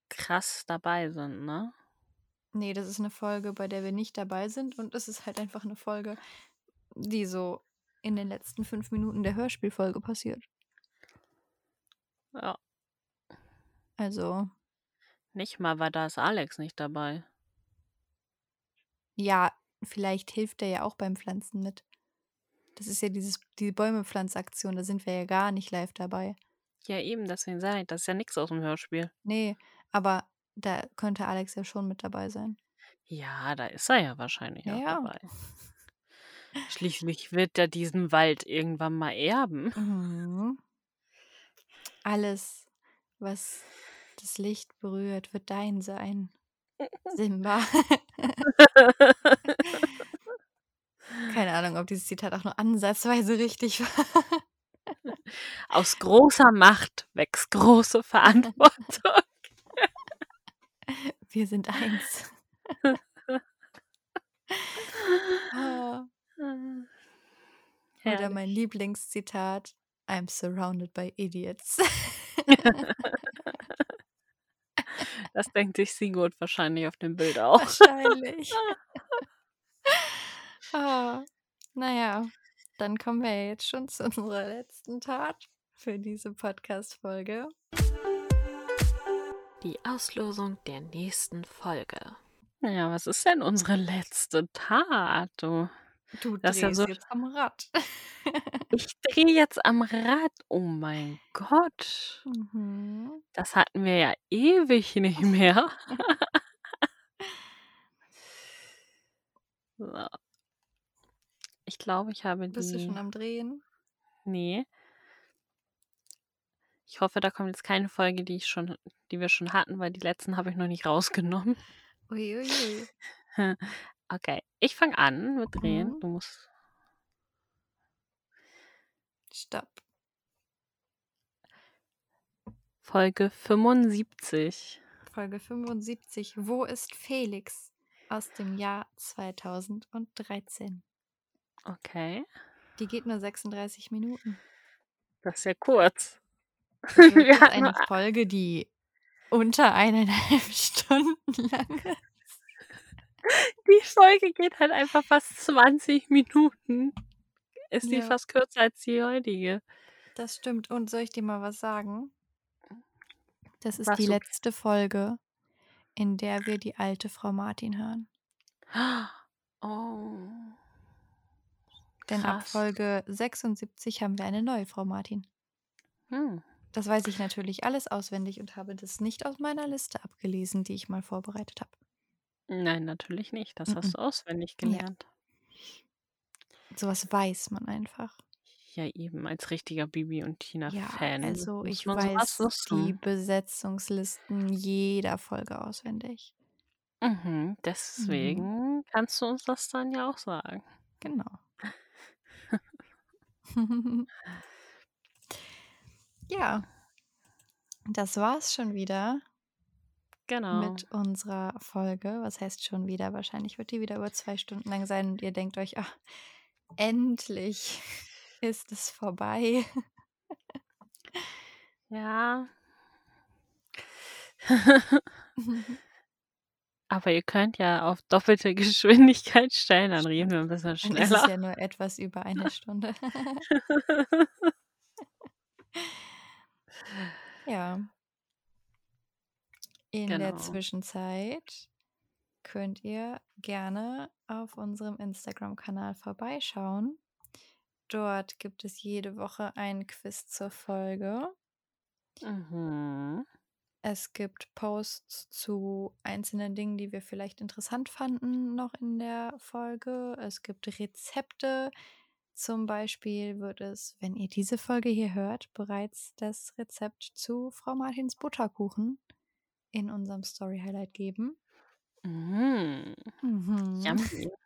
krass dabei sind, ne? Nee, das ist eine Folge, bei der wir nicht dabei sind. Und es ist halt einfach eine Folge, die so in den letzten fünf Minuten der Hörspielfolge passiert. Ja. Also, Nicht mal, weil da ist Alex nicht dabei. ja, vielleicht hilft er ja auch beim Pflanzen mit. Das ist ja dieses, die Bäume-Pflanzaktion, da sind wir ja gar nicht live dabei. Ja, eben, deswegen sage ich, das ist ja nichts aus dem Hörspiel. Nee, aber da könnte Alex ja schon mit dabei sein. Ja, da ist er ja wahrscheinlich Ja, auch ja. dabei. Schließlich wird er diesen Wald irgendwann mal erben. Mhm. Alles, was das Licht berührt, wird dein sein. Simba. Keine Ahnung, ob dieses Zitat auch nur ansatzweise richtig war. Aus großer Macht wächst große Verantwortung. Wir sind eins. Ah. Oder mein Lieblingszitat: I'm surrounded by idiots. Das denkt sich Sigurd wahrscheinlich auf dem Bild auch. Wahrscheinlich. ah, naja, dann kommen wir jetzt schon zu unserer letzten Tat für diese Podcast-Folge. Die Auslosung der nächsten Folge. Ja, was ist denn unsere letzte Tat, du? Du Das ist ja drehst so- jetzt am Rad. Ich drehe jetzt am Rad. Oh mein Gott. mhm. Das hatten wir ja ewig nicht mehr. so. Ich glaube, ich habe Bist du die. schon am Drehen? Nee. Ich hoffe, da kommt jetzt keine Folge, die ich schon, die wir schon hatten, weil die letzten habe ich noch nicht rausgenommen. Uiuiui. Okay, ich fange an mit Drehen. Mhm. Du musst. Stopp. Folge 75. Folge 75. Wo ist Felix? Aus dem Jahr 2013. Okay. Die geht nur 36 Minuten. Das ist ja kurz. Das Wir jetzt hatten eine Folge, die unter eineinhalb Stunden lang ist. Die Folge geht halt einfach fast 20 Minuten. Ist die Ja. fast kürzer als die heutige. Das stimmt. Und soll ich dir mal was sagen? Das ist Was die letzte Folge, in der wir die alte Frau Martin hören. Oh. Denn ab Krass. Folge 76 haben wir eine neue Frau Martin. Hm. Das weiß ich natürlich alles auswendig und habe das nicht aus meiner Liste abgelesen, die ich mal vorbereitet habe. Nein, natürlich nicht. Das Mhm. hast du auswendig Ja. gelernt. Sowas weiß man einfach. Ja, eben, als richtiger Bibi und Ja, Tina-Fan also muss ich man sowas weiß die wissen. Besetzungslisten jeder Folge auswendig. Mhm, Mhm. deswegen kannst du uns das dann ja auch sagen. Genau. ja, das war's schon wieder Genau. mit unserer Folge. Was heißt schon wieder? Wahrscheinlich wird die wieder über zwei Stunden lang sein und ihr denkt euch, ach, endlich ist es vorbei. Ja. Aber ihr könnt ja auf doppelte Geschwindigkeit stellen, dann reden wir ein bisschen Dann ist es schneller. ja nur etwas über eine Stunde. ja. In der Genau. Zwischenzeit könnt ihr gerne auf unserem Instagram-Kanal vorbeischauen. Dort gibt es jede Woche ein Quiz zur Folge. Mhm. Es gibt Posts zu einzelnen Dingen, die wir vielleicht interessant fanden, noch in der Folge. Es gibt Rezepte. Zum Beispiel wird es, wenn ihr diese Folge hier hört, bereits das Rezept zu Frau Martins Butterkuchen in unserem Story Highlight geben. Mhm. Mhm. Yummy.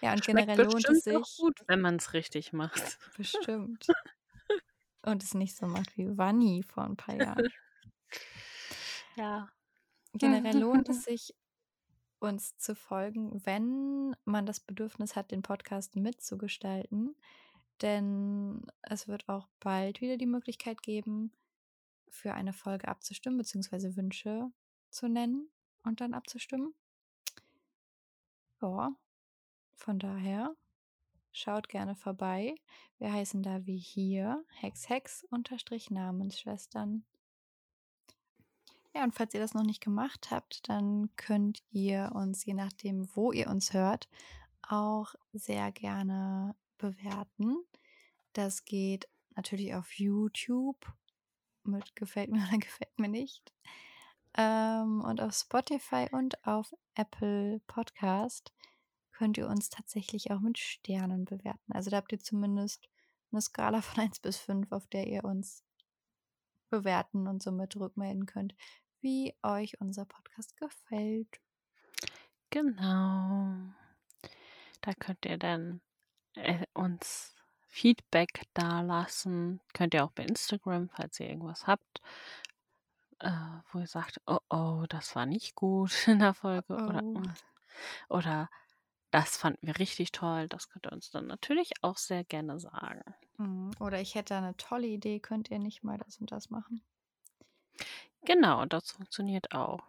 Ja, und Schmeckt generell lohnt es bestimmt auch sich. gut, wenn man es richtig macht. Bestimmt. Und es nicht so macht wie Vanni vor ein paar Jahren. Ja. Generell lohnt es sich, uns zu folgen, wenn man das Bedürfnis hat, den Podcast mitzugestalten. Denn es wird auch bald wieder die Möglichkeit geben, für eine Folge abzustimmen, beziehungsweise Wünsche zu nennen und dann abzustimmen. Ja, von daher schaut gerne vorbei. Wir heißen da wie hier Hex Hex unterstrich Namensschwestern. Ja, und falls ihr das noch nicht gemacht habt, dann könnt ihr uns, je nachdem, wo ihr uns hört, auch sehr gerne bewerten. Das geht natürlich auf YouTube mit gefällt mir oder gefällt mir nicht. Ähm, und auf Spotify und auf Apple Podcast könnt ihr uns tatsächlich auch mit Sternen bewerten. Also da habt ihr zumindest eine Skala von 1 bis 5, auf der ihr uns bewerten und somit rückmelden könnt, wie euch unser Podcast gefällt. Genau. Da könnt ihr dann äh, uns Feedback dalassen. Könnt ihr auch bei Instagram, falls ihr irgendwas habt, äh, wo ihr sagt, oh oh, das war nicht gut in der Folge. Oder, Oh. mm, oder das fanden wir richtig toll. Das könnt ihr uns dann natürlich auch sehr gerne sagen. Mhm. Oder ich hätte eine tolle Idee, könnt ihr nicht mal das und das machen. Genau, das funktioniert auch.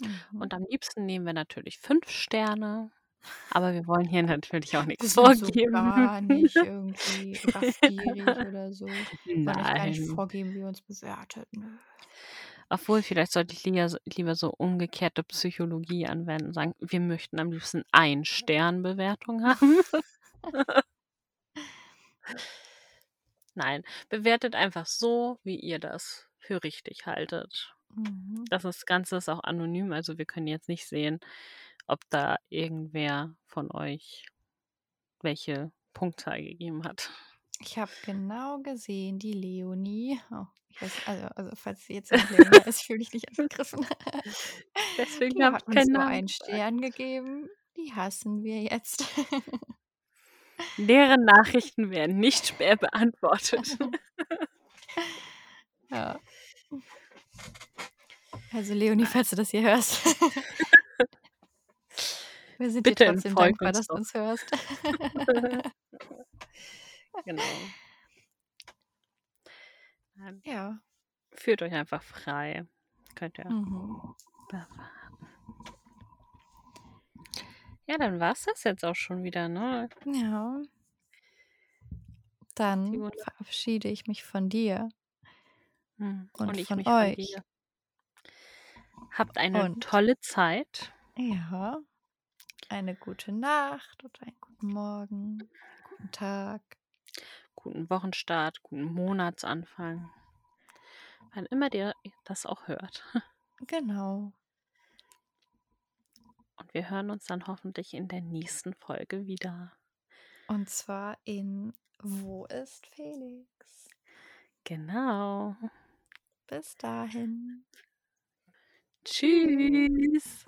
Mhm. Und am liebsten nehmen wir natürlich fünf Sterne. Aber wir wollen hier natürlich auch Wir nichts sind so vorgeben. gar nicht irgendwie raffgierig oder so. Wir wollen gar nicht Nein. vorgeben, wie ihr uns bewertet. Nö. Obwohl, vielleicht sollte ich lieber, lieber so umgekehrte Psychologie anwenden und sagen, wir möchten am liebsten ein Sternbewertung haben. Nein, bewertet einfach so, wie ihr das für richtig haltet. Mhm. Das ist, Ganze ist auch anonym, also wir können jetzt nicht sehen, ob da irgendwer von euch welche Punktzahl gegeben hat. Ich habe genau gesehen, die Leonie. Oh, weiß, also, also falls sie jetzt noch Leonie ist, fühle ich nicht angegriffen. Deswegen habe hat ich uns keinen nur Namen einen. Stern gegeben. Die hassen wir jetzt. Deren Nachrichten werden nicht mehr beantwortet. ja. Also Leonie, falls du das hier hörst. Wir sind Bitte dir trotzdem dankbar, dass du uns hörst. genau. Ja. fühlt euch einfach frei. Könnt ihr Mhm. Ja, dann war es das jetzt auch schon wieder, ne? Ja. Dann verabschiede ich mich von dir Hm, und Und ich von mich von euch. dir. Habt eine Und tolle Zeit. ja, eine gute Nacht oder einen guten Morgen, guten Tag. Guten Wochenstart, guten Monatsanfang. Wann immer ihr das auch hört. Genau. Und wir hören uns dann hoffentlich in der nächsten Folge wieder. Und zwar in Wo ist Felix? Genau. Bis dahin. Tschüss.